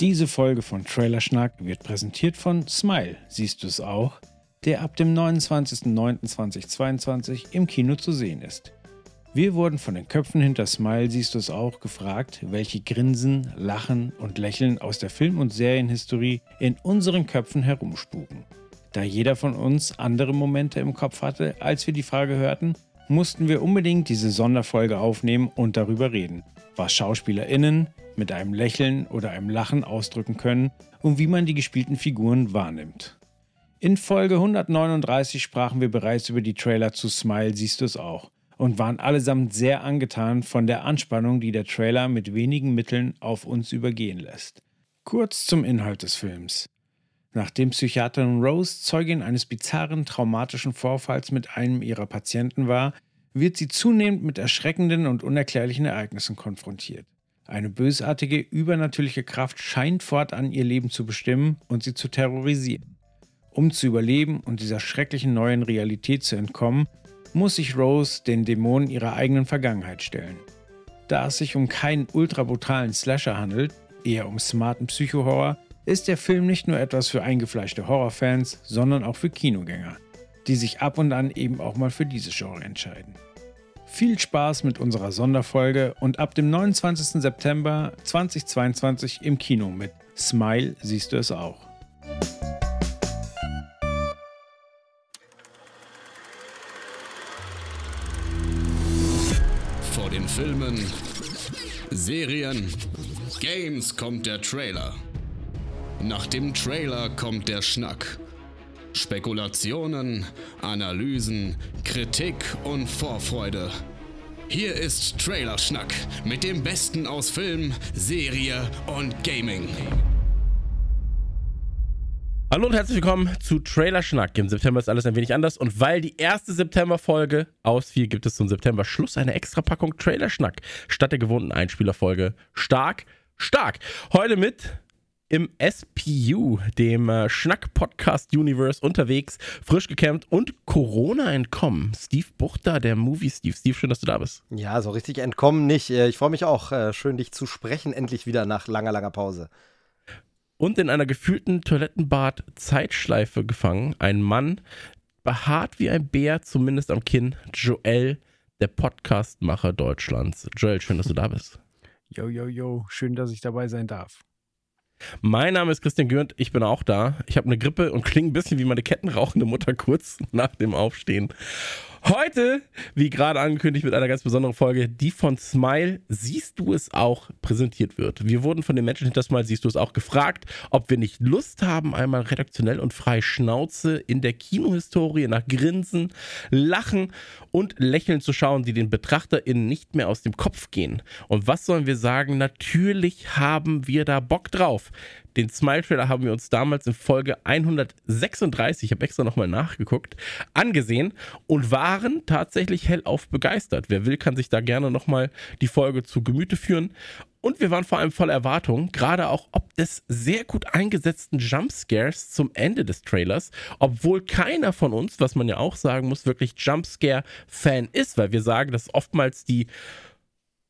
Diese Folge von Trailer Schnack wird präsentiert von Smile, siehst du es auch, der ab dem 29.09.2022 im Kino zu sehen ist. Wir wurden von den Köpfen hinter Smile, siehst du es auch, gefragt, welche Grinsen, Lachen und Lächeln aus der Film- und Serienhistorie in unseren Köpfen herumspuken. Da jeder von uns andere Momente im Kopf hatte, als wir die Frage hörten, mussten wir unbedingt diese Sonderfolge aufnehmen und darüber reden, was SchauspielerInnen, mit einem Lächeln oder einem Lachen ausdrücken können und wie man die gespielten Figuren wahrnimmt. In Folge 139 sprachen wir bereits über die Trailer zu Smile, siehst du es auch, und waren allesamt sehr angetan von der Anspannung, die der Trailer mit wenigen Mitteln auf uns übergehen lässt. Kurz zum Inhalt des Films. Nachdem Psychiaterin Rose Zeugin eines bizarren traumatischen Vorfalls mit einem ihrer Patienten war, wird sie zunehmend mit erschreckenden und unerklärlichen Ereignissen konfrontiert. Eine bösartige, übernatürliche Kraft scheint fortan ihr Leben zu bestimmen und sie zu terrorisieren. Um zu überleben und dieser schrecklichen neuen Realität zu entkommen, muss sich Rose den Dämonen ihrer eigenen Vergangenheit stellen. Da es sich um keinen ultrabrutalen Slasher handelt, eher um smarten Psychohorror, ist der Film nicht nur etwas für eingefleischte Horrorfans, sondern auch für Kinogänger, die sich ab und an eben auch mal für dieses Genre entscheiden. Viel Spaß mit unserer Sonderfolge und ab dem 29. September 2022 im Kino mit Smile siehst du es auch. Vor den Filmen, Serien, Games kommt der Trailer. Nach dem Trailer kommt der Schnack. Spekulationen, Analysen, Kritik und Vorfreude. Hier ist Trailerschnack mit dem Besten aus Film, Serie und Gaming. Hallo und herzlich willkommen zu Trailer Schnack. Im September ist alles ein wenig anders und weil die erste September-Folge ausfiel, gibt es zum September-Schluss eine extra Packung Trailer Schnack statt der gewohnten Einspielerfolge. Stark, stark. Heute mit im SPU, dem äh, Schnack-Podcast-Universe unterwegs, frisch gekämmt und Corona entkommen. Steve Buchter, der Movie Steve. Steve, schön, dass du da bist. Ja, so richtig entkommen nicht. Äh, ich freue mich auch. Äh, schön, dich zu sprechen, endlich wieder nach langer, langer Pause. Und in einer gefühlten Toilettenbad-Zeitschleife gefangen, ein Mann, behaart wie ein Bär, zumindest am Kinn, Joel, der Podcastmacher Deutschlands. Joel, schön, dass du da bist. Yo, yo, yo, schön, dass ich dabei sein darf. Mein Name ist Christian Gürnt, ich bin auch da. Ich habe eine Grippe und klinge ein bisschen wie meine kettenrauchende Mutter kurz nach dem Aufstehen. Heute, wie gerade angekündigt, mit einer ganz besonderen Folge, die von Smile, siehst du es auch, präsentiert wird. Wir wurden von den Menschen hinter Smile, siehst du es auch, gefragt, ob wir nicht Lust haben, einmal redaktionell und frei Schnauze in der Kinohistorie nach Grinsen, Lachen und Lächeln zu schauen, die den BetrachterInnen nicht mehr aus dem Kopf gehen. Und was sollen wir sagen? Natürlich haben wir da Bock drauf. Den Smile-Trailer haben wir uns damals in Folge 136, ich habe extra nochmal nachgeguckt, angesehen und waren tatsächlich hellauf begeistert. Wer will, kann sich da gerne nochmal die Folge zu Gemüte führen. Und wir waren vor allem voller Erwartung, gerade auch ob des sehr gut eingesetzten Jumpscares zum Ende des Trailers, obwohl keiner von uns, was man ja auch sagen muss, wirklich Jumpscare-Fan ist, weil wir sagen, dass oftmals die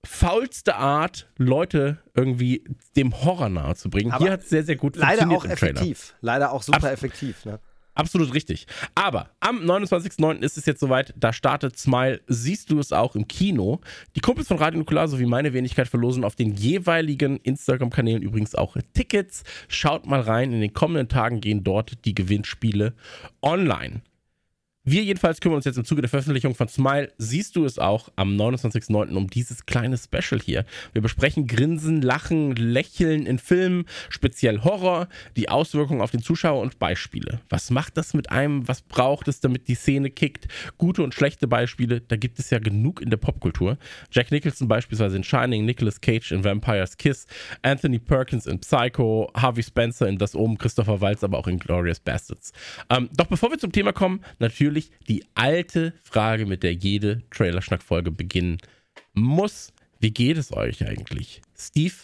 faulste Art, Leute irgendwie dem Horror nahe zu bringen. Aber Hier hat es sehr, sehr gut Leider funktioniert auch im Trailer. effektiv. Leider auch super Abs- effektiv. Ne? Absolut richtig. Aber am 29.09. ist es jetzt soweit, da startet Smile, siehst du es auch im Kino. Die Kumpels von Radio Nukular sowie meine Wenigkeit verlosen auf den jeweiligen Instagram-Kanälen übrigens auch Tickets. Schaut mal rein, in den kommenden Tagen gehen dort die Gewinnspiele online. Wir jedenfalls kümmern uns jetzt im Zuge der Veröffentlichung von Smile, siehst du es auch am 29.09. um dieses kleine Special hier. Wir besprechen Grinsen, Lachen, Lächeln in Filmen, speziell Horror, die Auswirkungen auf den Zuschauer und Beispiele. Was macht das mit einem? Was braucht es, damit die Szene kickt? Gute und schlechte Beispiele, da gibt es ja genug in der Popkultur. Jack Nicholson beispielsweise in Shining, Nicolas Cage in Vampire's Kiss, Anthony Perkins in Psycho, Harvey Spencer in Das Omen, Christopher Waltz aber auch in Glorious Bastards. Ähm, doch bevor wir zum Thema kommen, natürlich die alte Frage, mit der jede Trailerschnack-Folge beginnen muss. Wie geht es euch eigentlich? Steve,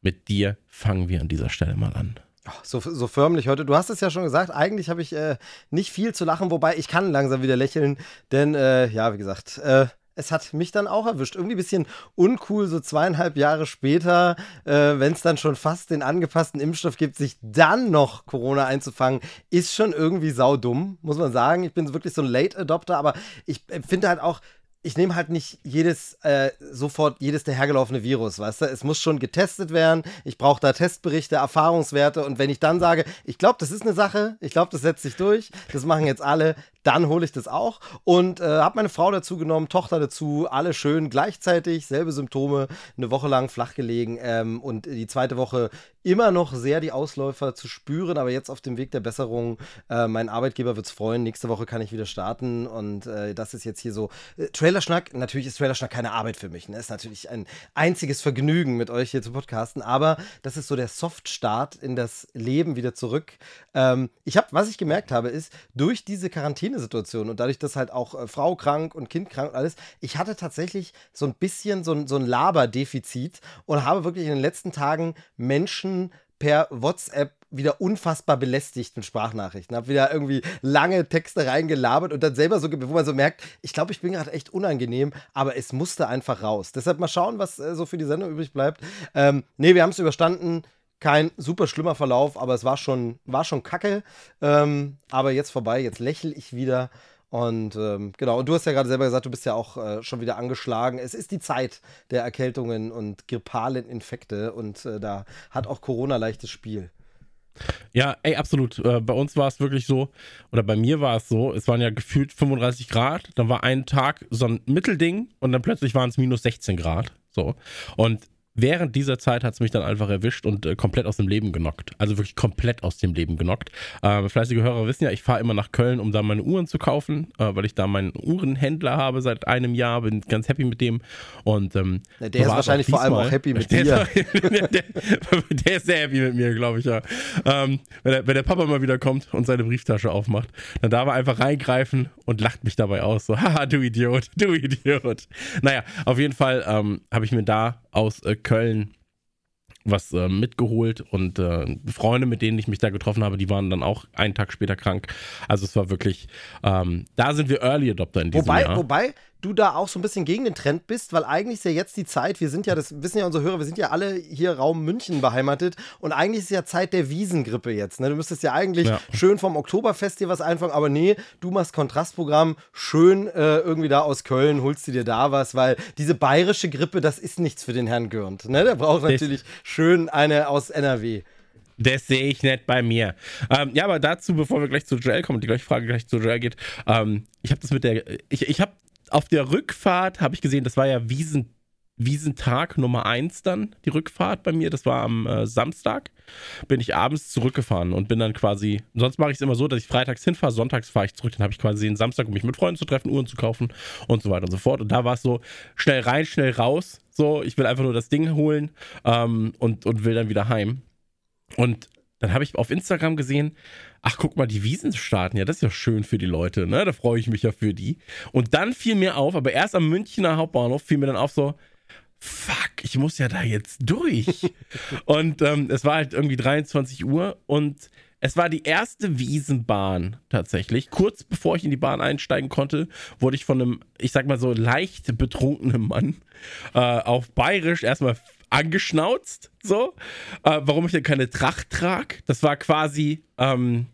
mit dir fangen wir an dieser Stelle mal an. So, so förmlich heute. Du hast es ja schon gesagt, eigentlich habe ich äh, nicht viel zu lachen, wobei ich kann langsam wieder lächeln, denn äh, ja, wie gesagt, äh, es hat mich dann auch erwischt. Irgendwie ein bisschen uncool, so zweieinhalb Jahre später, äh, wenn es dann schon fast den angepassten Impfstoff gibt, sich dann noch Corona einzufangen, ist schon irgendwie saudumm, muss man sagen. Ich bin wirklich so ein Late Adopter, aber ich finde halt auch, ich nehme halt nicht jedes, äh, sofort jedes dahergelaufene Virus, weißt du? Es muss schon getestet werden. Ich brauche da Testberichte, Erfahrungswerte. Und wenn ich dann sage, ich glaube, das ist eine Sache, ich glaube, das setzt sich durch, das machen jetzt alle, dann hole ich das auch. Und äh, habe meine Frau dazu genommen, Tochter dazu, alle schön gleichzeitig, selbe Symptome, eine Woche lang flach gelegen ähm, und die zweite Woche immer noch sehr die Ausläufer zu spüren, aber jetzt auf dem Weg der Besserung. Äh, mein Arbeitgeber wird es freuen. Nächste Woche kann ich wieder starten und äh, das ist jetzt hier so. Äh, Trailerschnack, natürlich ist Trailerschnack keine Arbeit für mich. Ne? Ist natürlich ein einziges Vergnügen, mit euch hier zu podcasten, aber das ist so der Softstart in das Leben wieder zurück. Ähm, ich habe, was ich gemerkt habe, ist, durch diese Quarantänesituation und dadurch, dass halt auch äh, Frau krank und Kind krank und alles, ich hatte tatsächlich so ein bisschen so ein, so ein Laberdefizit und habe wirklich in den letzten Tagen Menschen per WhatsApp wieder unfassbar belästigt mit Sprachnachrichten. Hab wieder irgendwie lange Texte reingelabert und dann selber so, wo man so merkt, ich glaube, ich bin gerade echt unangenehm, aber es musste einfach raus. Deshalb mal schauen, was äh, so für die Sendung übrig bleibt. Ähm, nee, wir haben es überstanden. Kein super schlimmer Verlauf, aber es war schon, war schon kacke. Ähm, aber jetzt vorbei, jetzt lächle ich wieder und ähm, genau, und du hast ja gerade selber gesagt, du bist ja auch äh, schon wieder angeschlagen. Es ist die Zeit der Erkältungen und grippalen Infekte und äh, da hat auch Corona leichtes Spiel. Ja, ey, absolut. Äh, bei uns war es wirklich so, oder bei mir war es so, es waren ja gefühlt 35 Grad, dann war ein Tag so ein Mittelding und dann plötzlich waren es minus 16 Grad. So. Und während dieser Zeit hat es mich dann einfach erwischt und äh, komplett aus dem Leben genockt. Also wirklich komplett aus dem Leben genockt. Äh, fleißige Hörer wissen ja, ich fahre immer nach Köln, um da meine Uhren zu kaufen, äh, weil ich da meinen Uhrenhändler habe seit einem Jahr, bin ganz happy mit dem. Und ähm, der ist wahrscheinlich vor allem auch happy mit der dir. der, der, der, ist sehr happy mit mir, glaube ich, ja. Ähm, wenn, der, wenn, der, Papa mal wieder kommt und seine Brieftasche aufmacht, dann darf er einfach reingreifen und lacht mich dabei aus. So, haha, du Idiot, du Idiot. Naja, auf jeden Fall ähm, habe ich mir da aus äh, Köln was äh, mitgeholt und äh, Freunde, mit denen ich mich da getroffen habe, die waren dann auch einen Tag später krank. Also es war wirklich, ähm, da sind wir Early Adopter in diesem wobei, Jahr. Wobei, du da auch so ein bisschen gegen den Trend bist, weil eigentlich ist ja jetzt die Zeit, wir sind ja, das wissen ja unsere Hörer, wir sind ja alle hier Raum München beheimatet und eigentlich ist ja Zeit der Wiesengrippe jetzt. Ne? Du müsstest ja eigentlich ja. schön vom Oktoberfest dir was einfangen, aber nee, du machst Kontrastprogramm, schön äh, irgendwie da aus Köln, holst du dir da was, weil diese bayerische Grippe, das ist nichts für den Herrn Gürnt. Ne? Der braucht natürlich schön eine aus NRW. Das sehe ich nicht bei mir. Ähm, ja, aber dazu, bevor wir gleich zu Joel kommen, die gleiche Frage gleich zu Joel geht, ähm, ich habe das mit der, ich, ich habe auf der Rückfahrt habe ich gesehen, das war ja Wiesen, Wiesentag Nummer 1 dann, die Rückfahrt bei mir. Das war am äh, Samstag. Bin ich abends zurückgefahren und bin dann quasi, sonst mache ich es immer so, dass ich freitags hinfahre, sonntags fahre ich zurück. Dann habe ich quasi den Samstag, um mich mit Freunden zu treffen, Uhren zu kaufen und so weiter und so fort. Und da war es so, schnell rein, schnell raus. So, ich will einfach nur das Ding holen ähm, und, und will dann wieder heim. Und dann habe ich auf Instagram gesehen, ach guck mal, die Wiesen starten, ja, das ist ja schön für die Leute, ne? Da freue ich mich ja für die. Und dann fiel mir auf, aber erst am Münchner Hauptbahnhof fiel mir dann auf so, fuck, ich muss ja da jetzt durch. und ähm, es war halt irgendwie 23 Uhr und es war die erste Wiesenbahn tatsächlich. Kurz bevor ich in die Bahn einsteigen konnte, wurde ich von einem, ich sag mal so, leicht betrunkenen Mann äh, auf Bayerisch erstmal angeschnauzt, so, äh, warum ich denn keine Tracht trage. Das war quasi ähm,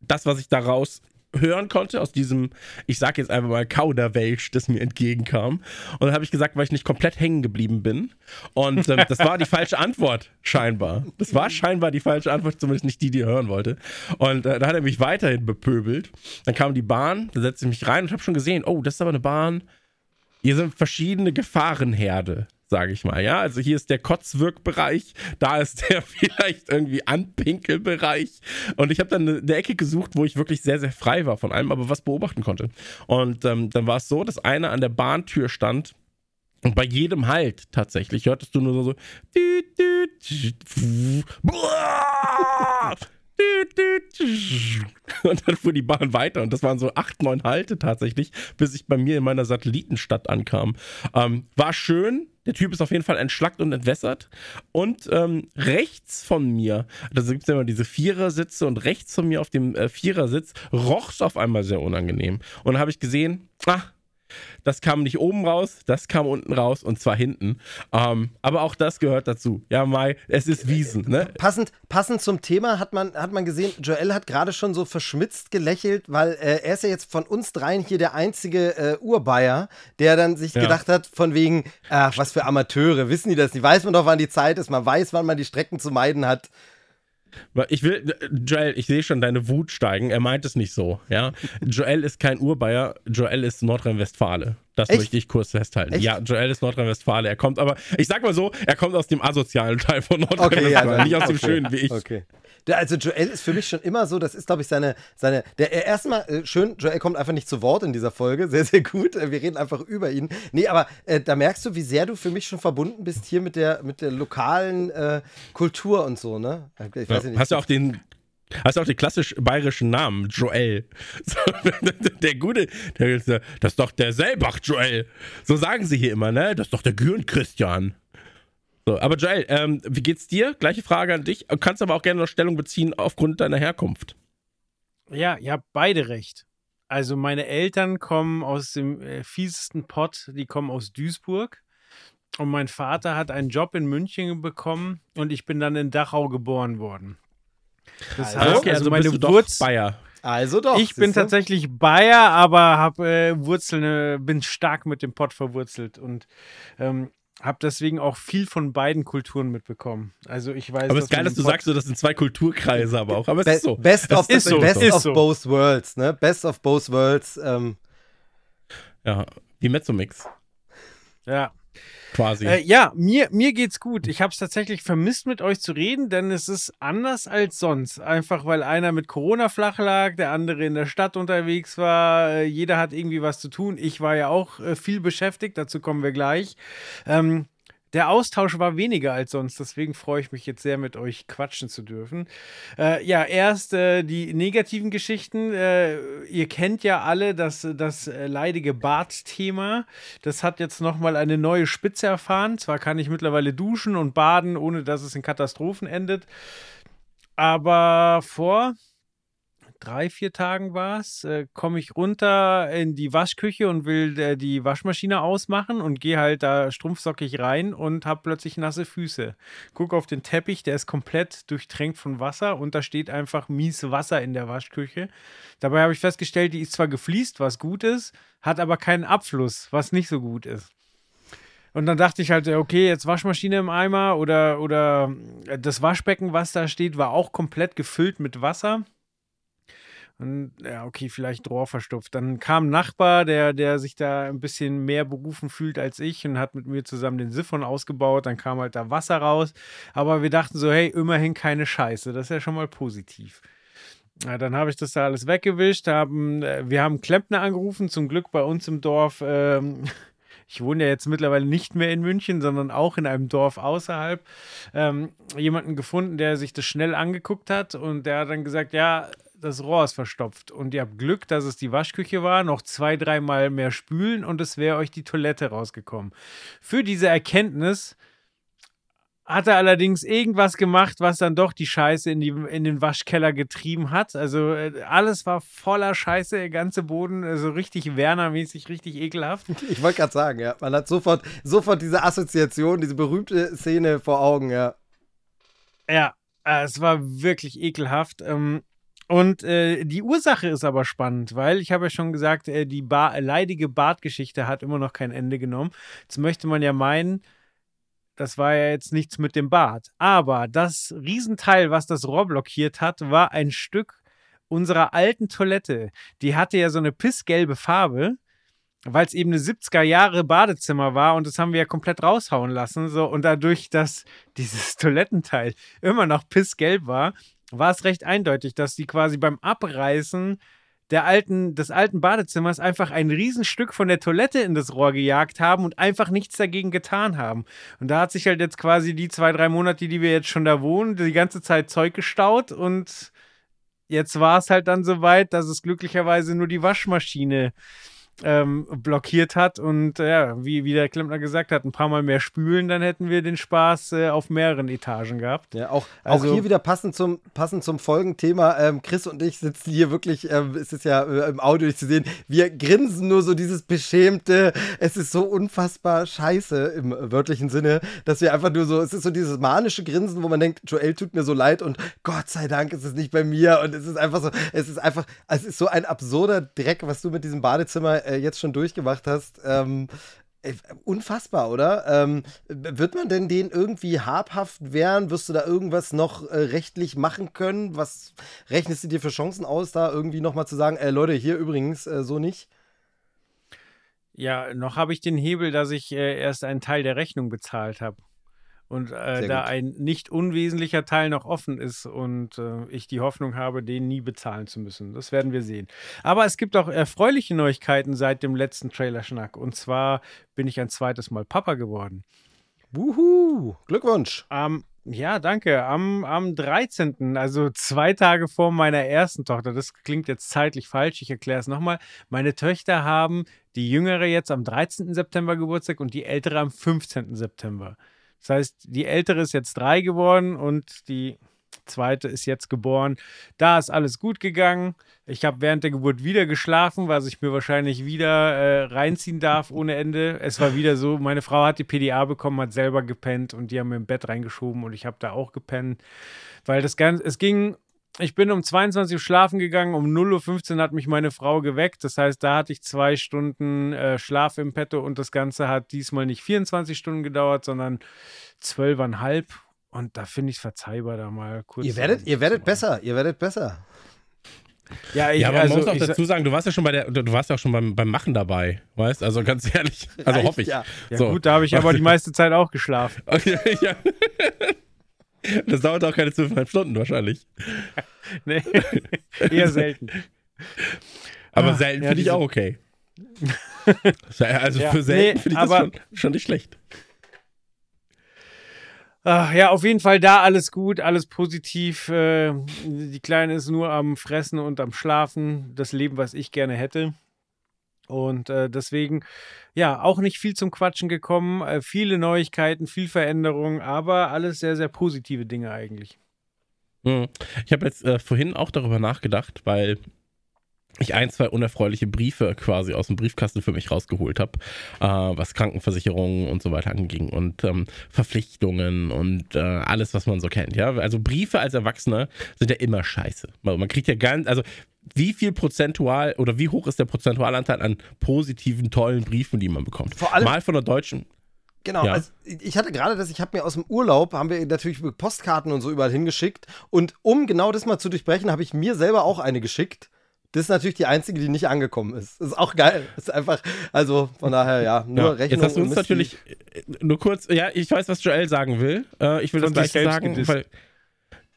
das, was ich daraus hören konnte, aus diesem, ich sag jetzt einfach mal Kauderwelsch, das mir entgegenkam. Und dann habe ich gesagt, weil ich nicht komplett hängen geblieben bin. Und ähm, das war die falsche Antwort, scheinbar. Das war scheinbar die falsche Antwort, zumindest nicht die, die er hören wollte. Und äh, da hat er mich weiterhin bepöbelt. Dann kam die Bahn, da setzte ich mich rein und habe schon gesehen, oh, das ist aber eine Bahn. Hier sind verschiedene Gefahrenherde sage ich mal. Ja, also hier ist der Kotzwirkbereich, da ist der vielleicht irgendwie Anpinkelbereich. Und ich habe dann eine, Ecke gesucht, wo ich wirklich sehr, sehr frei war von allem, aber was beobachten konnte. Und ähm, dann war es so, dass einer an der Bahntür stand. Und bei jedem Halt tatsächlich hörtest du nur so, und dann fuhr die Bahn weiter und das waren so acht, neun Halte tatsächlich, bis ich bei mir in meiner Satellitenstadt ankam. Ähm, war schön, der Typ ist auf jeden Fall entschlackt und entwässert. Und ähm, rechts von mir, also gibt es ja immer diese Vierersitze und rechts von mir auf dem äh, Vierersitz roch es auf einmal sehr unangenehm. Und dann habe ich gesehen, ah, Das kam nicht oben raus, das kam unten raus und zwar hinten. Ähm, aber auch das gehört dazu. Ja, Mai, es ist Wiesen. Ne? Passend, passend zum Thema hat man, hat man gesehen, Joel hat gerade schon so verschmitzt gelächelt, weil äh, er ist ja jetzt von uns dreien hier der einzige äh, Urbayer, der dann sich ja. gedacht hat, von wegen, ach, was für Amateure, wissen die das nicht? Weiß man doch, wann die Zeit ist, man weiß, wann man die Strecken zu meiden hat. Ich will, Joel, ich sehe schon deine Wut steigen. Er meint es nicht so. Ja? Joel ist kein Urbayer, Joel ist Nordrhein-Westfale. Das Echt? möchte ich kurz festhalten. Echt? Ja, Joel ist Nordrhein-Westfale. Er kommt aber, ich sag mal so, er kommt aus dem asozialen Teil von Nordrhein-Westfalen, okay, ja, nicht aus dem okay. schönen wie ich. Okay. Also Joel ist für mich schon immer so, das ist, glaube ich, seine, seine, der erstmal äh, schön, Joel kommt einfach nicht zu Wort in dieser Folge, sehr, sehr gut. Äh, wir reden einfach über ihn. Nee, aber äh, da merkst du, wie sehr du für mich schon verbunden bist hier mit der, mit der lokalen äh, Kultur und so, ne? Ich weiß ja, nicht. Hast du auch den Hast du auch den klassisch bayerischen Namen, Joel. So, der gute, der, das ist doch der Selbach Joel. So sagen sie hier immer, ne? Das ist doch der Gürn Christian. So, aber Joel, ähm, wie geht's dir? Gleiche Frage an dich. Du kannst aber auch gerne noch Stellung beziehen aufgrund deiner Herkunft. Ja, ihr habt beide recht. Also meine Eltern kommen aus dem äh, fiesesten Pott, die kommen aus Duisburg. Und mein Vater hat einen Job in München bekommen und ich bin dann in Dachau geboren worden. Das also, heißt, okay, also, also meine bist du Wurz Bayer. Also doch. Ich bin tatsächlich Bayer, aber habe äh, Wurzeln, äh, bin stark mit dem Pott verwurzelt und ähm, habe deswegen auch viel von beiden Kulturen mitbekommen. Also ich weiß. Aber es ist geil, dass du sagst, so, das sind zwei Kulturkreise, aber auch. Aber es Be ist so. Best of, ist so. Best ist of so. both worlds, ne? Best of both worlds. Ähm. Ja, die Mezzomix. Ja quasi. Äh, ja, mir, mir geht's gut. Ich habe es tatsächlich vermisst, mit euch zu reden, denn es ist anders als sonst. Einfach weil einer mit Corona flach lag, der andere in der Stadt unterwegs war. Äh, jeder hat irgendwie was zu tun. Ich war ja auch äh, viel beschäftigt, dazu kommen wir gleich. Ähm, der Austausch war weniger als sonst, deswegen freue ich mich jetzt sehr, mit euch quatschen zu dürfen. Äh, ja, erst äh, die negativen Geschichten. Äh, ihr kennt ja alle das, das äh, leidige Bad-Thema. Das hat jetzt nochmal eine neue Spitze erfahren. Zwar kann ich mittlerweile duschen und baden, ohne dass es in Katastrophen endet. Aber vor drei, vier Tagen war es, äh, komme ich runter in die Waschküche und will äh, die Waschmaschine ausmachen und gehe halt da strumpfsockig rein und habe plötzlich nasse Füße. Guck auf den Teppich, der ist komplett durchtränkt von Wasser und da steht einfach mies Wasser in der Waschküche. Dabei habe ich festgestellt, die ist zwar gefliest, was gut ist, hat aber keinen Abfluss, was nicht so gut ist. Und dann dachte ich halt, okay, jetzt Waschmaschine im Eimer oder, oder das Waschbecken, was da steht, war auch komplett gefüllt mit Wasser. Und ja, okay, vielleicht Rohr verstopft. Dann kam ein Nachbar, der, der sich da ein bisschen mehr berufen fühlt als ich und hat mit mir zusammen den Siphon ausgebaut. Dann kam halt da Wasser raus. Aber wir dachten so, hey, immerhin keine Scheiße. Das ist ja schon mal positiv. Ja, dann habe ich das da alles weggewischt. Haben, äh, wir haben Klempner angerufen, zum Glück bei uns im Dorf. Ähm, ich wohne ja jetzt mittlerweile nicht mehr in München, sondern auch in einem Dorf außerhalb, ähm, jemanden gefunden, der sich das schnell angeguckt hat und der hat dann gesagt, ja, das Rohr ist verstopft und ihr habt Glück, dass es die Waschküche war, noch zwei, dreimal mehr spülen und es wäre euch die Toilette rausgekommen. Für diese Erkenntnis hat er allerdings irgendwas gemacht, was dann doch die Scheiße in, die, in den Waschkeller getrieben hat. Also äh, alles war voller Scheiße, der ganze Boden, so also richtig Werner-mäßig, richtig ekelhaft. Ich wollte gerade sagen, ja. Man hat sofort, sofort diese Assoziation, diese berühmte Szene vor Augen, ja. Ja, äh, es war wirklich ekelhaft. Ähm, und äh, die Ursache ist aber spannend, weil ich habe ja schon gesagt, äh, die ba leidige Bartgeschichte hat immer noch kein Ende genommen. Jetzt möchte man ja meinen, das war ja jetzt nichts mit dem Bart. Aber das Riesenteil, was das Rohr blockiert hat, war ein Stück unserer alten Toilette. Die hatte ja so eine pissgelbe Farbe, weil es eben eine 70er Jahre Badezimmer war und das haben wir ja komplett raushauen lassen. So, und dadurch, dass dieses Toilettenteil immer noch pissgelb war, war es recht eindeutig, dass die quasi beim Abreißen der alten, des alten Badezimmers einfach ein Riesenstück von der Toilette in das Rohr gejagt haben und einfach nichts dagegen getan haben. Und da hat sich halt jetzt quasi die zwei, drei Monate, die wir jetzt schon da wohnen, die ganze Zeit Zeug gestaut und jetzt war es halt dann so weit, dass es glücklicherweise nur die Waschmaschine ähm, blockiert hat. Und äh, ja, wie, wie der Klempner gesagt hat, ein paar Mal mehr spülen, dann hätten wir den Spaß äh, auf mehreren Etagen gehabt. Ja, auch, also, auch hier wieder passend zum, passend zum Folgenthema. Ähm, Chris und ich sitzen hier wirklich, ähm, es ist ja äh, im Audio nicht zu sehen, wir grinsen nur so dieses beschämte, es ist so unfassbar scheiße im wörtlichen Sinne, dass wir einfach nur so, es ist so dieses manische Grinsen, wo man denkt, Joel tut mir so leid und Gott sei Dank ist es nicht bei mir und es ist einfach so, es ist einfach, es ist so ein absurder Dreck, was du mit diesem Badezimmer äh, jetzt schon durchgemacht hast. Ähm, äh, Unfassbar, oder? Ähm, wird man denn den irgendwie habhaft wehren? Wirst du da irgendwas noch äh, rechtlich machen können? Was rechnest du dir für Chancen aus, da irgendwie nochmal zu sagen, äh, Leute, hier übrigens äh, so nicht? Ja, noch habe ich den Hebel, dass ich äh, erst einen Teil der Rechnung bezahlt habe und äh, da ein nicht unwesentlicher Teil noch offen ist und äh, ich die Hoffnung habe, den nie bezahlen zu müssen. Das werden wir sehen. Aber es gibt auch erfreuliche Neuigkeiten seit dem letzten Trailer-Schnack. Und zwar bin ich ein zweites Mal Papa geworden. Wuhu! Glückwunsch! Ähm, ja, danke. Am, am 13., also zwei Tage vor meiner ersten Tochter, das klingt jetzt zeitlich falsch, ich erkläre es nochmal. Meine Töchter haben die jüngere jetzt am 13. September Geburtstag und die ältere am 15. September. Das heißt, die ältere ist jetzt drei geworden und die zweite ist jetzt geboren. Da ist alles gut gegangen. Ich habe während der Geburt wieder geschlafen, was ich mir wahrscheinlich wieder äh, reinziehen darf ohne Ende. Es war wieder so, meine Frau hat die PDA bekommen, hat selber gepennt und die haben mir im Bett reingeschoben und ich habe da auch gepennt. Weil das Ganze, es ging ich bin um 22 Uhr schlafen gegangen, um 0.15 Uhr hat mich meine Frau geweckt. Das heißt, da hatte ich zwei Stunden äh, Schlaf im Petto und das Ganze hat diesmal nicht 24 Stunden gedauert, sondern zwölfeinhalb. Und da finde ich es verzeihbar, da mal kurz. Ihr werdet, ihr werdet besser, ihr werdet besser. Ja, ich, ja, aber also, man muss auch dazu sagen, du warst ja schon bei der, du warst ja auch schon beim, beim Machen dabei, weißt? Also ganz ehrlich, also hoffe ich. Ja, ja so. gut, da habe ich aber die meiste Zeit auch geschlafen. Okay, ja. Das dauert auch keine zwölfeinhalb Stunden wahrscheinlich. nee, eher selten. Aber ah, selten ja, finde ich auch okay. Also ja, für selten nee, finde ich das schon, schon nicht schlecht. Ach, ja, auf jeden Fall da alles gut, alles positiv. Äh, die Kleine ist nur am Fressen und am Schlafen. Das Leben, was ich gerne hätte. Und äh, deswegen, ja, auch nicht viel zum Quatschen gekommen. Äh, viele Neuigkeiten, viel Veränderung, aber alles sehr, sehr positive Dinge eigentlich. Hm. Ich habe jetzt äh, vorhin auch darüber nachgedacht, weil ich ein, zwei unerfreuliche Briefe quasi aus dem Briefkasten für mich rausgeholt habe, äh, was Krankenversicherungen und so weiter anging und ähm, Verpflichtungen und äh, alles, was man so kennt. Ja, also Briefe als Erwachsener sind ja immer scheiße. Man, man kriegt ja ganz, also wie viel prozentual oder wie hoch ist der Prozentualanteil an positiven, tollen Briefen, die man bekommt? Vor allem mal von der deutschen. Genau, ja. also ich hatte gerade das, ich habe mir aus dem Urlaub, haben wir natürlich Postkarten und so überall hingeschickt. Und um genau das mal zu durchbrechen, habe ich mir selber auch eine geschickt. Das ist natürlich die einzige, die nicht angekommen ist. Das ist auch geil. Das ist einfach, also von daher, ja, nur ja, Rechnung. Jetzt hast du uns natürlich, äh, nur kurz, ja, ich weiß, was Joel sagen will. Äh, ich will Von das gleich sagen, weil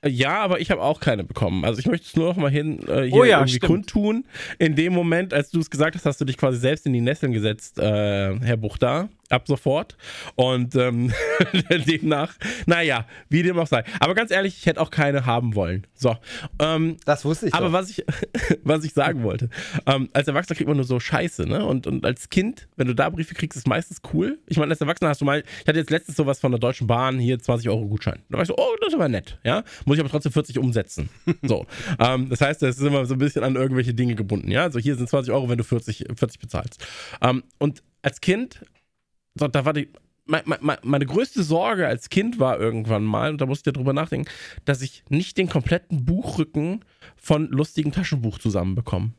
ja, aber ich habe auch keine bekommen. Also ich möchte es nur noch mal hin äh, hier oh ja, irgendwie stimmt. kundtun. In dem Moment, als du es gesagt hast, hast du dich quasi selbst in die Nesseln gesetzt, äh, Herr Buchter ab sofort. Und ähm, demnach, naja, wie dem auch sei. Aber ganz ehrlich, ich hätte auch keine haben wollen. So. Ähm, das wusste ich. Aber doch. was ich, was ich sagen wollte, ähm, als Erwachsener kriegt man nur so Scheiße, ne? Und, und als Kind, wenn du da Briefe kriegst, ist meistens cool. Ich meine, als Erwachsener hast du mal, ich hatte jetzt letztens sowas von der Deutschen Bahn, hier 20 Euro Gutschein. Da war ich so, oh, das ist aber nett, ja? Muss ich aber trotzdem 40 umsetzen. so. Ähm, das heißt, es ist immer so ein bisschen an irgendwelche Dinge gebunden, ja? Also hier sind 20 Euro, wenn du 40, 40 bezahlst. Ähm, und als Kind so, da war die, meine, größte Sorge als Kind war irgendwann mal, und da musste ich darüber nachdenken, dass ich nicht den kompletten Buchrücken von lustigen Taschenbuch zusammenbekomme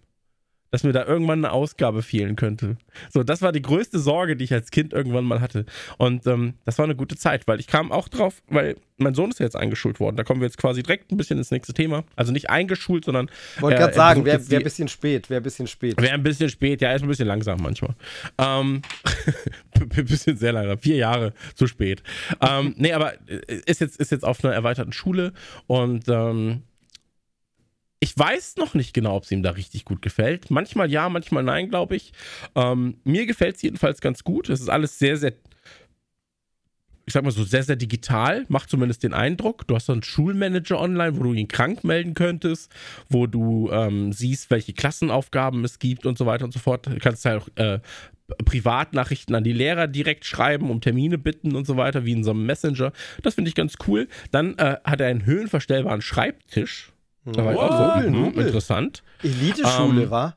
dass mir da irgendwann eine Ausgabe fehlen könnte. So, das war die größte Sorge, die ich als Kind irgendwann mal hatte. Und ähm, das war eine gute Zeit, weil ich kam auch drauf, weil mein Sohn ist ja jetzt eingeschult worden. Da kommen wir jetzt quasi direkt ein bisschen ins nächste Thema. Also nicht eingeschult, sondern. Wollte gerade sagen, wäre wär ein bisschen spät, wäre ein bisschen spät. Wäre ein bisschen spät, ja, ist ein bisschen langsam manchmal. Ähm, ein bisschen sehr langsam, vier Jahre zu spät. ähm, nee, aber äh, ist jetzt, ist jetzt auf einer erweiterten Schule und ähm, ich weiß noch nicht genau, ob es ihm da richtig gut gefällt. Manchmal ja, manchmal nein, glaube ich. Ähm, mir gefällt es jedenfalls ganz gut. Es ist alles sehr, sehr, ich sag mal so, sehr, sehr digital, macht zumindest den Eindruck. Du hast so einen Schulmanager online, wo du ihn krank melden könntest, wo du ähm, siehst, welche Klassenaufgaben es gibt und so weiter und so fort. Du kannst ja auch äh, Privatnachrichten an die Lehrer direkt schreiben, um Termine bitten und so weiter, wie in so einem Messenger. Das finde ich ganz cool. Dann äh, hat er einen höhenverstellbaren Schreibtisch. Da war ich auch so, hm, interessant. Elite-Schule, Ähm, war?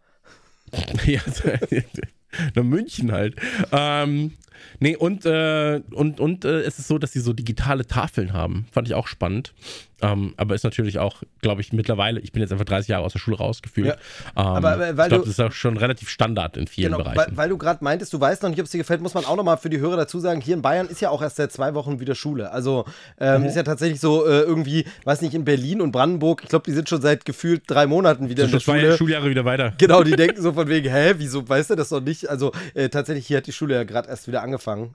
Ja, nach München halt. Ähm, nee, und, äh, und, und äh, es ist so, dass sie so digitale Tafeln haben. Fand ich auch spannend. Ähm, aber ist natürlich auch, glaube ich, mittlerweile, ich bin jetzt einfach 30 Jahre aus der Schule rausgefühlt. Ja. Ähm, Aber, äh, weil ich glaube, du- das ist auch schon relativ Standard in vielen Genau, weil, Bereichen. weil du gerade meintest, du weißt noch nicht, ob es dir gefällt, muss man auch noch mal für die Hörer dazu sagen, hier in Bayern ist ja auch erst seit zwei Wochen wieder Schule. Also ähm, Mhm. ist ja tatsächlich so äh, irgendwie, weiß nicht, in Berlin und Brandenburg, ich glaube, die sind schon seit gefühlt drei Monaten wieder sind in der zwei Schule. Schuljahre wieder weiter. Genau, die denken so von wegen, hä, wieso weißt du das noch nicht? Also äh, tatsächlich, hier hat die Schule ja gerade erst wieder angefangen.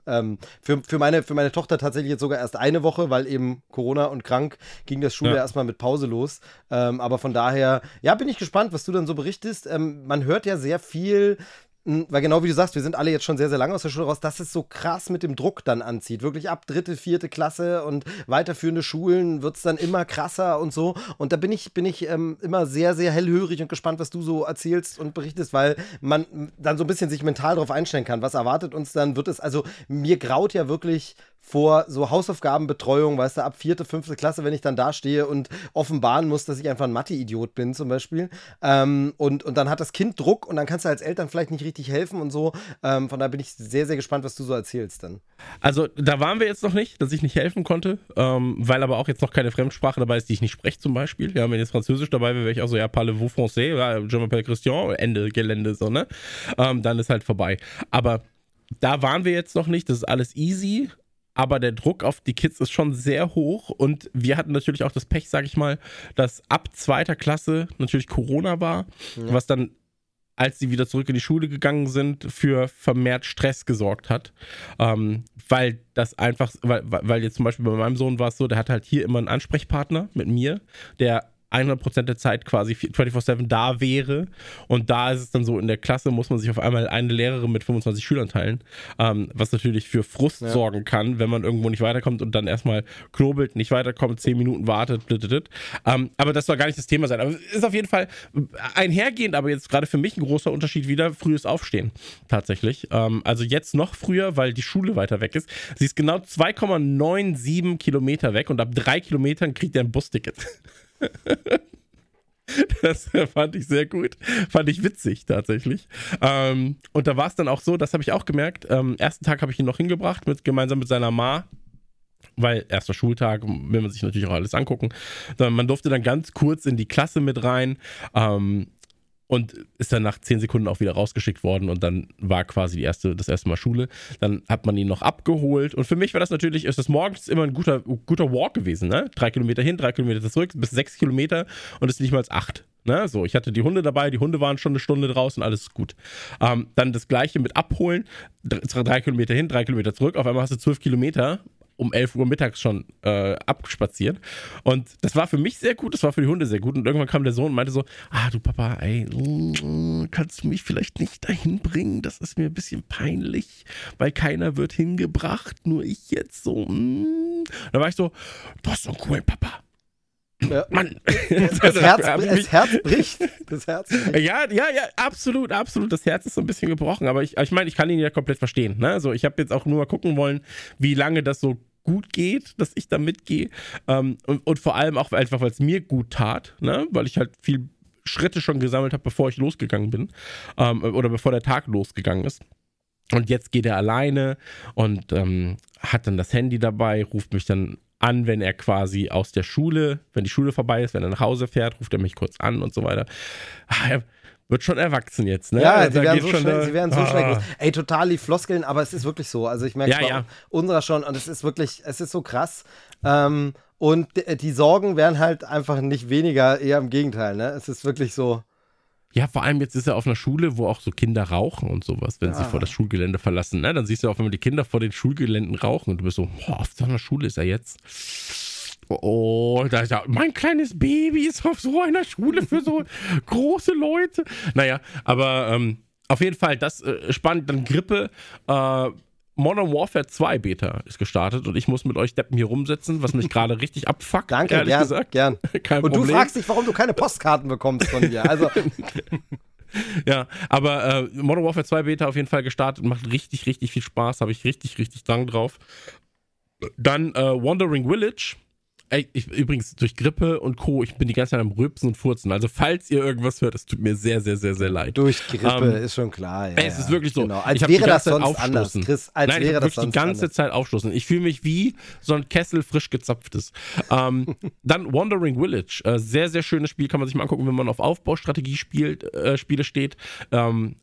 Ähm, für, für, meine, für meine Tochter tatsächlich jetzt sogar erst eine Woche, weil eben Corona und krank ging das Schule Ja. erstmal mit Pause los. Ähm, aber von daher, ja, bin ich gespannt, was du dann so berichtest. Ähm, man hört ja sehr viel. Weil genau wie du sagst, wir sind alle jetzt schon sehr, sehr lange aus der Schule raus, dass es so krass mit dem Druck dann anzieht. Wirklich ab dritte, vierte Klasse und weiterführende Schulen wird es dann immer krasser und so. Und da bin ich, bin ich ähm, immer sehr, sehr hellhörig und gespannt, was du so erzählst und berichtest, weil man dann so ein bisschen sich mental darauf einstellen kann. Was erwartet uns dann? Wird es, also mir graut ja wirklich vor so Hausaufgabenbetreuung, weißt du, ab vierte, fünfte Klasse, wenn ich dann da stehe und offenbaren muss, dass ich einfach ein Mathe-Idiot bin, zum Beispiel. Ähm, und, und dann hat das Kind Druck und dann kannst du als Eltern vielleicht nicht richtig helfen und so. Ähm, von daher bin ich sehr, sehr gespannt, was du so erzählst dann. Also, da waren wir jetzt noch nicht, dass ich nicht helfen konnte, ähm, weil aber auch jetzt noch keine Fremdsprache dabei ist, die ich nicht spreche, zum Beispiel. Ja, wenn jetzt Französisch dabei wäre, wäre ich auch so, ja, parlez-vous français, je m'appelle Christian, Ende Gelände, so, ne? Ähm, dann ist halt vorbei. Aber da waren wir jetzt noch nicht, das ist alles easy. Aber der Druck auf die Kids ist schon sehr hoch und wir hatten natürlich auch das Pech, sag ich mal, dass ab zweiter Klasse natürlich Corona war, was dann als sie wieder zurück in die Schule gegangen sind, für vermehrt Stress gesorgt hat. Ähm, weil das einfach, weil weil jetzt zum Beispiel bei meinem Sohn war es so, der hat halt hier immer einen Ansprechpartner mit mir, der 100% der Zeit quasi 24-7 da wäre. Und da ist es dann so, in der Klasse muss man sich auf einmal eine Lehrerin mit 25 Schülern teilen, ähm, was natürlich für Frust Ja. sorgen kann, wenn man irgendwo nicht weiterkommt und dann erstmal knobelt, nicht weiterkommt, 10 Minuten wartet, blittet. Ähm, aber das soll gar nicht das Thema sein. Aber es ist auf jeden Fall einhergehend, aber jetzt gerade für mich ein großer Unterschied wieder, frühes Aufstehen tatsächlich. Ähm, also jetzt noch früher, weil die Schule weiter weg ist. Sie ist genau 2,97 Kilometer weg und ab drei Kilometern kriegt er ein Busticket. Das fand ich sehr gut. Fand ich witzig tatsächlich. Ähm, und da war es dann auch so, das habe ich auch gemerkt. Ähm, ersten Tag habe ich ihn noch hingebracht, mit, gemeinsam mit seiner Ma. Weil erster Schultag will man sich natürlich auch alles angucken. Dann, man durfte dann ganz kurz in die Klasse mit rein. Ähm, und ist dann nach zehn Sekunden auch wieder rausgeschickt worden und dann war quasi die erste, das erste Mal Schule. Dann hat man ihn noch abgeholt und für mich war das natürlich, ist das morgens immer ein guter, guter Walk gewesen, ne? Drei Kilometer hin, drei Kilometer zurück, bis sechs Kilometer und es ist nicht mal acht. Ne? So, ich hatte die Hunde dabei, die Hunde waren schon eine Stunde draußen, alles ist gut. Ähm, dann das gleiche mit abholen, drei, drei Kilometer hin, drei Kilometer zurück, auf einmal hast du zwölf Kilometer um 11 Uhr mittags schon äh, abspaziert. Und das war für mich sehr gut, das war für die Hunde sehr gut. Und irgendwann kam der Sohn und meinte so, ah du Papa, ey, mm, kannst du mich vielleicht nicht dahin bringen? Das ist mir ein bisschen peinlich, weil keiner wird hingebracht, nur ich jetzt so. Mm. Da war ich so, du hast so einen coolen Papa. Ja. Mann. Das Herz, Hab ich das Herz bricht. Das Herz bricht. ja, ja, ja, absolut, absolut. Das Herz ist so ein bisschen gebrochen, aber ich, ich meine, ich kann ihn ja komplett verstehen. Ne? Also ich habe jetzt auch nur mal gucken wollen, wie lange das so gut geht, dass ich da mitgehe. Ähm, und, und vor allem auch einfach, weil es mir gut tat, ne? weil ich halt viel Schritte schon gesammelt habe, bevor ich losgegangen bin ähm, oder bevor der Tag losgegangen ist. Und jetzt geht er alleine und ähm, hat dann das Handy dabei, ruft mich dann an, wenn er quasi aus der Schule, wenn die Schule vorbei ist, wenn er nach Hause fährt, ruft er mich kurz an und so weiter. Er wird schon erwachsen jetzt, ne? Ja, sie werden, so schnell, da- sie werden so schnell Ah. groß. Ey, total die Floskeln, aber es ist wirklich so. Also ich merke Ja, es ja. unserer schon und es ist wirklich, es ist so krass. Ähm, und die Sorgen werden halt einfach nicht weniger, eher im Gegenteil, ne? Es ist wirklich so. Ja, vor allem jetzt ist er auf einer Schule, wo auch so Kinder rauchen und sowas, wenn sie Ja. vor das Schulgelände verlassen. Ne? Dann siehst du auch, wenn die Kinder vor den Schulgeländen rauchen und du bist so, boah, auf so einer Schule ist er jetzt. Oh, da ist ja, mein kleines Baby ist auf so einer Schule für so große Leute. Naja, aber ähm, auf jeden Fall, das äh, spannend. Dann Grippe. Äh, Modern Warfare 2 Beta ist gestartet und ich muss mit euch Deppen hier rumsetzen, was mich gerade richtig abfuckt. Danke, ehrlich gern, gesagt. gern. Kein Und Problem. du fragst dich, warum du keine Postkarten bekommst von mir. Also, Ja, aber äh, Modern Warfare 2 Beta auf jeden Fall gestartet, macht richtig, richtig viel Spaß, habe ich richtig, richtig Drang drauf. Dann äh, Wandering Village. Ich, übrigens durch Grippe und Co. Ich bin die ganze Zeit am Rülpsen und Furzen. Also, falls ihr irgendwas hört, es tut mir sehr, sehr, sehr, sehr leid. durch Grippe Ähm, ist schon klar. Ja, es ist wirklich so. Genau. Als ich wäre das Zeit sonst anders. Chris. Als Nein, ich wäre hab das wirklich die sonst ganze anders. Zeit aufstoßen. Ich fühle mich wie so ein Kessel frisch gezapftes. Ähm, dann Wandering Village. Äh, sehr, sehr schönes Spiel. Kann man sich mal angucken, wenn man auf Aufbaustrategie spielt, äh, Spiele steht. Ähm,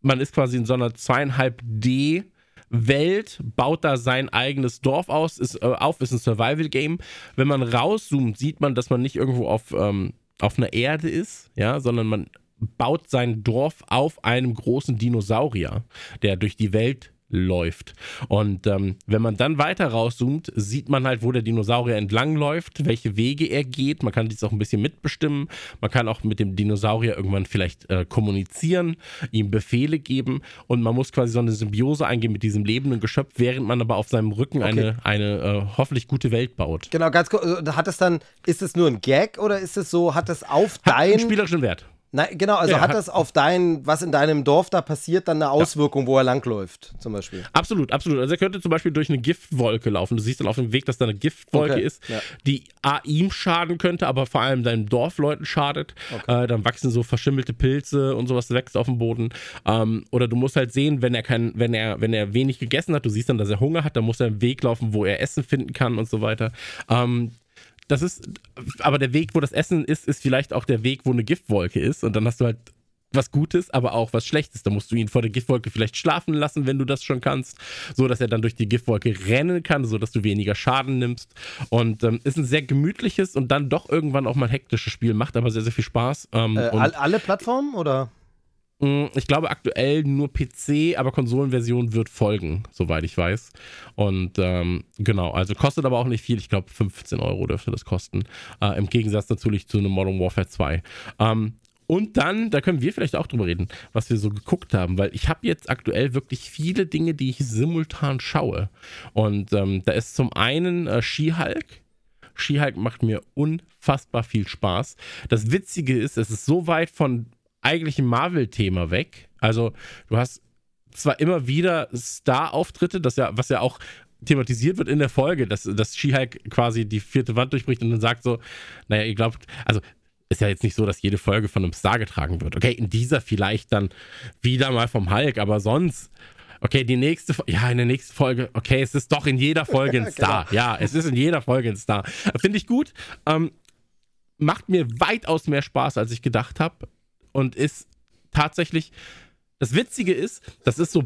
man ist quasi in so einer 2,5D Welt, baut da sein eigenes Dorf aus, ist, äh, auf, ist ein Survival-Game. Wenn man rauszoomt, sieht man, dass man nicht irgendwo auf, ähm, auf einer Erde ist, ja, sondern man baut sein Dorf auf einem großen Dinosaurier, der durch die Welt läuft. Und ähm, wenn man dann weiter rauszoomt, sieht man halt, wo der Dinosaurier entlang läuft, welche Wege er geht. Man kann dies auch ein bisschen mitbestimmen. Man kann auch mit dem Dinosaurier irgendwann vielleicht äh, kommunizieren, ihm Befehle geben und man muss quasi so eine Symbiose eingehen mit diesem lebenden Geschöpf, während man aber auf seinem Rücken eine, eine äh, hoffentlich gute Welt baut. Genau, ganz kurz. äh, Hat es dann, ist es nur ein Gag oder ist es so, hat es auf Hat einen dein. spielerischen Wert. Nein, genau, also Ja, hat das auf dein, was in deinem Dorf da passiert, dann eine Auswirkung, wo er langläuft, zum Beispiel. Absolut, absolut. Also er könnte zum Beispiel durch eine Giftwolke laufen. Du siehst dann auf dem Weg, dass da eine Giftwolke Okay, ist, ja. die A ihm schaden könnte, aber vor allem deinen Dorfleuten schadet. Äh, dann wachsen so verschimmelte Pilze und sowas wächst auf dem Boden. Ähm, oder du musst halt sehen, wenn er kein, wenn er, wenn er wenig gegessen hat, du siehst dann, dass er Hunger hat, dann muss er einen Weg laufen, wo er Essen finden kann und so weiter. Ähm, das ist, aber der Weg, wo das Essen ist, ist vielleicht auch der Weg, wo eine Giftwolke ist. Und dann hast du halt was Gutes, aber auch was Schlechtes. Da musst du ihn vor der Giftwolke vielleicht schlafen lassen, wenn du das schon kannst, so dass er dann durch die Giftwolke rennen kann, so dass du weniger Schaden nimmst. Und ähm, ist ein sehr gemütliches und dann doch irgendwann auch mal hektisches Spiel, macht aber sehr, sehr viel Spaß. Ähm, Äh, alle Plattformen oder? Mh, ich glaube aktuell nur PC, aber Konsolenversion wird folgen, soweit ich weiß. Und ähm, genau, also kostet aber auch nicht viel. Ich glaube 15 Euro dürfte das kosten. Äh, Im Gegensatz natürlich zu einem Modern Warfare 2. Ähm, und dann, da können wir vielleicht auch drüber reden, was wir so geguckt haben, weil ich habe jetzt aktuell wirklich viele Dinge, die ich simultan schaue. Und ähm, da ist zum einen äh. She-Hulk macht mir unfassbar viel Spaß. Das Witzige ist, es ist so weit von eigentlichem Marvel-Thema weg. Also, du hast zwar immer wieder Star-Auftritte, das ja, was ja auch thematisiert wird in der Folge, dass, dass She-Hulk quasi die vierte Wand durchbricht und dann sagt so, naja, ihr glaubt, also ist ja jetzt nicht so, dass jede Folge von einem Star getragen wird. Okay, in dieser vielleicht dann wieder mal vom Hulk, aber sonst, okay, die nächste, ja, in der nächsten Folge, okay, es ist doch in jeder Folge ein Star. Ja, es ist in jeder Folge ein Star. Finde ich gut. Ähm, macht mir weitaus mehr Spaß, als ich gedacht habe. Und ist tatsächlich. Das Witzige ist, das ist so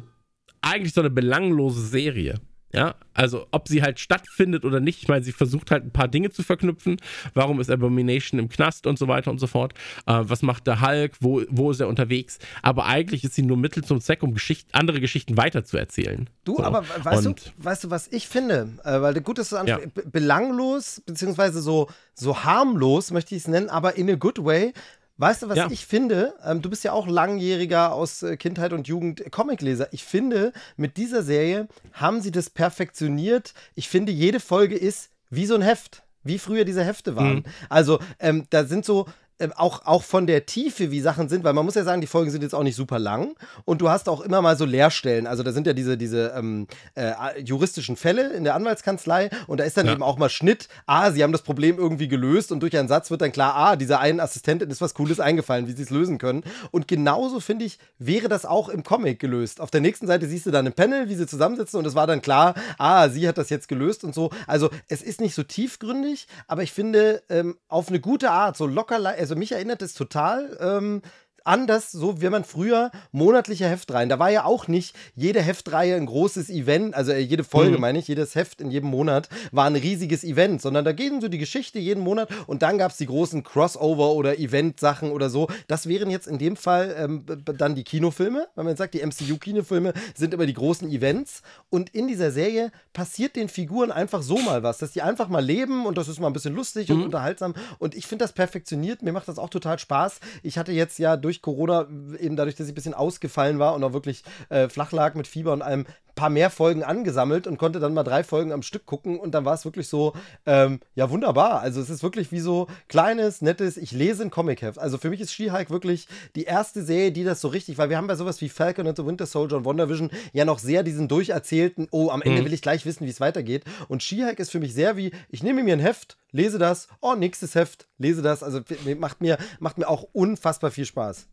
eigentlich so eine belanglose Serie. Ja, also ob sie halt stattfindet oder nicht, ich meine, sie versucht halt ein paar Dinge zu verknüpfen. Warum ist Abomination im Knast und so weiter und so fort? Äh, was macht der Hulk? Wo, wo ist er unterwegs? Aber eigentlich ist sie nur Mittel zum Zweck, um Geschicht, andere Geschichten weiterzuerzählen. Du, So. aber weißt du, Und- weißt du, was ich finde? Äh, weil gut, du Ja. belanglos, beziehungsweise so, so harmlos, möchte ich es nennen, aber in a good way. Weißt du, was Ja. ich finde? Ähm, du bist ja auch langjähriger aus äh, Kindheit und Jugend Comicleser. Ich finde, mit dieser Serie haben sie das perfektioniert. Ich finde, jede Folge ist wie so ein Heft, wie früher diese Hefte waren. Mhm. Also, ähm, da sind so. Ähm, Auch, auch von der Tiefe, wie Sachen sind, weil man muss ja sagen, die Folgen sind jetzt auch nicht super lang und du hast auch immer mal so Leerstellen. Also da sind ja diese, diese ähm, äh, juristischen Fälle in der Anwaltskanzlei und da ist dann Ja. eben auch mal Schnitt, ah, sie haben das Problem irgendwie gelöst und durch einen Satz wird dann klar, ah, dieser einen Assistentin ist was Cooles eingefallen, wie sie es lösen können. Und genauso, finde ich, wäre das auch im Comic gelöst. Auf der nächsten Seite siehst du dann ein Panel, wie sie zusammensitzen und es war dann klar, ah, sie hat das jetzt gelöst und so. Also es ist nicht so tiefgründig, aber ich finde, ähm, auf eine gute Art, so locker, also mich erinnert es total ähm, an das, so wie man früher monatliche Heftreihen, da war ja auch nicht jede Heftreihe ein großes Event, also äh, jede Folge Mhm. meine ich, jedes Heft in jedem Monat war ein riesiges Event, sondern da gehen so die Geschichte jeden Monat und dann gab es die großen Crossover oder Event-Sachen oder so. Das wären jetzt in dem Fall ähm, dann die Kinofilme, weil man sagt, die MCU-Kinofilme sind immer die großen Events und in dieser Serie passiert den Figuren einfach so mal was, dass die einfach mal leben und das ist mal ein bisschen lustig und unterhaltsam und ich finde das perfektioniert, mir macht das auch total Spaß. Ich hatte jetzt ja durch Corona, eben dadurch, dass ich ein bisschen ausgefallen war und auch wirklich äh, flach lag mit Fieber und allem, paar mehr Folgen angesammelt und konnte dann mal drei Folgen am Stück gucken und dann war es wirklich so, ähm, ja, wunderbar. Also es ist wirklich wie so kleines, nettes, ich lese ein Comic-Heft. Also für mich ist She-Hulk wirklich die erste Serie, die das so richtig, weil wir haben bei sowas wie Falcon and the Winter Soldier und WandaVision ja noch sehr diesen durcherzählten, oh, am Ende mhm. will ich gleich wissen, wie es weitergeht. Und She-Hulk ist für mich sehr wie, ich nehme mir ein Heft, lese das, oh, nächstes Heft, lese das. Also macht mir, macht mir auch unfassbar viel Spaß.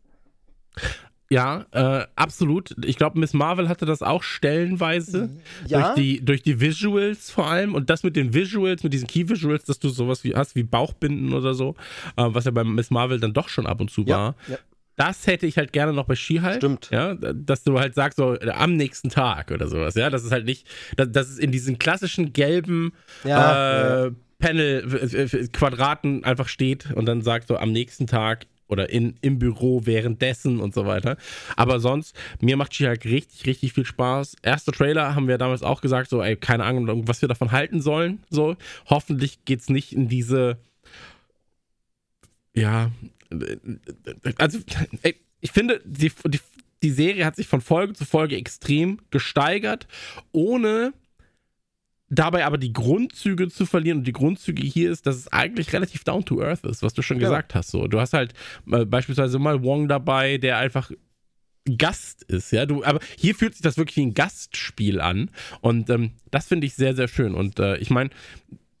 Ja, äh, absolut. Ich glaube, Miss Marvel hatte das auch stellenweise. Ja. Durch die, durch die Visuals vor allem. Und das mit den Visuals, mit diesen Key Visuals, dass du sowas wie hast wie Bauchbinden oder so, äh, was ja bei Miss Marvel dann doch schon ab und zu ja, war. Ja. Das hätte ich halt gerne noch bei She-Hulk. Stimmt. Ja, dass du halt sagst, so am nächsten Tag oder sowas. Ja, das ist halt nicht, dass, dass es in diesen klassischen gelben ja, äh, Panel, Quadraten einfach steht und dann sagt so am nächsten Tag oder in, im Büro währenddessen und so weiter. Aber sonst, mir macht She-Hulk richtig, richtig viel Spaß. Erster Trailer haben wir damals auch gesagt, so, ey, keine Ahnung, was wir davon halten sollen. So, hoffentlich geht's nicht in diese, ja, also, ey, ich finde, die, die, die Serie hat sich von Folge zu Folge extrem gesteigert, ohne dabei aber die Grundzüge zu verlieren. Und die Grundzüge hier ist, dass es eigentlich relativ down to earth ist, was du schon ja. gesagt hast. So, du hast halt äh, beispielsweise mal Wong dabei, der einfach Gast ist, ja. Du, aber hier fühlt sich das wirklich wie ein Gastspiel an. Und ähm, das finde ich sehr, sehr schön. Und äh, ich meine,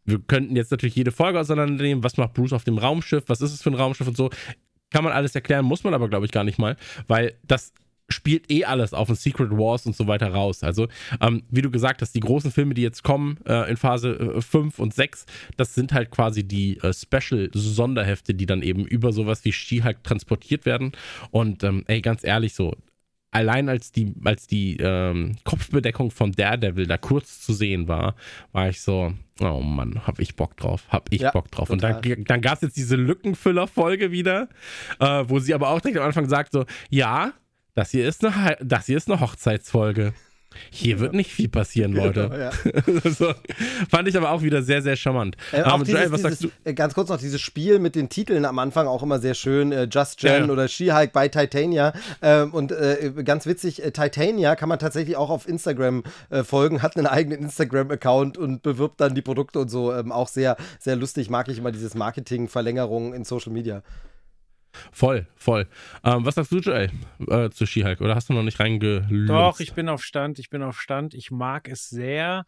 wir könnten jetzt natürlich jede Folge auseinandernehmen. Was macht Bruce auf dem Raumschiff? Was ist es für ein Raumschiff und so? Kann man alles erklären, muss man aber, glaube ich, gar nicht mal, weil das spielt eh alles auf den Secret Wars und so weiter raus. Also, ähm, wie du gesagt hast, die großen Filme, die jetzt kommen äh, in Phase äh, 5 und 6, das sind halt quasi die äh, Special-Sonderhefte, die dann eben über sowas wie She-Hulk transportiert werden. Und ähm, ey, ganz ehrlich, so, allein als die, als die ähm, Kopfbedeckung von Daredevil da kurz zu sehen war, war ich so, oh Mann, hab ich Bock drauf, hab ich ja, Bock drauf. Total. Und dann, dann gab es jetzt diese Lückenfüller-Folge wieder, äh, wo sie aber auch direkt am Anfang sagt so, ja, das hier ist eine, das hier ist eine Hochzeitsfolge. Hier wird nicht viel passieren, Leute. Genau, ja. so, fand ich aber auch wieder sehr, sehr charmant. Äh, auch um, dieses, Joel, was dieses, sagst du? Äh, ganz kurz noch dieses Spiel mit den Titeln am Anfang auch immer sehr schön. Äh, Just Jen ja. oder She-Hulk bei Titania. Ähm, und äh, ganz witzig, äh, Titania kann man tatsächlich auch auf Instagram äh, folgen, hat einen eigenen Instagram-Account und bewirbt dann die Produkte und so. Ähm, auch sehr, sehr lustig, mag ich immer dieses Marketing-Verlängerung in Social Media. Voll, voll. Ähm, was sagst du, Joel, äh, zu She-Hulk? Oder hast du noch nicht reingelöst? Doch, ich bin auf Stand, ich bin auf Stand. Ich mag es sehr.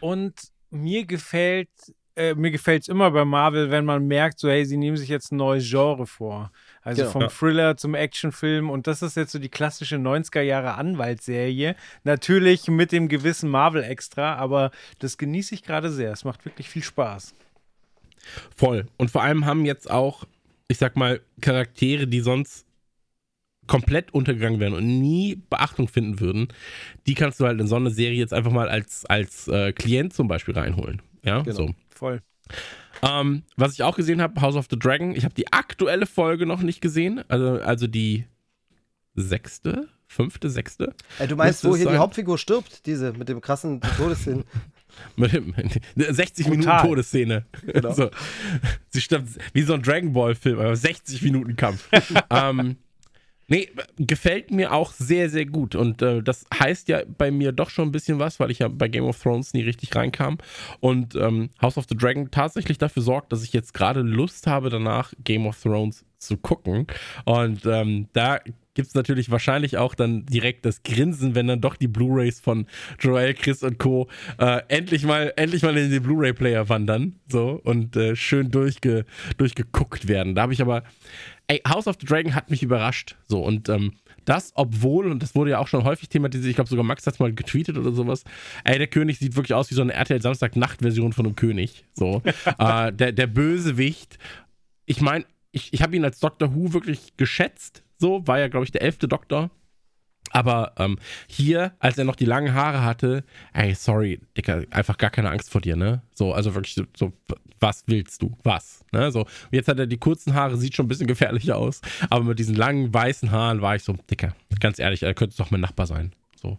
Und mir gefällt, äh, mir gefällt es immer bei Marvel, wenn man merkt, so, hey, sie nehmen sich jetzt ein neues Genre vor. Also genau. vom ja. Thriller zum Actionfilm. Und das ist jetzt so die klassische 90er Jahre Anwaltsserie. Natürlich mit dem gewissen Marvel-Extra, aber das genieße ich gerade sehr. Es macht wirklich viel Spaß. Voll. Und vor allem haben jetzt auch ich sag mal, Charaktere, die sonst komplett untergegangen wären und nie Beachtung finden würden, die kannst du halt in so eine Serie jetzt einfach mal als, als äh, Klient zum Beispiel reinholen. Ja, genau. so. Voll. Ähm, was ich auch gesehen habe, House of the Dragon, ich habe die aktuelle Folge noch nicht gesehen, also, also die sechste, fünfte, sechste. Äh, du meinst, wo hier sein? die Hauptfigur stirbt, diese mit dem krassen Todesszenen? 60 Minuten Todesszene. Genau. So. Sie stirbt wie so ein Dragon Ball Film, aber 60 Minuten Kampf. ähm, nee, gefällt mir auch sehr, sehr gut. Und äh, das heißt ja bei mir doch schon ein bisschen was, weil ich ja bei Game of Thrones nie richtig reinkam. Und ähm, House of the Dragon tatsächlich dafür sorgt, dass ich jetzt gerade Lust habe, danach Game of Thrones zu gucken. Und ähm, da gibt es natürlich wahrscheinlich auch dann direkt das Grinsen, wenn dann doch die Blu-rays von Joel, Chris und Co. Äh, endlich mal endlich mal in den Blu-ray-Player wandern so und äh, schön durchge, durchgeguckt werden. Da habe ich aber, ey, House of the Dragon hat mich überrascht. So und ähm, das, obwohl, und das wurde ja auch schon häufig thematisiert, ich glaube sogar Max hat es mal getweetet oder sowas, ey, der König sieht wirklich aus wie so eine RTL Samstag-Nacht-Version von einem König. So. äh, der, der Bösewicht. Ich meine, ich, ich habe ihn als Doctor Who wirklich geschätzt so, war ja, glaube ich, der elfte Doktor. Aber ähm, hier, als er noch die langen Haare hatte, ey, sorry, Dicker, einfach gar keine Angst vor dir, ne? So, also wirklich so, was willst du? Was? Ne? So, jetzt hat er die kurzen Haare, sieht schon ein bisschen gefährlicher aus. Aber mit diesen langen, weißen Haaren war ich so, Dicker, ganz ehrlich, er könnte doch mein Nachbar sein. So.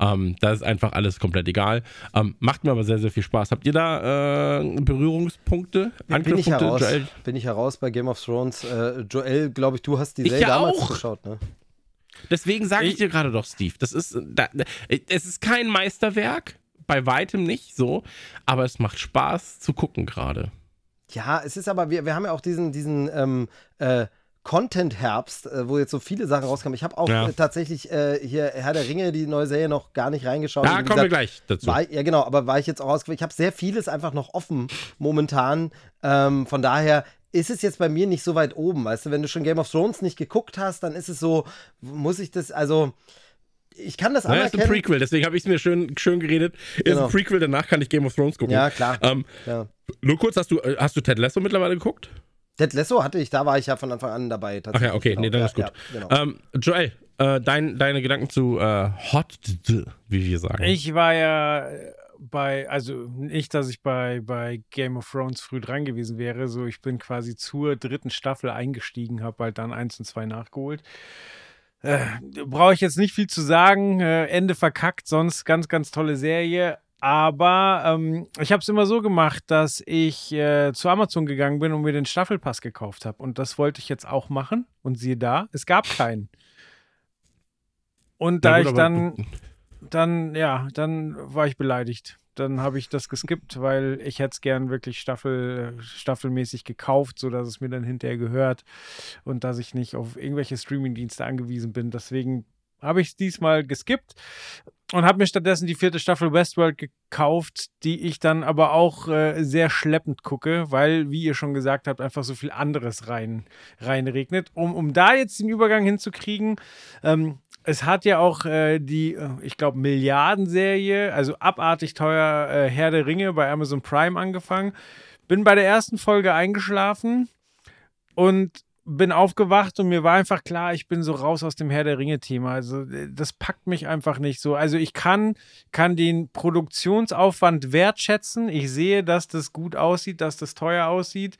Ähm, da ist einfach alles komplett egal. Ähm, macht mir aber sehr, sehr viel Spaß. Habt ihr da äh, Berührungspunkte? Ja, bin, ich heraus, bin ich heraus bei Game of Thrones. Äh, Joel, glaube ich, du hast die Serie damals geschaut, ne? Deswegen sage ich, ich dir gerade doch, Steve, das ist, da, es ist kein Meisterwerk, bei weitem nicht so, aber es macht Spaß zu gucken gerade. Ja, es ist aber, wir, wir haben ja auch diesen, diesen ähm, äh, Content-Herbst, äh, wo jetzt so viele Sachen rauskamen. Ich habe auch ja. äh, tatsächlich äh, hier Herr der Ringe, die neue Serie, noch gar nicht reingeschaut. Da kommen wir gleich dazu. War, ja, genau, aber war ich jetzt auch ausgewählt. Ich habe sehr vieles einfach noch offen momentan. Ähm, von daher ist es jetzt bei mir nicht so weit oben. Weißt du, wenn du schon Game of Thrones nicht geguckt hast, dann ist es so, muss ich das, also ich kann das naja, anerkennen. ist ein Prequel, deswegen habe ich es mir schön, schön geredet. Ist genau. ein Prequel, danach kann ich Game of Thrones gucken. Ja, klar. Ähm, ja. Nur kurz, hast du, äh, hast du Ted Lasso mittlerweile geguckt? Ted Lasso hatte ich, da war ich ja von Anfang an dabei. Ach ja, okay, genau. nee, dann ist gut. Ja, genau. ähm, Joel, äh, dein, deine Gedanken zu äh, Hot, wie wir sagen. Ich war ja bei, also nicht, dass ich bei, bei Game of Thrones früh dran gewesen wäre, so ich bin quasi zur dritten Staffel eingestiegen, habe halt dann eins und zwei nachgeholt. Äh, Brauche ich jetzt nicht viel zu sagen. Äh, Ende verkackt, sonst ganz, ganz tolle Serie. Aber ähm, ich habe es immer so gemacht, dass ich äh, zu Amazon gegangen bin und mir den Staffelpass gekauft habe. Und das wollte ich jetzt auch machen. Und siehe da, es gab keinen. Und da gut, ich dann, dann, ja, dann war ich beleidigt. Dann habe ich das geskippt, weil ich hätte es gern wirklich Staffel, staffelmäßig gekauft, sodass es mir dann hinterher gehört und dass ich nicht auf irgendwelche Streamingdienste angewiesen bin. Deswegen habe ich es diesmal geskippt und habe mir stattdessen die vierte Staffel Westworld gekauft, die ich dann aber auch äh, sehr schleppend gucke, weil, wie ihr schon gesagt habt, einfach so viel anderes rein, reinregnet. Um, um da jetzt den Übergang hinzukriegen, ähm, es hat ja auch äh, die, äh, ich glaube, Milliardenserie, also abartig teuer äh, Herr der Ringe bei Amazon Prime angefangen. Bin bei der ersten Folge eingeschlafen und bin aufgewacht und mir war einfach klar, ich bin so raus aus dem Herr der Ringe-Thema. Also äh, das packt mich einfach nicht so. Also ich kann, kann den Produktionsaufwand wertschätzen. Ich sehe, dass das gut aussieht, dass das teuer aussieht.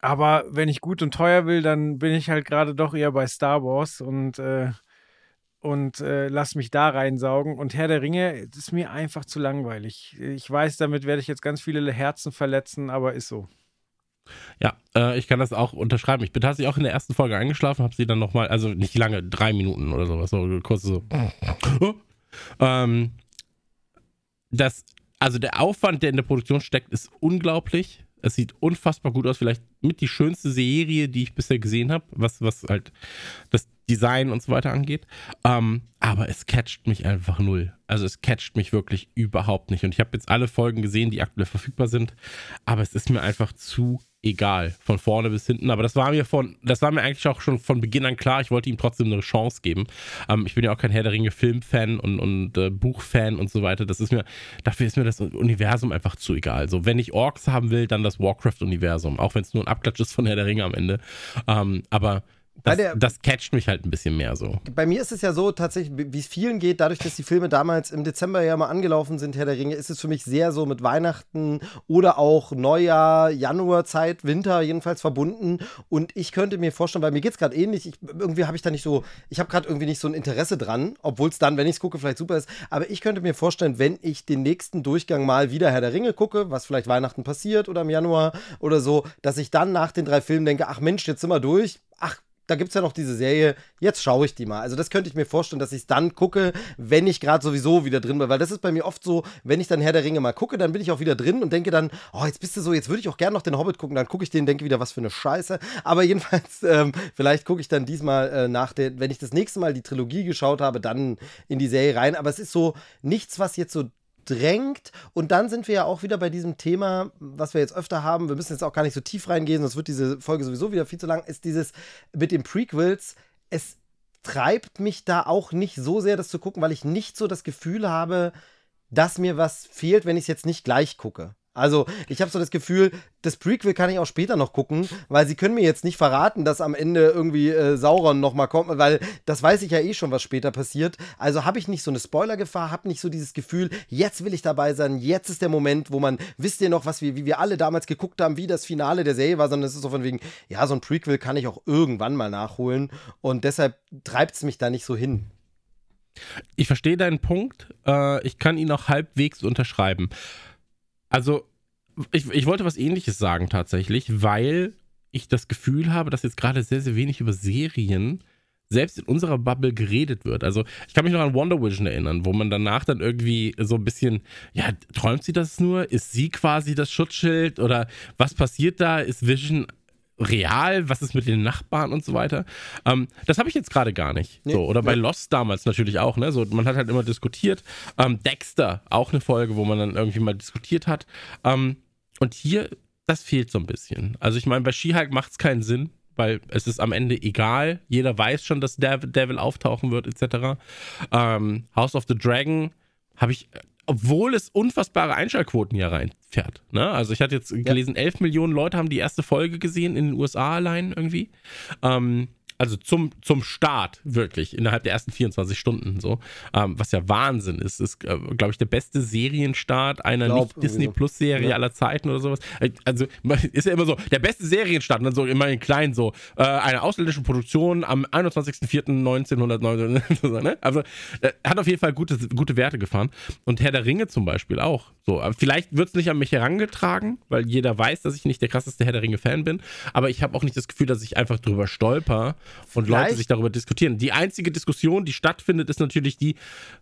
Aber wenn ich gut und teuer will, dann bin ich halt gerade doch eher bei Star Wars und, äh, und äh, lass mich da reinsaugen. Und Herr der Ringe ist mir einfach zu langweilig. Ich weiß, damit werde ich jetzt ganz viele Herzen verletzen, aber ist so. Ja, äh, ich kann das auch unterschreiben. Ich bin tatsächlich auch in der ersten Folge eingeschlafen, habe sie dann nochmal, also nicht lange, drei Minuten oder sowas, so kurz so. Ähm, das, also der Aufwand, der in der Produktion steckt, ist unglaublich. Es sieht unfassbar gut aus. Vielleicht mit die schönste Serie, die ich bisher gesehen habe, was, was halt das Design und so weiter angeht. Ähm, aber es catcht mich einfach null. Also es catcht mich wirklich überhaupt nicht. Und ich habe jetzt alle Folgen gesehen, die aktuell verfügbar sind. Aber es ist mir einfach zu egal, von vorne bis hinten. Aber das war mir von, das war mir eigentlich auch schon von Beginn an klar. Ich wollte ihm trotzdem eine Chance geben. Ähm, ich bin ja auch kein Herr der Ringe Filmfan und, und äh, Buchfan und so weiter. Das ist mir, dafür ist mir das Universum einfach zu egal. So, wenn ich Orks haben will, dann das Warcraft-Universum. Auch wenn es nur ein Abklatsch ist von Herr der Ringe am Ende. Ähm, aber das, der, das, catcht mich halt ein bisschen mehr so. Bei mir ist es ja so, tatsächlich, wie es vielen geht, dadurch, dass die Filme damals im Dezember ja mal angelaufen sind, Herr der Ringe, ist es für mich sehr so mit Weihnachten oder auch Neujahr, Januarzeit, Winter jedenfalls verbunden. Und ich könnte mir vorstellen, weil mir geht es gerade ähnlich, ich, irgendwie habe ich da nicht so, ich habe gerade irgendwie nicht so ein Interesse dran, obwohl es dann, wenn ich es gucke, vielleicht super ist. Aber ich könnte mir vorstellen, wenn ich den nächsten Durchgang mal wieder Herr der Ringe gucke, was vielleicht Weihnachten passiert oder im Januar oder so, dass ich dann nach den drei Filmen denke, ach Mensch, jetzt sind wir durch. Ach, da gibt es ja noch diese Serie, jetzt schaue ich die mal. Also das könnte ich mir vorstellen, dass ich es dann gucke, wenn ich gerade sowieso wieder drin bin. Weil das ist bei mir oft so, wenn ich dann Herr der Ringe mal gucke, dann bin ich auch wieder drin und denke dann, oh, jetzt bist du so, jetzt würde ich auch gerne noch den Hobbit gucken. Dann gucke ich den denke wieder, was für eine Scheiße. Aber jedenfalls, ähm, vielleicht gucke ich dann diesmal äh, nach der, wenn ich das nächste Mal die Trilogie geschaut habe, dann in die Serie rein. Aber es ist so nichts, was jetzt so drängt. Und dann sind wir ja auch wieder bei diesem Thema, was wir jetzt öfter haben. Wir müssen jetzt auch gar nicht so tief reingehen, sonst wird diese Folge sowieso wieder viel zu lang. Ist dieses mit den Prequels. Es treibt mich da auch nicht so sehr, das zu gucken, weil ich nicht so das Gefühl habe, dass mir was fehlt, wenn ich es jetzt nicht gleich gucke. Also, ich habe so das Gefühl, das Prequel kann ich auch später noch gucken, weil sie können mir jetzt nicht verraten, dass am Ende irgendwie äh, Sauron nochmal kommt, weil das weiß ich ja eh schon, was später passiert. Also habe ich nicht so eine Spoilergefahr, habe nicht so dieses Gefühl, jetzt will ich dabei sein, jetzt ist der Moment, wo man, wisst ihr noch, was wir, wie wir alle damals geguckt haben, wie das Finale der Serie war, sondern es ist so von wegen, ja, so ein Prequel kann ich auch irgendwann mal nachholen und deshalb treibt es mich da nicht so hin. Ich verstehe deinen Punkt. Äh, ich kann ihn auch halbwegs unterschreiben. Also, ich, ich wollte was ähnliches sagen tatsächlich, weil ich das Gefühl habe, dass jetzt gerade sehr, sehr wenig über Serien selbst in unserer Bubble geredet wird. Also ich kann mich noch an Wonder Vision erinnern, wo man danach dann irgendwie so ein bisschen, ja, träumt sie das nur? Ist sie quasi das Schutzschild? Oder was passiert da? Ist Vision real, was ist mit den Nachbarn und so weiter. Ähm, das habe ich jetzt gerade gar nicht. Nee, so, oder bei Lost damals natürlich auch, ne? So, man hat halt immer diskutiert. Ähm, Dexter, auch eine Folge, wo man dann irgendwie mal diskutiert hat. Ähm, und hier, das fehlt so ein bisschen. Also ich meine, bei She-Hulk macht es keinen Sinn, weil es ist am Ende egal. Jeder weiß schon, dass Devil, Devil auftauchen wird, etc. Ähm, House of the Dragon habe ich obwohl es unfassbare Einschaltquoten hier reinfährt. Ne? Also ich hatte jetzt gelesen, ja. 11 Millionen Leute haben die erste Folge gesehen in den USA allein irgendwie. Ähm, also zum, zum Start wirklich, innerhalb der ersten 24 Stunden so. Ähm, was ja Wahnsinn ist. Ist, äh, glaube ich, der beste Serienstart einer Nicht-Disney-Plus-Serie ja. aller Zeiten oder sowas. Äh, also ist ja immer so, der beste Serienstart, dann so immer in klein so, äh, eine ausländische Produktion am 21.04.1999. ne? Also äh, hat auf jeden Fall gute, gute Werte gefahren. Und Herr der Ringe zum Beispiel auch. So, vielleicht wird es nicht an mich herangetragen, weil jeder weiß, dass ich nicht der krasseste Herr der Ringe-Fan bin. Aber ich habe auch nicht das Gefühl, dass ich einfach drüber stolper und Vielleicht. Leute sich darüber diskutieren. Die einzige Diskussion, die stattfindet, ist natürlich die,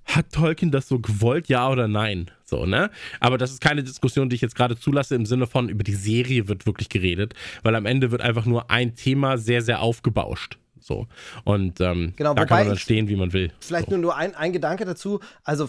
hat Tolkien das so gewollt, ja oder nein? So, ne? Aber das ist keine Diskussion, die ich jetzt gerade zulasse im Sinne von, über die Serie wird wirklich geredet, weil am Ende wird einfach nur ein Thema sehr, sehr aufgebauscht. So. Und ähm, genau, da kann man dann stehen, wie man will. Vielleicht so. nur, nur ein, ein Gedanke dazu. Also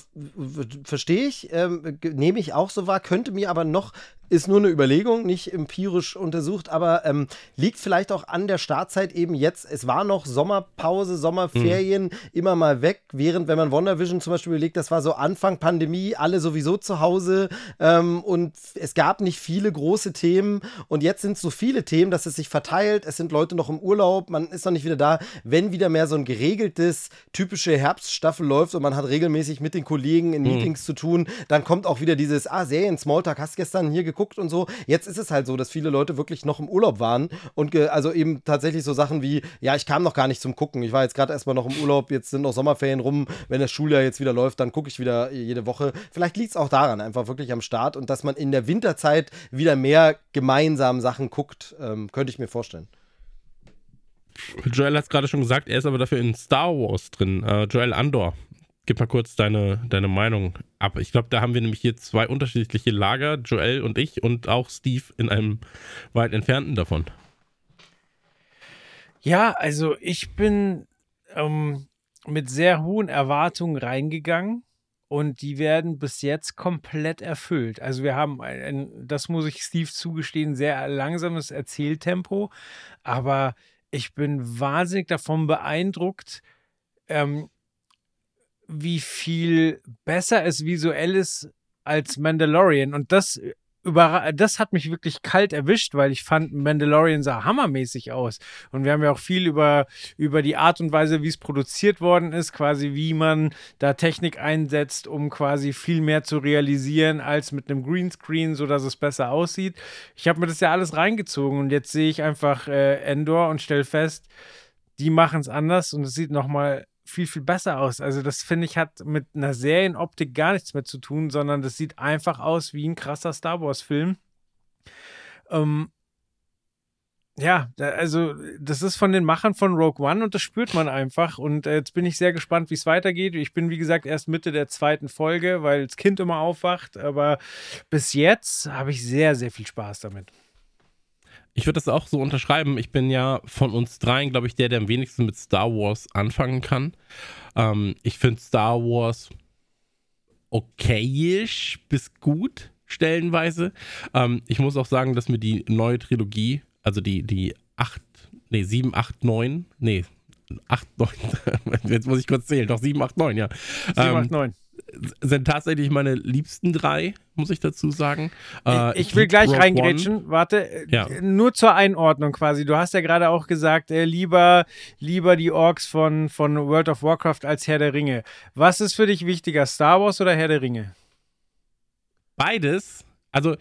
verstehe ich, ähm, nehme ich auch so wahr, könnte mir aber noch ist nur eine Überlegung, nicht empirisch untersucht, aber ähm, liegt vielleicht auch an der Startzeit eben jetzt. Es war noch Sommerpause, Sommerferien, mhm. immer mal weg, während, wenn man WandaVision zum Beispiel überlegt, das war so Anfang Pandemie, alle sowieso zu Hause ähm, und es gab nicht viele große Themen und jetzt sind so viele Themen, dass es sich verteilt. Es sind Leute noch im Urlaub, man ist noch nicht wieder da. Wenn wieder mehr so ein geregeltes, typische Herbststaffel läuft und man hat regelmäßig mit den Kollegen in mhm. Meetings zu tun, dann kommt auch wieder dieses, ah, Serien, Smalltalk, hast gestern hier geguckt geguckt und so. Jetzt ist es halt so, dass viele Leute wirklich noch im Urlaub waren und also eben tatsächlich so Sachen wie, ja, ich kam noch gar nicht zum Gucken. Ich war jetzt gerade erstmal noch im Urlaub, jetzt sind noch Sommerferien rum. Wenn das Schuljahr jetzt wieder läuft, dann gucke ich wieder jede Woche. Vielleicht liegt es auch daran, einfach wirklich am Start und dass man in der Winterzeit wieder mehr gemeinsam Sachen guckt, ähm, könnte ich mir vorstellen. Joel hat es gerade schon gesagt, er ist aber dafür in Star Wars drin. Uh, Joel Andor gib mal kurz deine, deine Meinung ab. Ich glaube, da haben wir nämlich hier zwei unterschiedliche Lager, Joel und ich und auch Steve in einem weit entfernten davon. Ja, also ich bin ähm, mit sehr hohen Erwartungen reingegangen und die werden bis jetzt komplett erfüllt. Also wir haben, ein, ein, das muss ich Steve zugestehen, sehr langsames Erzähltempo, aber ich bin wahnsinnig davon beeindruckt, ähm, wie viel besser es visuell ist als Mandalorian. Und das das hat mich wirklich kalt erwischt, weil ich fand, Mandalorian sah hammermäßig aus. Und wir haben ja auch viel über, über die Art und Weise, wie es produziert worden ist, quasi wie man da Technik einsetzt, um quasi viel mehr zu realisieren als mit einem Greenscreen, sodass es besser aussieht. Ich habe mir das ja alles reingezogen und jetzt sehe ich einfach äh, Endor und stelle fest, die machen es anders und es sieht nochmal viel, viel besser aus. Also das finde ich hat mit einer Serienoptik gar nichts mehr zu tun, sondern das sieht einfach aus wie ein krasser Star Wars-Film. Ähm, ja, also das ist von den Machern von Rogue One und das spürt man einfach. Und äh, jetzt bin ich sehr gespannt, wie es weitergeht. Ich bin, wie gesagt, erst Mitte der zweiten Folge, weil das Kind immer aufwacht. Aber bis jetzt habe ich sehr, sehr viel Spaß damit. Ich würde das auch so unterschreiben. Ich bin ja von uns dreien, glaube ich, der, der am wenigsten mit Star Wars anfangen kann. Ähm, ich finde Star Wars okayisch bis gut stellenweise. Ähm, ich muss auch sagen, dass mir die neue Trilogie, also die, die 8, nee, 7, 8, 9, nee, 8, 9, jetzt muss ich kurz zählen, doch 7, 8, 9, ja. 7, ähm, 8, 9 sind tatsächlich meine liebsten drei, muss ich dazu sagen. Äh, ich, will gleich reingrätschen. Warte, ja. nur zur Einordnung quasi. Du hast ja gerade auch gesagt, äh, lieber, lieber die Orks von, von World of Warcraft als Herr der Ringe. Was ist für dich wichtiger, Star Wars oder Herr der Ringe? Beides. Also,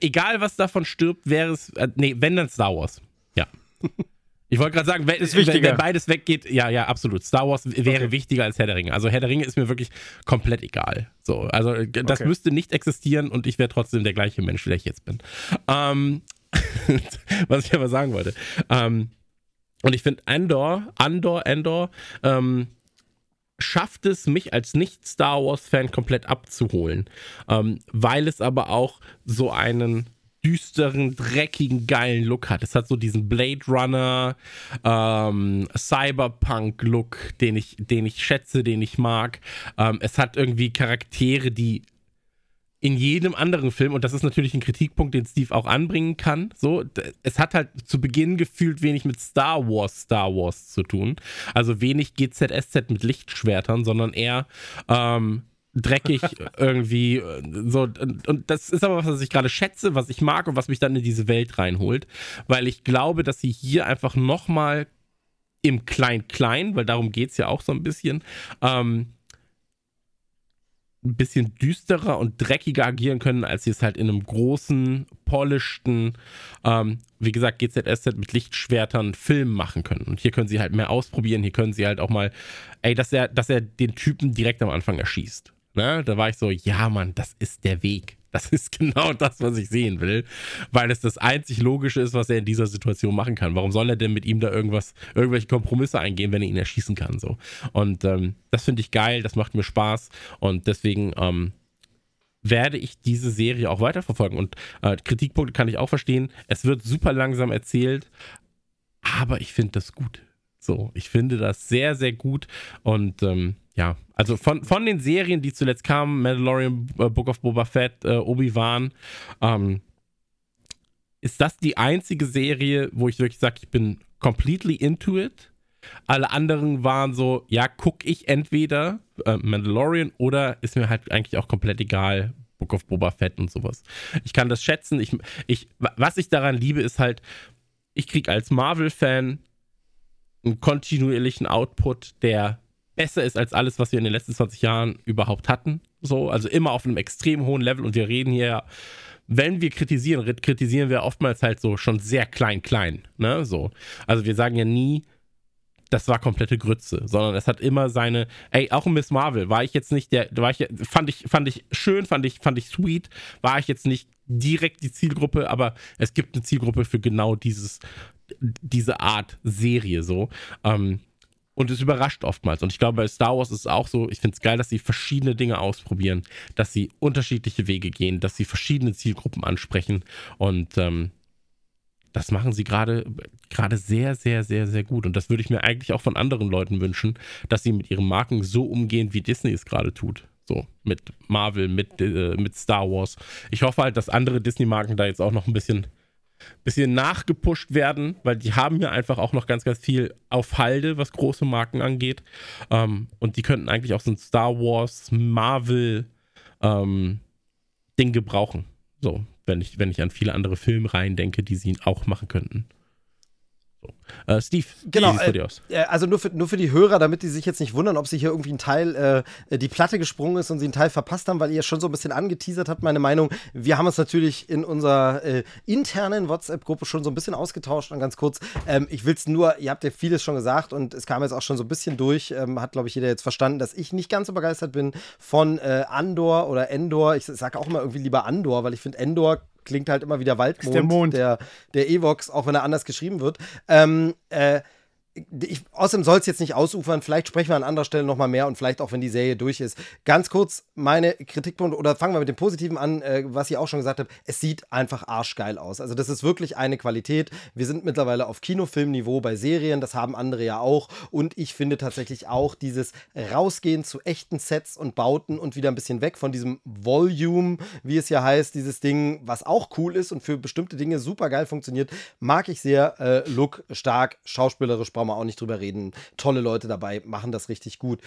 egal was davon stirbt, wäre es. Äh, nee, wenn dann Star Wars. Ja. Ich wollte gerade sagen, wenn, wenn, wenn, beides weggeht, ja, ja, absolut. Star Wars wäre okay. wichtiger als Herr der Ringe. Also Herr der Ringe ist mir wirklich komplett egal. So, also das okay. müsste nicht existieren und ich wäre trotzdem der gleiche Mensch, der ich jetzt bin. Ähm, was ich aber sagen wollte. Ähm, Und ich finde Andor, Andor, Andor, ähm, schafft es, mich als Nicht-Star Wars-Fan komplett abzuholen. Ähm, weil es aber auch so einen düsteren, dreckigen, geilen Look hat. Es hat so diesen Blade Runner, ähm, Cyberpunk-Look, den ich, den ich schätze, den ich mag. Ähm, es hat irgendwie Charaktere, die in jedem anderen Film, und das ist natürlich ein Kritikpunkt, den Steve auch anbringen kann, so, es hat halt zu Beginn gefühlt wenig mit Star Wars, Star Wars zu tun. Also wenig GZSZ mit Lichtschwertern, sondern eher ähm, dreckig irgendwie so und das ist aber was, was ich gerade schätze, was ich mag und was mich dann in diese Welt reinholt, weil ich glaube, dass sie hier einfach noch mal im Klein-Klein, weil darum geht es ja auch so ein bisschen, ähm, ein bisschen düsterer und dreckiger agieren können, als sie es halt in einem großen, polischten, ähm, wie gesagt, GZSZ mit Lichtschwertern Film machen können. Und hier können sie halt mehr ausprobieren, hier können sie halt auch mal, ey, dass er, dass er den Typen direkt am Anfang erschießt. Ne? Da war ich so, ja, Mann, das ist der Weg. Das ist genau das, was ich sehen will, weil es das einzig Logische ist, was er in dieser Situation machen kann. Warum soll er denn mit ihm da irgendwas, irgendwelche Kompromisse eingehen, wenn er ihn erschießen kann? So. Und ähm, das finde ich geil, das macht mir Spaß und deswegen ähm, werde ich diese Serie auch weiterverfolgen. Und äh, Kritikpunkte kann ich auch verstehen. Es wird super langsam erzählt, aber ich finde das gut. So, ich finde das sehr, sehr gut und ähm, ja, also von, von den Serien, die zuletzt kamen, Mandalorian, äh, Book of Boba Fett, äh, Obi-Wan, ähm, ist das die einzige Serie, wo ich wirklich sage, ich bin completely into it. Alle anderen waren so, ja, guck ich entweder äh, Mandalorian oder ist mir halt eigentlich auch komplett egal, Book of Boba Fett und sowas. Ich kann das schätzen. Ich, ich, was ich daran liebe, ist halt, ich kriege als Marvel-Fan einen kontinuierlichen Output, der besser ist als alles, was wir in den letzten 20 Jahren überhaupt hatten. So, also immer auf einem extrem hohen Level und wir reden hier, wenn wir kritisieren, kritisieren wir oftmals halt so schon sehr klein, klein, ne, so. Also wir sagen ja nie, das war komplette Grütze, sondern es hat immer seine, ey, auch in Miss Marvel war ich jetzt nicht der, war ich, fand ich, fand ich schön, fand ich, fand ich sweet, war ich jetzt nicht direkt die Zielgruppe, aber es gibt eine Zielgruppe für genau dieses, diese Art Serie so. Ähm, und es überrascht oftmals. Und ich glaube, bei Star Wars ist es auch so, ich finde es geil, dass sie verschiedene Dinge ausprobieren, dass sie unterschiedliche Wege gehen, dass sie verschiedene Zielgruppen ansprechen. Und ähm, das machen sie gerade gerade sehr, sehr, sehr, sehr gut. Und das würde ich mir eigentlich auch von anderen Leuten wünschen, dass sie mit ihren Marken so umgehen, wie Disney es gerade tut. So, mit Marvel, mit, äh, mit Star Wars. Ich hoffe halt, dass andere Disney-Marken da jetzt auch noch ein bisschen bisschen nachgepusht werden, weil die haben ja einfach auch noch ganz, ganz viel auf Halde, was große Marken angeht. Ähm, und die könnten eigentlich auch so ein Star Wars, Marvel ähm, Ding gebrauchen. So, wenn ich, wenn ich an viele andere Filmreihen denke, die sie auch machen könnten. Äh, Steve, genau, es äh, Also nur für, nur für die Hörer, damit die sich jetzt nicht wundern, ob sich hier irgendwie ein Teil, äh, die Platte gesprungen ist und sie einen Teil verpasst haben, weil ihr schon so ein bisschen angeteasert habt, meine Meinung. Wir haben uns natürlich in unserer äh, internen WhatsApp-Gruppe schon so ein bisschen ausgetauscht und ganz kurz, ähm, ich will es nur, ihr habt ja vieles schon gesagt und es kam jetzt auch schon so ein bisschen durch, ähm, hat glaube ich jeder jetzt verstanden, dass ich nicht ganz so begeistert bin von äh, Andor oder Endor. Ich sage auch immer irgendwie lieber Andor, weil ich finde Endor klingt halt immer wie der Waldmond, der, Mond. der, der Evox, auch wenn er anders geschrieben wird. Ähm, äh, ich, außerdem soll es jetzt nicht ausufern, vielleicht sprechen wir an anderer Stelle nochmal mehr und vielleicht auch, wenn die Serie durch ist. Ganz kurz meine Kritikpunkte oder fangen wir mit dem Positiven an, äh, was ich auch schon gesagt habe. Es sieht einfach arschgeil aus. Also, das ist wirklich eine Qualität. Wir sind mittlerweile auf Kinofilmniveau bei Serien, das haben andere ja auch. Und ich finde tatsächlich auch dieses Rausgehen zu echten Sets und Bauten und wieder ein bisschen weg von diesem Volume, wie es ja heißt, dieses Ding, was auch cool ist und für bestimmte Dinge super geil funktioniert, mag ich sehr. Äh, Look stark, schauspielerisch braucht brauchen wir auch nicht drüber reden. Tolle Leute dabei, machen das richtig gut.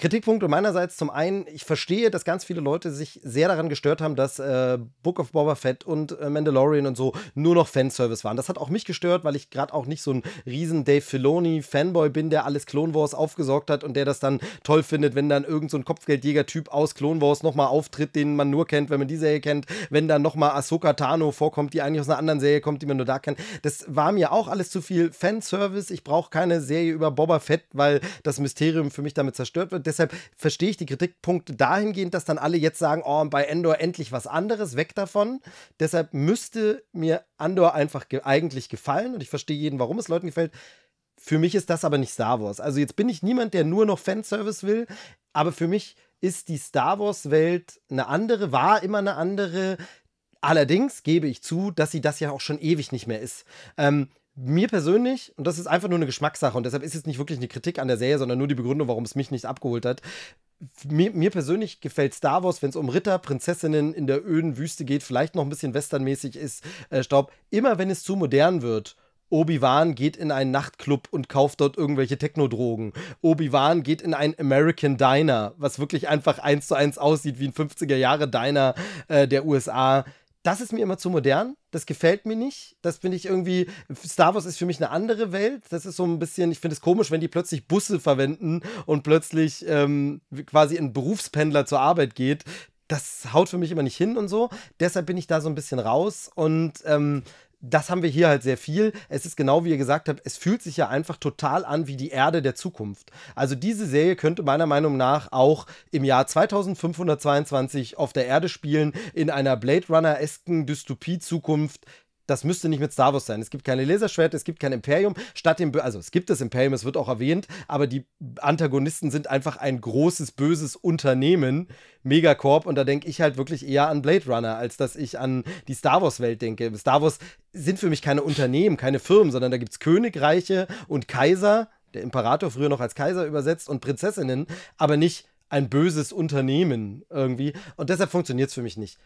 Kritikpunkte meinerseits zum einen, ich verstehe, dass ganz viele Leute sich sehr daran gestört haben, dass äh, Book of Boba Fett und äh, Mandalorian und so nur noch Fanservice waren. Das hat auch mich gestört, weil ich gerade auch nicht so ein riesen Dave Filoni Fanboy bin, der alles Clone Wars aufgesorgt hat und der das dann toll findet, wenn dann irgend so Kopfgeldjäger-Typ aus Clone Wars nochmal auftritt, den man nur kennt, wenn man die Serie kennt, wenn dann nochmal Ahsoka Tano vorkommt, die eigentlich aus einer anderen Serie kommt, die man nur da kennt. Das war mir auch alles zu viel Fanservice. Ich brauche keine Serie über Boba Fett, weil das Mysterium für mich damit zerstört wird deshalb verstehe ich die Kritikpunkte dahingehend, dass dann alle jetzt sagen, oh, bei Endor endlich was anderes, weg davon. Deshalb müsste mir Andor einfach ge eigentlich gefallen und ich verstehe jeden, warum es Leuten gefällt. Für mich ist das aber nicht Star Wars. Also jetzt bin ich niemand, der nur noch Fanservice will, aber für mich ist die Star Wars-Welt eine andere, war immer eine andere. Allerdings gebe ich zu, dass sie das ja auch schon ewig nicht mehr ist. Ähm, mir persönlich, und das ist einfach nur eine Geschmackssache und deshalb ist es nicht wirklich eine Kritik an der Serie, sondern nur die Begründung, warum es mich nicht abgeholt hat. Mir, mir persönlich gefällt Star Wars, wenn es um Ritter, Prinzessinnen in der öden Wüste geht, vielleicht noch ein bisschen westernmäßig ist, äh, Staub. Immer wenn es zu modern wird Obi-Wan geht in einen Nachtclub und kauft dort irgendwelche Technodrogen. Obi-Wan geht in einen American Diner, was wirklich einfach eins zu eins aussieht wie ein 50er Jahre Diner äh, der USA. Das ist mir immer zu modern. Das gefällt mir nicht. Das finde ich irgendwie. Star Wars ist für mich eine andere Welt. Das ist so ein bisschen. Ich finde es komisch, wenn die plötzlich Busse verwenden und plötzlich ähm, quasi ein Berufspendler zur Arbeit geht. Das haut für mich immer nicht hin und so. Deshalb bin ich da so ein bisschen raus. Und ähm, das haben wir hier halt sehr viel. Es ist genau wie ihr gesagt habt, es fühlt sich ja einfach total an wie die Erde der Zukunft. Also diese Serie könnte meiner Meinung nach auch im Jahr 2522 auf der Erde spielen, in einer Blade Runner-esken Dystopie-Zukunft, das müsste nicht mit Star Wars sein. Es gibt keine Laserschwerter, es gibt kein Imperium. Statt dem, also es gibt das Imperium, es wird auch erwähnt, aber die Antagonisten sind einfach ein großes, böses Unternehmen, Megacorp. Und da denke ich halt wirklich eher an Blade Runner, als dass ich an die Star Wars-Welt denke. Star Wars sind für mich keine Unternehmen, keine Firmen, sondern da gibt es Königreiche und Kaiser, der Imperator früher noch als Kaiser übersetzt, und Prinzessinnen, aber nicht ein böses Unternehmen irgendwie. Und deshalb funktioniert es für mich nicht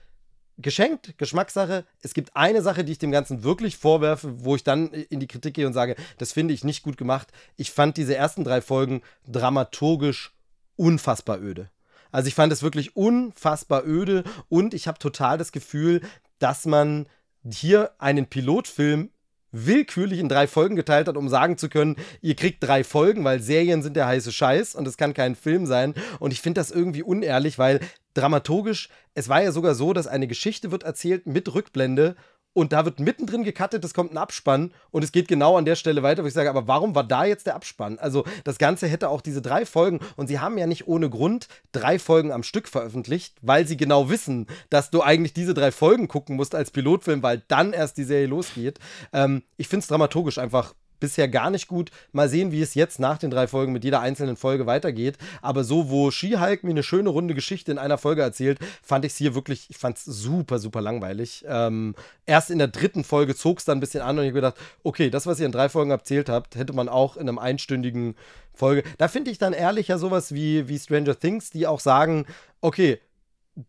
geschenkt, Geschmackssache. Es gibt eine Sache, die ich dem Ganzen wirklich vorwerfe, wo ich dann in die Kritik gehe und sage, das finde ich nicht gut gemacht. Ich fand diese ersten drei Folgen dramaturgisch unfassbar öde. Also ich fand es wirklich unfassbar öde und ich habe total das Gefühl, dass man hier einen Pilotfilm willkürlich in drei Folgen geteilt hat, um sagen zu können, ihr kriegt drei Folgen, weil Serien sind der heiße Scheiß und es kann kein Film sein. Und ich finde das irgendwie unehrlich, weil dramaturgisch, es war ja sogar so, dass eine Geschichte wird erzählt mit Rückblende und da wird mittendrin gecuttet, es kommt ein Abspann und es geht genau an der Stelle weiter, wo ich sage, aber warum war da jetzt der Abspann? Also das Ganze hätte auch diese drei Folgen und sie haben ja nicht ohne Grund drei Folgen am Stück veröffentlicht, weil sie genau wissen, dass du eigentlich diese drei Folgen gucken musst als Pilotfilm, weil dann erst die Serie losgeht. Ähm, ich finde es dramaturgisch einfach bisher gar nicht gut. Mal sehen, wie es jetzt nach den drei Folgen mit jeder einzelnen Folge weitergeht. Aber so, wo She-Hulk mir eine schöne runde Geschichte in einer Folge erzählt, fand ich es hier wirklich, ich fand es super, super langweilig. Ähm, erst in der dritten Folge zog es dann ein bisschen an und ich habe gedacht, okay, das, was ihr in drei Folgen erzählt habt, hätte man auch in einem einstündigen Folge. Da finde ich dann ehrlicher sowas wie, wie Stranger Things, die auch sagen, okay,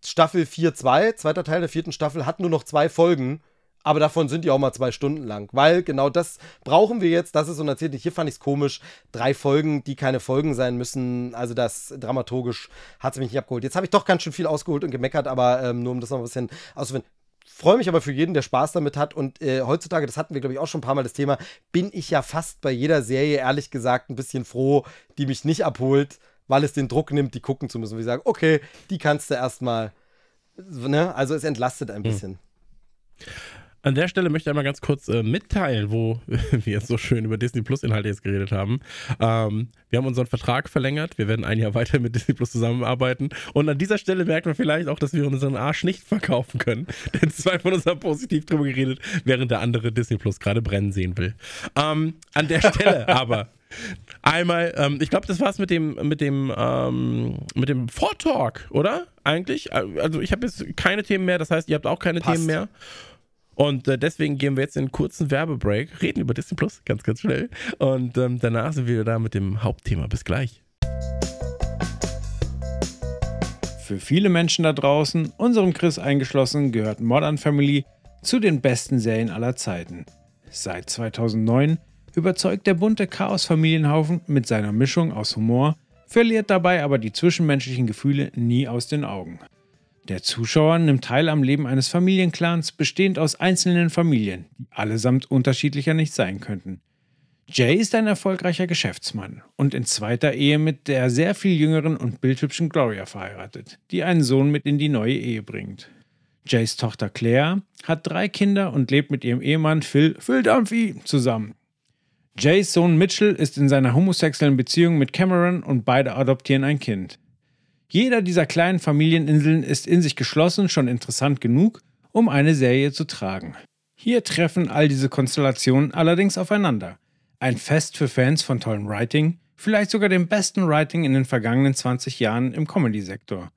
Staffel 4, 2, zweiter Teil der vierten Staffel hat nur noch zwei Folgen aber davon sind die auch mal zwei Stunden lang, weil genau das brauchen wir jetzt. Das ist so erzählt. Hier fand ich es komisch. Drei Folgen, die keine Folgen sein müssen. Also das dramaturgisch hat es mich nicht abgeholt. Jetzt habe ich doch ganz schön viel ausgeholt und gemeckert, aber ähm, nur um das noch ein bisschen auszufinden. Freue mich aber für jeden, der Spaß damit hat. Und äh, heutzutage, das hatten wir, glaube ich, auch schon ein paar Mal das Thema, bin ich ja fast bei jeder Serie, ehrlich gesagt, ein bisschen froh, die mich nicht abholt, weil es den Druck nimmt, die gucken zu müssen. Und ich sage, okay, die kannst du erstmal. Ne? Also es entlastet ein hm. bisschen. Hm. An der Stelle möchte ich einmal ganz kurz äh, mitteilen, wo wir jetzt so schön über Disney Plus Inhalte jetzt geredet haben. Ähm, wir haben unseren Vertrag verlängert. Wir werden ein Jahr weiter mit Disney Plus zusammenarbeiten. Und an dieser Stelle merkt man vielleicht auch, dass wir unseren Arsch nicht verkaufen können. Denn zwei von uns haben positiv drüber geredet, während der andere Disney Plus gerade brennen sehen will. Ähm, an der Stelle aber. Einmal, ähm, ich glaube, das war's mit dem, mit dem, ähm, mit dem Vortalk, oder? Eigentlich? Also ich habe jetzt keine Themen mehr, das heißt, ihr habt auch keine Passt. Themen mehr. Und äh, deswegen gehen wir jetzt in einen kurzen Werbebreak, reden über Disney Plus ganz, ganz schnell. Und ähm, danach sind wir da mit dem Hauptthema. Bis gleich. Für viele Menschen da draußen, unserem Chris eingeschlossen, gehört Modern Family zu den besten Serien aller Zeiten. Seit 2009 überzeugt der bunte Chaos-Familienhaufen mit seiner Mischung aus Humor, verliert dabei aber die zwischenmenschlichen Gefühle nie aus den Augen. Der Zuschauer nimmt teil am Leben eines Familienclans, bestehend aus einzelnen Familien, die allesamt unterschiedlicher nicht sein könnten. Jay ist ein erfolgreicher Geschäftsmann und in zweiter Ehe mit der sehr viel jüngeren und bildhübschen Gloria verheiratet, die einen Sohn mit in die neue Ehe bringt. Jays Tochter Claire hat drei Kinder und lebt mit ihrem Ehemann Phil Phil Dumphy zusammen. Jays Sohn Mitchell ist in seiner homosexuellen Beziehung mit Cameron und beide adoptieren ein Kind. Jeder dieser kleinen Familieninseln ist in sich geschlossen schon interessant genug, um eine Serie zu tragen. Hier treffen all diese Konstellationen allerdings aufeinander. Ein Fest für Fans von tollem Writing, vielleicht sogar dem besten Writing in den vergangenen 20 Jahren im Comedy-Sektor.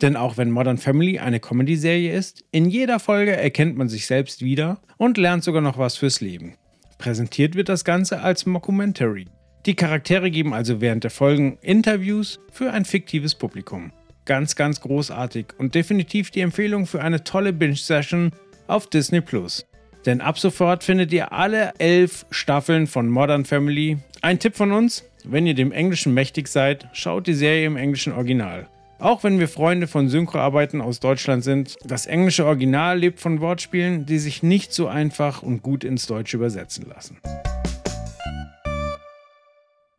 Denn auch wenn Modern Family eine Comedy-Serie ist, in jeder Folge erkennt man sich selbst wieder und lernt sogar noch was fürs Leben. Präsentiert wird das Ganze als Mockumentary. Die Charaktere geben also während der Folgen Interviews für ein fiktives Publikum. Ganz, ganz großartig und definitiv die Empfehlung für eine tolle Binge-Session auf Disney Plus. Denn ab sofort findet ihr alle elf Staffeln von Modern Family. Ein Tipp von uns, wenn ihr dem Englischen mächtig seid, schaut die Serie im englischen Original. Auch wenn wir Freunde von Synchroarbeiten aus Deutschland sind, das englische Original lebt von Wortspielen, die sich nicht so einfach und gut ins Deutsche übersetzen lassen.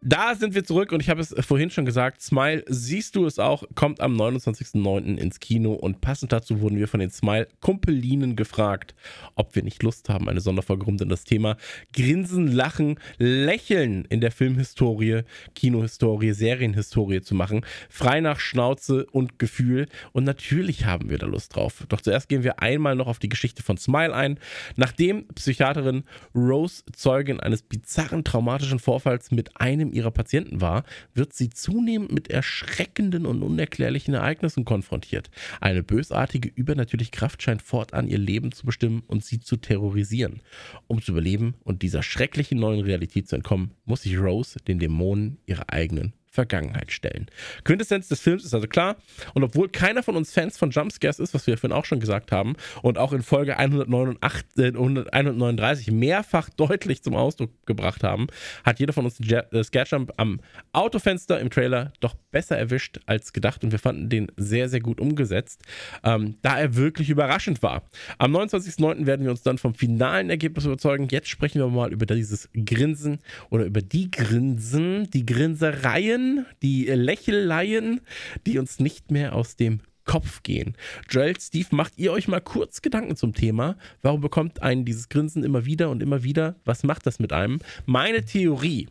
Da sind wir zurück und ich habe es vorhin schon gesagt, Smile, siehst du es auch, kommt am 29.09. ins Kino und passend dazu wurden wir von den Smile-Kumpelinen gefragt, ob wir nicht Lust haben, eine Sonderfolge rund um das Thema Grinsen, Lachen, Lächeln in der Filmhistorie, Kinohistorie, Serienhistorie zu machen. Frei nach Schnauze und Gefühl und natürlich haben wir da Lust drauf. Doch zuerst gehen wir einmal noch auf die Geschichte von Smile ein. Nachdem Psychiaterin Rose Zeugin eines bizarren traumatischen Vorfalls mit einem ihrer Patienten war, wird sie zunehmend mit erschreckenden und unerklärlichen Ereignissen konfrontiert. Eine bösartige, übernatürliche Kraft scheint fortan ihr Leben zu bestimmen und sie zu terrorisieren. Um zu überleben und dieser schrecklichen neuen Realität zu entkommen, muss sich Rose den Dämonen ihrer eigenen Vergangenheit stellen. Quintessenz des Films ist also klar. Und obwohl keiner von uns Fans von Jumpscares ist, was wir vorhin auch schon gesagt haben, und auch in Folge 189, äh, 139 mehrfach deutlich zum Ausdruck gebracht haben, hat jeder von uns den äh, Scarejump am Autofenster im Trailer doch besser erwischt als gedacht. Und wir fanden den sehr, sehr gut umgesetzt, ähm, da er wirklich überraschend war. Am 29.09. werden wir uns dann vom finalen Ergebnis überzeugen. Jetzt sprechen wir mal über dieses Grinsen oder über die Grinsen, die Grinsereien die Lächeleien, die uns nicht mehr aus dem Kopf gehen. Joel, Steve, macht ihr euch mal kurz Gedanken zum Thema? Warum bekommt einen dieses Grinsen immer wieder und immer wieder? Was macht das mit einem? Meine Theorie.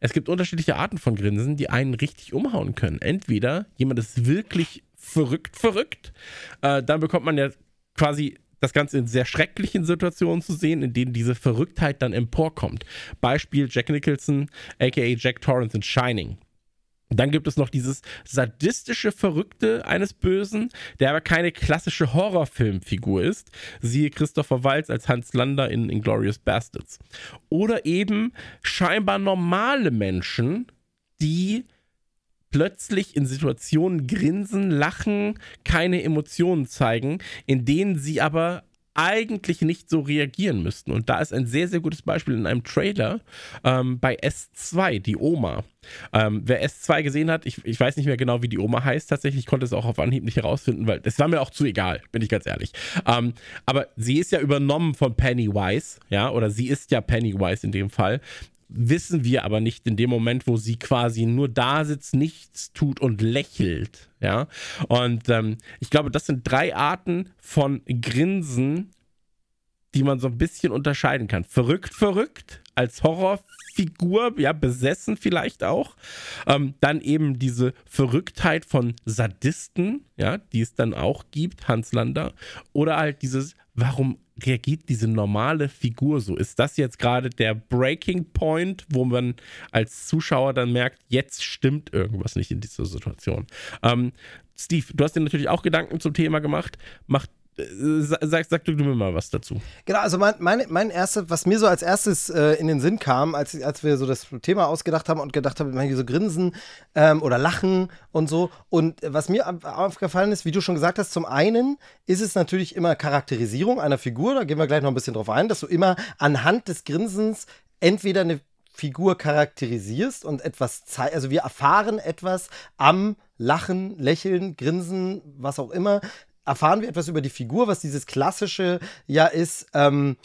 Es gibt unterschiedliche Arten von Grinsen, die einen richtig umhauen können. Entweder jemand ist wirklich verrückt, verrückt. Äh, dann bekommt man ja quasi das Ganze in sehr schrecklichen Situationen zu sehen, in denen diese Verrücktheit dann emporkommt. Beispiel Jack Nicholson, aka Jack Torrance in Shining. Dann gibt es noch dieses sadistische Verrückte eines Bösen, der aber keine klassische Horrorfilmfigur ist. Siehe Christopher Waltz als Hans Lander in Inglorious Bastards. Oder eben scheinbar normale Menschen, die plötzlich in Situationen grinsen, lachen, keine Emotionen zeigen, in denen sie aber eigentlich nicht so reagieren müssten. Und da ist ein sehr, sehr gutes Beispiel in einem Trailer ähm, bei S2, die Oma. Ähm, wer S2 gesehen hat, ich, ich weiß nicht mehr genau, wie die Oma heißt tatsächlich, ich konnte es auch auf Anhieb nicht herausfinden, weil es war mir auch zu egal, bin ich ganz ehrlich. Ähm, aber sie ist ja übernommen von Pennywise, ja, oder sie ist ja Pennywise in dem Fall wissen wir aber nicht in dem Moment, wo sie quasi nur da sitzt, nichts tut und lächelt. Ja. Und ähm, ich glaube, das sind drei Arten von Grinsen, die man so ein bisschen unterscheiden kann. Verrückt, verrückt, als Horrorfigur, ja, besessen vielleicht auch. Ähm, dann eben diese Verrücktheit von Sadisten, ja, die es dann auch gibt, Hans Lander. Oder halt dieses, warum reagiert diese normale Figur so? Ist das jetzt gerade der Breaking Point, wo man als Zuschauer dann merkt, jetzt stimmt irgendwas nicht in dieser Situation? Ähm, Steve, du hast dir natürlich auch Gedanken zum Thema gemacht. Macht Sag, sag du mir mal was dazu. Genau, also mein, mein, mein erstes, was mir so als erstes äh, in den Sinn kam, als, als wir so das Thema ausgedacht haben und gedacht haben, man so grinsen ähm, oder lachen und so. Und was mir aufgefallen ist, wie du schon gesagt hast, zum einen ist es natürlich immer Charakterisierung einer Figur, da gehen wir gleich noch ein bisschen drauf ein, dass du immer anhand des Grinsens entweder eine Figur charakterisierst und etwas zeigst. Also wir erfahren etwas am Lachen, Lächeln, Grinsen, was auch immer, erfahren wir etwas über die Figur, was dieses klassische ja ist, ähm,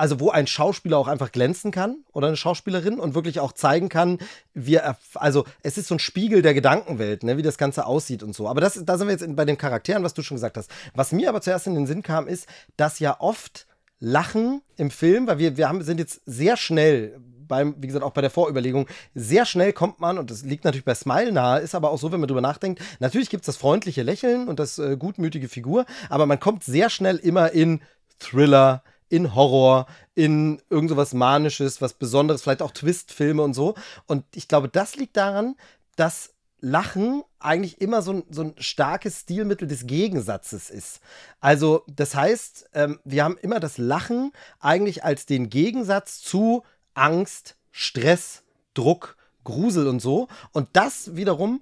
also wo ein Schauspieler auch einfach glänzen kann oder eine Schauspielerin und wirklich auch zeigen kann, wir, also es ist so ein Spiegel der Gedankenwelt, ne, wie das Ganze aussieht und so. Aber das, da sind wir jetzt bei den Charakteren, was du schon gesagt hast. Was mir aber zuerst in den Sinn kam, ist, dass ja oft Lachen im Film, weil wir, wir haben, sind jetzt sehr schnell beim, wie gesagt, auch bei der Vorüberlegung, sehr schnell kommt man, und das liegt natürlich bei Smile nahe, ist aber auch so, wenn man drüber nachdenkt, natürlich gibt es das freundliche Lächeln und das äh, gutmütige Figur, aber man kommt sehr schnell immer in Thriller, in Horror, in irgend sowas Manisches, was Besonderes, vielleicht auch Twistfilme und so. Und ich glaube, das liegt daran, dass Lachen eigentlich immer so ein, so ein starkes Stilmittel des Gegensatzes ist. Also, das heißt, ähm, wir haben immer das Lachen eigentlich als den Gegensatz zu Angst, Stress, Druck, Grusel und so. Und das wiederum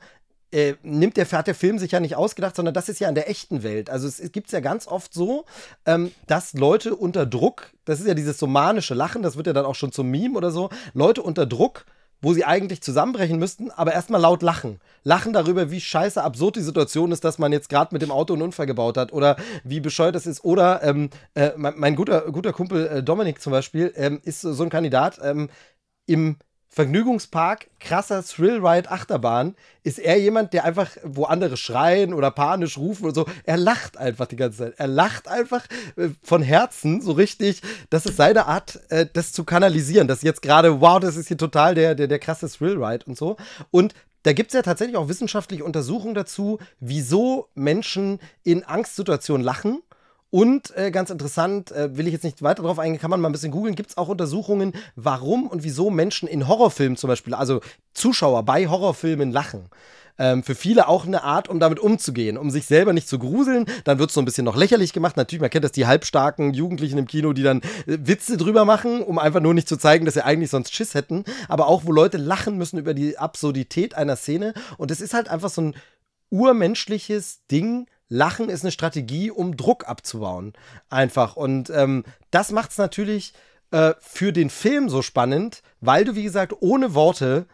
äh, nimmt der, hat der Film sich ja nicht ausgedacht, sondern das ist ja in der echten Welt. Also es, es gibt es ja ganz oft so, ähm, dass Leute unter Druck, das ist ja dieses somanische Lachen, das wird ja dann auch schon zum Meme oder so, Leute unter Druck wo sie eigentlich zusammenbrechen müssten, aber erstmal laut lachen. Lachen darüber, wie scheiße absurd die Situation ist, dass man jetzt gerade mit dem Auto einen Unfall gebaut hat oder wie bescheuert es ist. Oder ähm, äh, mein, mein, guter, guter Kumpel äh, Dominik zum Beispiel ähm, ist so ein Kandidat ähm, im Vergnügungspark, krasser Thrill-Ride Achterbahn, ist er jemand, der einfach, wo andere schreien oder panisch rufen und so, er lacht einfach die ganze Zeit. Er lacht einfach äh, von Herzen so richtig. Das ist seine Art, äh, das zu kanalisieren. Das jetzt gerade, wow, das ist hier total der, der, der krasse Thrill-Ride und so. Und da gibt es ja tatsächlich auch wissenschaftliche Untersuchungen dazu, wieso Menschen in Angstsituationen lachen und äh, ganz interessant, äh, will ich jetzt nicht weiter drauf eingehen, kann man mal ein bisschen googeln, gibt es auch Untersuchungen, warum und wieso Menschen in Horrorfilmen zum Beispiel, also Zuschauer bei Horrorfilmen lachen. Ähm, für viele auch eine Art, um damit umzugehen, um sich selber nicht zu gruseln. Dann wird es so ein bisschen noch lächerlich gemacht. Natürlich, man kennt das, die halbstarken Jugendlichen im Kino, die dann äh, Witze drüber machen, um einfach nur nicht zu zeigen, dass sie eigentlich sonst Schiss hätten. Aber auch, wo Leute lachen müssen über die Absurdität einer Szene. Und es ist halt einfach so ein urmenschliches Ding, Lachen ist eine Strategie, um Druck abzubauen. Einfach. Und ähm, das macht es natürlich äh, für den Film so spannend, weil du, wie gesagt, ohne Worte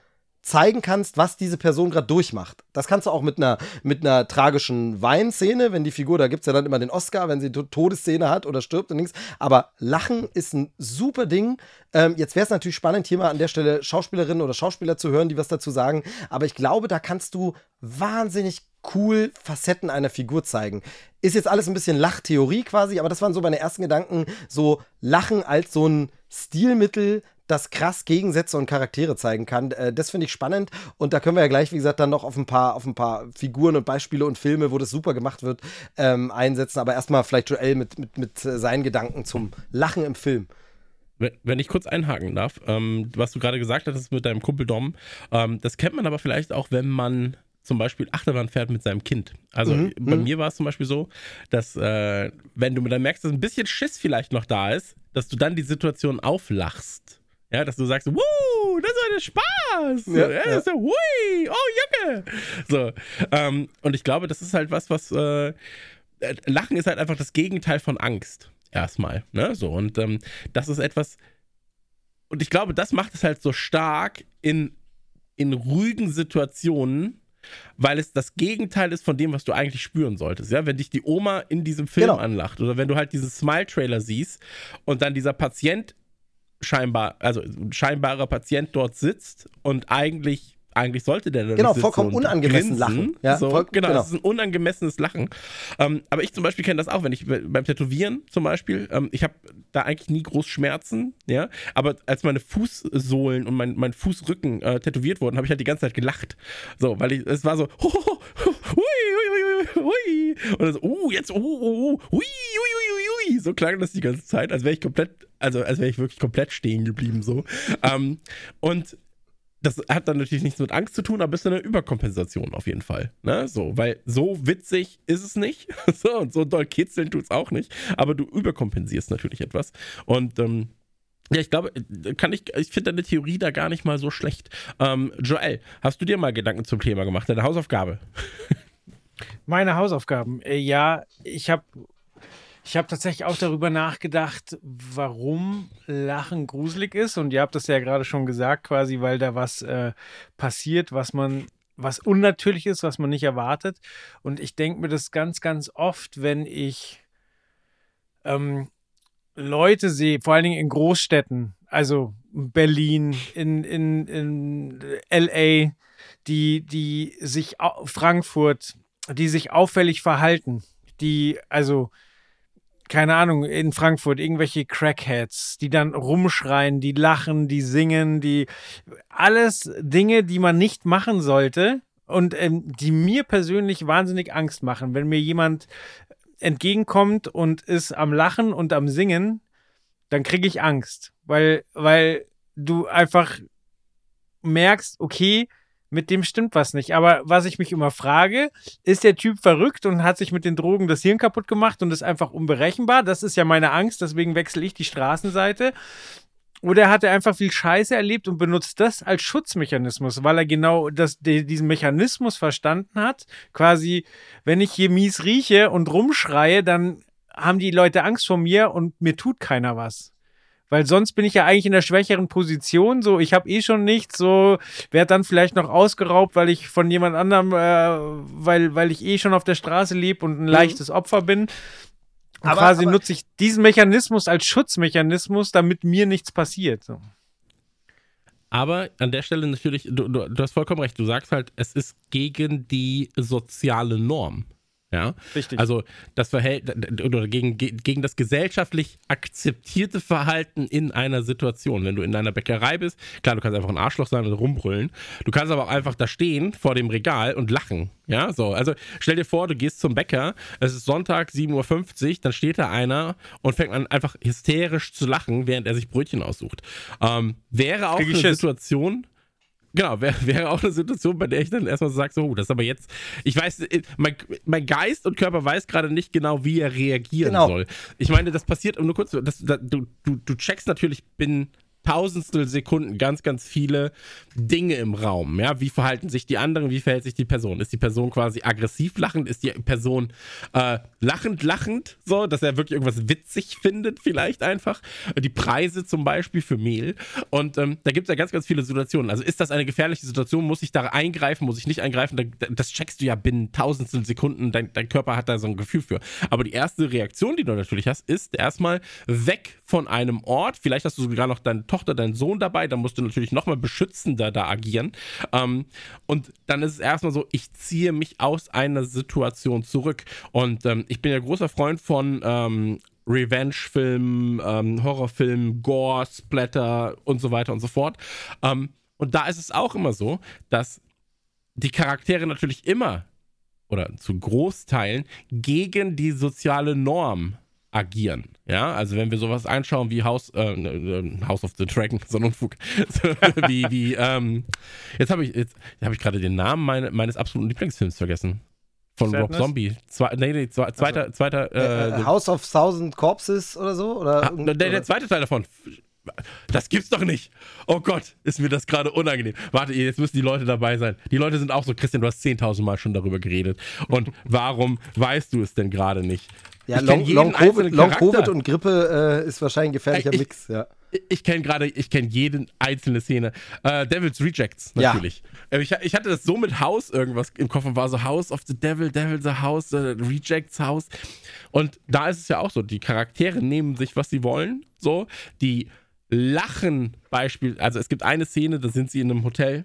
zeigen kannst, was diese Person gerade durchmacht. Das kannst du auch mit einer, mit einer tragischen Weinszene, wenn die Figur, da gibt es ja dann immer den Oscar, wenn sie eine Todesszene hat oder stirbt und nichts. Aber Lachen ist ein super Ding. Ähm, jetzt wäre es natürlich spannend, hier mal an der Stelle Schauspielerinnen oder Schauspieler zu hören, die was dazu sagen. Aber ich glaube, da kannst du wahnsinnig cool Facetten einer Figur zeigen. Ist jetzt alles ein bisschen Lachtheorie quasi, aber das waren so meine ersten Gedanken. So Lachen als so ein Stilmittel, das krass Gegensätze und Charaktere zeigen kann. Äh, das finde ich spannend und da können wir ja gleich, wie gesagt, dann noch auf ein paar, auf ein paar Figuren und Beispiele und Filme, wo das super gemacht wird, ähm, einsetzen. Aber erstmal vielleicht Joel mit, mit, mit äh, seinen Gedanken zum Lachen im Film. Wenn ich kurz einhaken darf, ähm, was du gerade gesagt hast mit deinem Kumpel Dom, ähm, das kennt man aber vielleicht auch, wenn man zum Beispiel Achterbahn fährt mit seinem Kind. Also mhm, bei mhm. mir war es zum Beispiel so, dass äh, wenn du dann merkst, dass ein bisschen Schiss vielleicht noch da ist, dass du dann die Situation auflachst. Ja, dass du sagst, wuh, das war der Spaß. Ja, ja, das ist ja, hui, oh Junge. So, ähm, und ich glaube, das ist halt was, was äh, Lachen ist halt einfach das Gegenteil von Angst. Erstmal, ne? So, und ähm, das ist etwas, und ich glaube, das macht es halt so stark in, in ruhigen Situationen, weil es das Gegenteil ist von dem, was du eigentlich spüren solltest. Ja, wenn dich die Oma in diesem Film genau. anlacht oder wenn du halt diesen Smile-Trailer siehst und dann dieser Patient scheinbar, also scheinbarer Patient dort sitzt und eigentlich eigentlich sollte der Genau, vollkommen unangemessen lachen. Ja, so, voll, genau, genau, das ist ein unangemessenes Lachen. Ähm, aber ich zum Beispiel kenne das auch, wenn ich beim Tätowieren zum Beispiel, ähm, ich habe da eigentlich nie groß Schmerzen, ja, aber als meine Fußsohlen und mein, mein Fußrücken äh, tätowiert wurden, habe ich halt die ganze Zeit gelacht. So, weil ich, es war so, hui, hui, hui, hui, und dann so, uh, jetzt, uh, uh, uh, hui, hui, hui, hui, so klang das die ganze Zeit, als wäre ich komplett also als wäre ich wirklich komplett stehen geblieben so. ähm, und das hat dann natürlich nichts mit Angst zu tun, aber ist eine Überkompensation auf jeden Fall. Ne? So, weil so witzig ist es nicht. so, und so doll kitzeln tut es auch nicht. Aber du überkompensierst natürlich etwas. Und ähm, ja, ich glaube, kann ich, ich finde deine Theorie da gar nicht mal so schlecht. Ähm, Joel, hast du dir mal Gedanken zum Thema gemacht? Deine Hausaufgabe? Meine Hausaufgaben. Äh, ja, ich habe ich habe tatsächlich auch darüber nachgedacht, warum Lachen gruselig ist. Und ihr habt das ja gerade schon gesagt, quasi, weil da was äh, passiert, was man, was unnatürlich ist, was man nicht erwartet. Und ich denke mir das ganz, ganz oft, wenn ich ähm, Leute sehe, vor allen Dingen in Großstädten, also Berlin, in, in, in LA, die, die sich, Frankfurt, die sich auffällig verhalten, die, also keine Ahnung, in Frankfurt irgendwelche Crackheads, die dann rumschreien, die lachen, die singen, die alles Dinge, die man nicht machen sollte und ähm, die mir persönlich wahnsinnig Angst machen. Wenn mir jemand entgegenkommt und ist am Lachen und am Singen, dann kriege ich Angst, weil, weil du einfach merkst, okay, mit dem stimmt was nicht. Aber was ich mich immer frage, ist der Typ verrückt und hat sich mit den Drogen das Hirn kaputt gemacht und ist einfach unberechenbar? Das ist ja meine Angst, deswegen wechsle ich die Straßenseite. Oder hat er einfach viel Scheiße erlebt und benutzt das als Schutzmechanismus, weil er genau das, diesen Mechanismus verstanden hat? Quasi, wenn ich hier mies rieche und rumschreie, dann haben die Leute Angst vor mir und mir tut keiner was. Weil sonst bin ich ja eigentlich in der schwächeren Position. So, ich habe eh schon nichts. So, werde dann vielleicht noch ausgeraubt, weil ich von jemand anderem, äh, weil, weil ich eh schon auf der Straße lebe und ein mhm. leichtes Opfer bin. Und aber, quasi aber, nutze ich diesen Mechanismus als Schutzmechanismus, damit mir nichts passiert. So. Aber an der Stelle natürlich, du, du, du, hast vollkommen recht, du sagst halt, es ist gegen die soziale Norm. Ja? Richtig. Also das Verhältnis oder gegen, gegen das gesellschaftlich akzeptierte Verhalten in einer Situation. Wenn du in einer Bäckerei bist, klar, du kannst einfach ein Arschloch sein und rumbrüllen. Du kannst aber auch einfach da stehen vor dem Regal und lachen. Ja, so. Also stell dir vor, du gehst zum Bäcker, es ist Sonntag 7.50 Uhr, dann steht da einer und fängt an einfach hysterisch zu lachen, während er sich Brötchen aussucht. Ähm, wäre auch eine Situation, Genau, wäre wär auch eine Situation, bei der ich dann erstmal so sage, so, oh, das ist aber jetzt, ich weiß, äh, mein, mein Geist und Körper weiß gerade nicht genau, wie er reagieren genau. soll. Ich meine, das passiert, nur kurz, das, das, du, du, du checkst natürlich binnen Tausendstel Sekunden ganz, ganz viele Dinge im Raum. Ja, wie verhalten sich die anderen? Wie verhält sich die Person? Ist die Person quasi aggressiv lachend? Ist die Person äh, lachend, lachend? So, dass er wirklich irgendwas witzig findet, vielleicht einfach. Die Preise zum Beispiel für Mehl. Und ähm, da gibt es ja ganz, ganz viele Situationen. Also ist das eine gefährliche Situation? Muss ich da eingreifen? Muss ich nicht eingreifen? Das checkst du ja binnen Tausendstel Sekunden. Dein, dein Körper hat da so ein Gefühl für. Aber die erste Reaktion, die du natürlich hast, ist erstmal weg von einem Ort. Vielleicht hast du sogar noch deine Tochter, deinen Sohn dabei, dann musst du natürlich nochmal beschützender da agieren. Ähm, und dann ist es erstmal so, ich ziehe mich aus einer Situation zurück. Und ähm, ich bin ja großer Freund von ähm, Revenge-Filmen, ähm, Horrorfilmen, Gore, Splatter und so weiter und so fort. Ähm, und da ist es auch immer so, dass die Charaktere natürlich immer oder zu Großteilen gegen die soziale Norm agieren. Ja, also wenn wir sowas einschauen wie House, äh, äh House of the Dragon, so ein Unfug, wie, wie, ähm, jetzt habe ich, jetzt habe ich gerade den Namen meine, meines absoluten Lieblingsfilms vergessen. Von Sadness? Rob Zombie. Zwei, nee, nee, zweiter, also, zweiter, äh, äh, House of Thousand Corpses oder so? Oder, ah, der, der zweite Teil davon. Das gibt's doch nicht. Oh Gott, ist mir das gerade unangenehm. Warte, jetzt müssen die Leute dabei sein. Die Leute sind auch so, Christian, du hast 10.000 Mal schon darüber geredet. Und warum weißt du es denn gerade nicht? Ja, Long, Long, COVID, Long, COVID, und Grippe äh, ist wahrscheinlich ein gefährlicher ich, Mix, ja. Ich kenne gerade, ich kenne jede einzelne Szene. Äh, Devil's Rejects, natürlich. Ja. Äh, ich, ich, hatte das so mit House irgendwas im Kopf und war so House of the Devil, Devil the House, uh, Rejects House. Und da ist es ja auch so, die Charaktere nehmen sich, was sie wollen, so. Die lachen Beispiel, also es gibt eine Szene, da sind sie in einem Hotel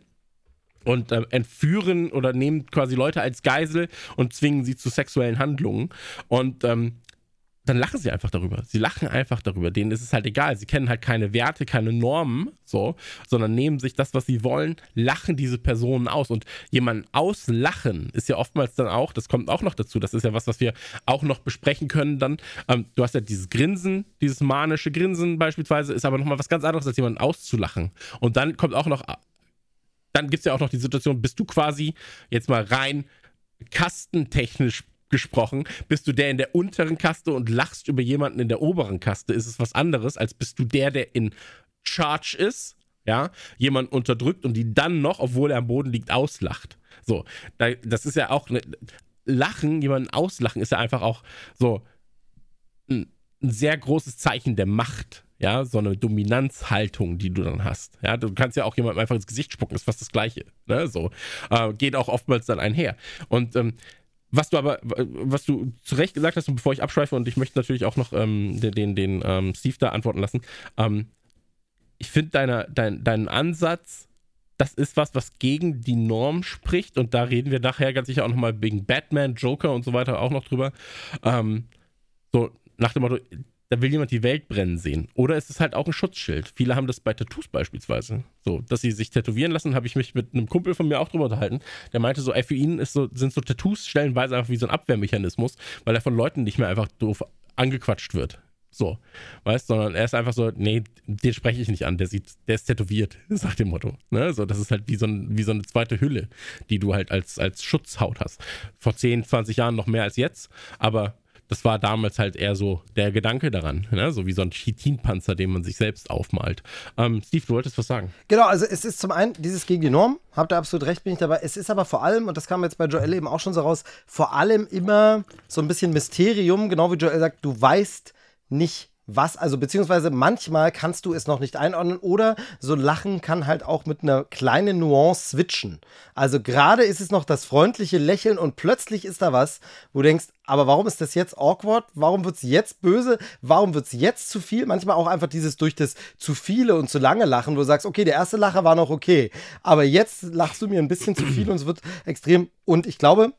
und äh, entführen oder nehmen quasi Leute als Geisel und zwingen sie zu sexuellen Handlungen. Und ähm, dann lachen sie einfach darüber. Sie lachen einfach darüber. Denen ist es halt egal. Sie kennen halt keine Werte, keine Normen, so, sondern nehmen sich das, was sie wollen, lachen diese Personen aus. Und jemanden auslachen ist ja oftmals dann auch, das kommt auch noch dazu, das ist ja was, was wir auch noch besprechen können dann. Ähm, du hast ja dieses Grinsen, dieses manische Grinsen beispielsweise, ist aber nochmal was ganz anderes, als jemanden auszulachen. Und dann kommt auch noch dann gibt es ja auch noch die Situation, bist du quasi jetzt mal rein kastentechnisch gesprochen, bist du der in der unteren Kaste und lachst über jemanden in der oberen Kaste, ist es was anderes, als bist du der, der in Charge ist, ja, jemand unterdrückt und die dann noch, obwohl er am Boden liegt, auslacht. So, das ist ja auch, ne, Lachen, jemanden auslachen, ist ja einfach auch so ein, ein sehr großes Zeichen der Macht ja, so eine Dominanzhaltung, die du dann hast. Ja, du kannst ja auch jemandem einfach ins Gesicht spucken, ist fast das Gleiche. Ne? So äh, geht auch oftmals dann einher. Und ähm, was du aber, was du zu Recht gesagt hast, und bevor ich abschweife, und ich möchte natürlich auch noch ähm, den, den, den ähm, Steve da antworten lassen, ähm, ich finde deine, dein, deinen Ansatz, das ist was, was gegen die Norm spricht, und da reden wir nachher ganz sicher auch nochmal wegen Batman, Joker und so weiter auch noch drüber. Ähm, so nach dem Motto, da will jemand die Welt brennen sehen. Oder ist es halt auch ein Schutzschild. Viele haben das bei Tattoos beispielsweise. So, dass sie sich tätowieren lassen, habe ich mich mit einem Kumpel von mir auch drüber unterhalten. Der meinte so, ey, für ihn ist so, sind so Tattoos stellenweise einfach wie so ein Abwehrmechanismus, weil er von Leuten nicht mehr einfach doof angequatscht wird. So, weißt, sondern er ist einfach so, nee, den spreche ich nicht an, der sieht, der ist tätowiert, nach dem Motto. Ne? So, das ist halt wie so, ein, wie so eine zweite Hülle, die du halt als, als Schutzhaut hast. Vor 10, 20 Jahren noch mehr als jetzt, aber das war damals halt eher so der Gedanke daran, ne? so wie so ein Chitinpanzer, den man sich selbst aufmalt. Ähm, Steve, du wolltest was sagen? Genau, also es ist zum einen dieses gegen die Norm, habt ihr absolut recht, bin ich dabei. Es ist aber vor allem, und das kam jetzt bei Joel eben auch schon so raus, vor allem immer so ein bisschen Mysterium, genau wie Joel sagt, du weißt nicht, was, also beziehungsweise manchmal kannst du es noch nicht einordnen oder so Lachen kann halt auch mit einer kleinen Nuance switchen. Also gerade ist es noch das freundliche Lächeln und plötzlich ist da was, wo du denkst, aber warum ist das jetzt awkward? Warum wird es jetzt böse? Warum wird es jetzt zu viel? Manchmal auch einfach dieses durch das zu viele und zu lange Lachen, wo du sagst, okay, der erste Lacher war noch okay, aber jetzt lachst du mir ein bisschen zu viel und es wird extrem. Und ich glaube,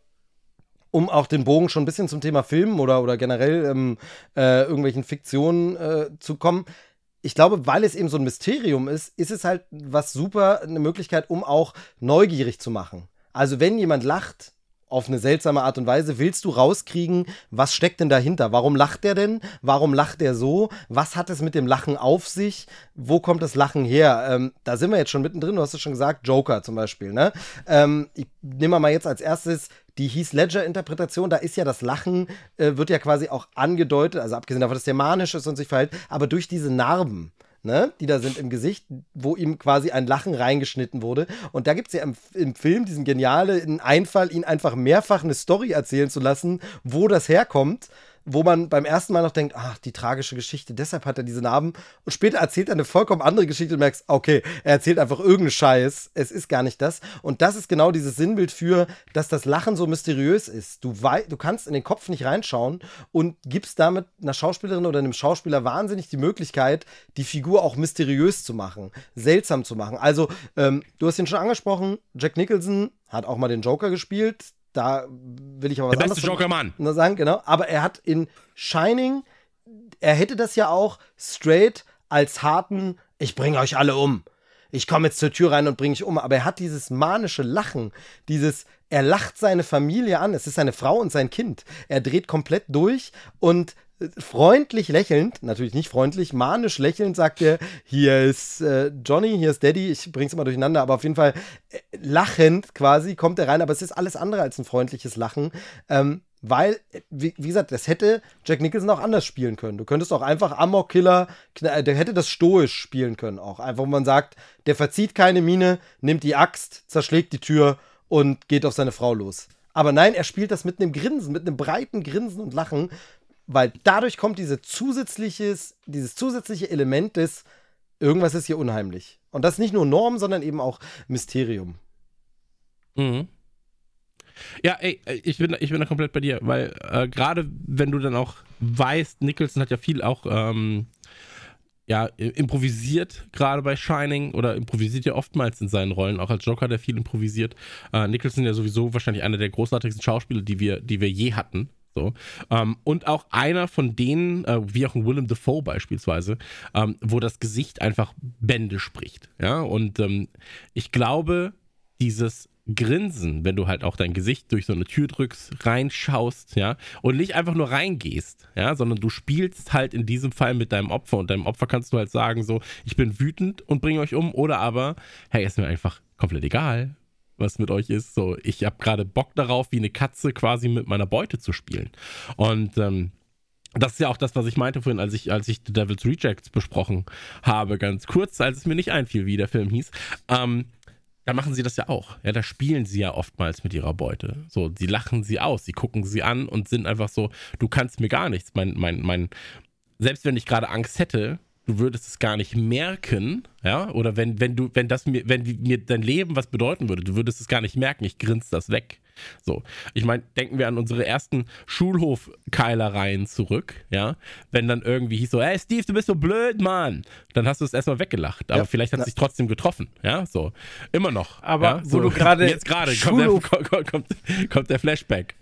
um auch den Bogen schon ein bisschen zum Thema Film oder, oder generell ähm, äh, irgendwelchen Fiktionen äh, zu kommen. Ich glaube, weil es eben so ein Mysterium ist, ist es halt was super, eine Möglichkeit, um auch neugierig zu machen. Also wenn jemand lacht, auf eine seltsame Art und Weise willst du rauskriegen, was steckt denn dahinter? Warum lacht der denn? Warum lacht er so? Was hat es mit dem Lachen auf sich? Wo kommt das Lachen her? Ähm, da sind wir jetzt schon mittendrin, du hast es schon gesagt, Joker zum Beispiel. Ne? Ähm, ich nehme mal jetzt als erstes die Heath Ledger-Interpretation, da ist ja das Lachen, äh, wird ja quasi auch angedeutet, also abgesehen davon, dass der manisch ist und sich verhält, aber durch diese Narben ne, die da sind im Gesicht, wo ihm quasi ein Lachen reingeschnitten wurde. Und da gibt es ja im, im, Film diesen genialen Einfall, ihn einfach mehrfach eine Story erzählen zu lassen, wo das herkommt wo man beim ersten Mal noch denkt, ach, die tragische Geschichte, deshalb hat er diese Narben. Und später erzählt er eine vollkommen andere Geschichte und merkst, okay, er erzählt einfach irgendeinen Scheiß. Es ist gar nicht das. Und das ist genau dieses Sinnbild für, dass das Lachen so mysteriös ist. Du, wei du kannst in den Kopf nicht reinschauen und gibst damit einer Schauspielerin oder einem Schauspieler wahnsinnig die Möglichkeit, die Figur auch mysteriös zu machen, seltsam zu machen. Also, ähm, du hast ihn schon angesprochen, Jack Nicholson hat auch mal den Joker gespielt da will ich aber was Der beste Joker-Mann. sagen, genau. Aber er hat in Shining, er hätte das ja auch straight als harten, ich bringe euch alle um. Ich komme jetzt zur Tür rein und bringe euch um. Aber er hat dieses manische Lachen, dieses, er lacht seine Familie an. Es ist seine Frau und sein Kind. Er dreht komplett durch und freundlich lächelnd, natürlich nicht freundlich, manisch lächelnd sagt er, hier ist äh, Johnny, hier ist Daddy, ich bring's immer durcheinander, aber auf jeden Fall äh, lachend quasi kommt er rein, aber es ist alles andere als ein freundliches Lachen. Ähm, weil, wie, wie, gesagt, das hätte Jack Nicholson auch anders spielen können. Du könntest auch einfach Amok-Killer, äh, der hätte das stoisch spielen können auch. Einfach, wo man sagt, der verzieht keine Miene, nimmt die Axt, zerschlägt die Tür und geht auf seine Frau los. Aber nein, er spielt das mit einem Grinsen, mit einem breiten Grinsen und Lachen, weil dadurch kommt diese zusätzliches, dieses zusätzliche Element des irgendwas ist hier unheimlich. Und das nicht nur Norm, sondern eben auch Mysterium. Mhm. Ja, ey, ich bin, ich bin da komplett bei dir, weil äh, gerade wenn du dann auch weißt, Nicholson hat ja viel auch ähm, ja, improvisiert, gerade bei Shining, oder improvisiert ja oftmals in seinen Rollen, auch als Joker, der viel improvisiert. Äh, Nicholson ja sowieso wahrscheinlich einer der großartigsten Schauspieler, die wir, die wir je hatten. So. Ähm, und auch einer von denen, äh, wie auch ein Willem Dafoe beispielsweise, ähm, wo das Gesicht einfach Bände spricht. Ja, und ähm, ich glaube, dieses Grinsen, wenn du halt auch dein Gesicht durch so eine Tür drückst, reinschaust, ja, und nicht einfach nur reingehst, ja, sondern du spielst halt in diesem Fall mit deinem Opfer und deinem Opfer kannst du halt sagen, so, ich bin wütend und bringe euch um oder aber, hey, ist mir einfach komplett egal, was mit euch ist. So, ich habe gerade Bock darauf, wie eine Katze quasi mit meiner Beute zu spielen. Und ähm, das ist ja auch das, was ich meinte vorhin, als ich, als ich The Devil's Rejects besprochen habe, ganz kurz, als es mir nicht einfiel, wie der Film hieß. Ähm, da machen sie das ja auch. Ja, da spielen sie ja oftmals mit ihrer Beute. So, sie lachen sie aus, sie gucken sie an und sind einfach so, du kannst mir gar nichts. Mein, mein, mein, selbst wenn ich gerade Angst hätte, du würdest es gar nicht merken, ja, oder wenn, wenn du, wenn das mir, wenn mir dein Leben was bedeuten würde, du würdest es gar nicht merken, ich grinse das weg. So, ich meine, denken wir an unsere ersten Schulhof-Keilereien zurück, ja, wenn dann irgendwie hieß so, hey Steve, du bist so blöd, Mann, dann hast du es erstmal weggelacht, aber ja, vielleicht hat es sich trotzdem getroffen, ja, so, immer noch. Aber ja? wo du gerade jetzt gerade kommt, kommt, kommt, kommt, der Flashback.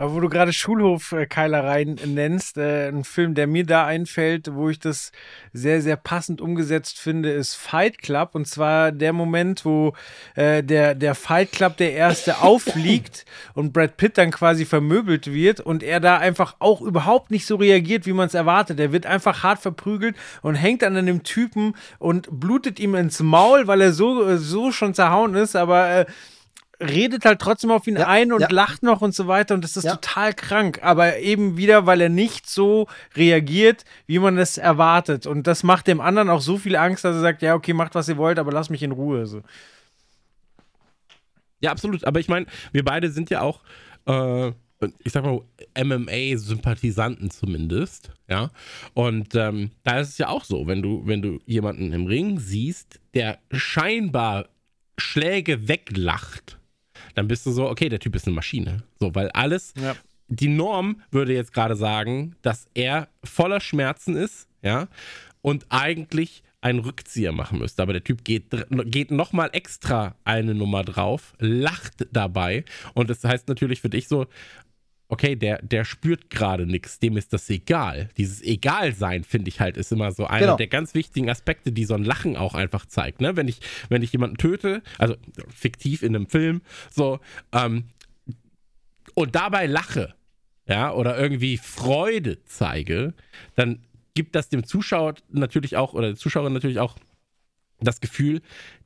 Aber wo du gerade Schulhof-Keilereien nennst, äh, ein Film, der mir da einfällt, wo ich das sehr, sehr passend umgesetzt finde, ist Fight Club. Und zwar der Moment, wo äh, der, der Fight Club der erste aufliegt und Brad Pitt dann quasi vermöbelt wird und er da einfach auch überhaupt nicht so reagiert, wie man es erwartet. Er wird einfach hart verprügelt und hängt an einem Typen und blutet ihm ins Maul, weil er so, so schon zerhauen ist, aber äh, redet halt trotzdem auf ihn Ja, ein und ja. lacht noch und so weiter und das ist Ja. total krank, aber eben wieder, weil er nicht so reagiert, wie man es erwartet und das macht dem anderen auch so viel Angst, dass er sagt, ja, okay, macht was ihr wollt, aber lasst mich in Ruhe. So. Ja, absolut. Aber ich meine, wir beide sind ja auch, äh, ich sag mal, MMA-Sympathisanten zumindest, ja. Und ähm, da ist es ja auch so, wenn du, wenn du jemanden im Ring siehst, der scheinbar Schläge weglacht, dann bist du so, okay, der Typ ist eine Maschine. So, weil alles, Ja. die Norm würde jetzt gerade sagen, dass er voller Schmerzen ist, ja, und eigentlich einen Rückzieher machen müsste. Aber der Typ geht, geht nochmal extra eine Nummer drauf, lacht dabei. Und das heißt natürlich für dich so, okay, der, der spürt gerade nichts, dem ist das egal. Dieses Egalsein, finde ich halt, ist immer so einer Genau. der ganz wichtigen Aspekte, die so ein Lachen auch einfach zeigt. Ne? Wenn, ich, wenn ich jemanden töte, also fiktiv in einem Film, so, ähm, und dabei lache, ja, oder irgendwie Freude zeige, dann gibt das dem Zuschauer natürlich auch, oder der Zuschauerin natürlich auch das Gefühl,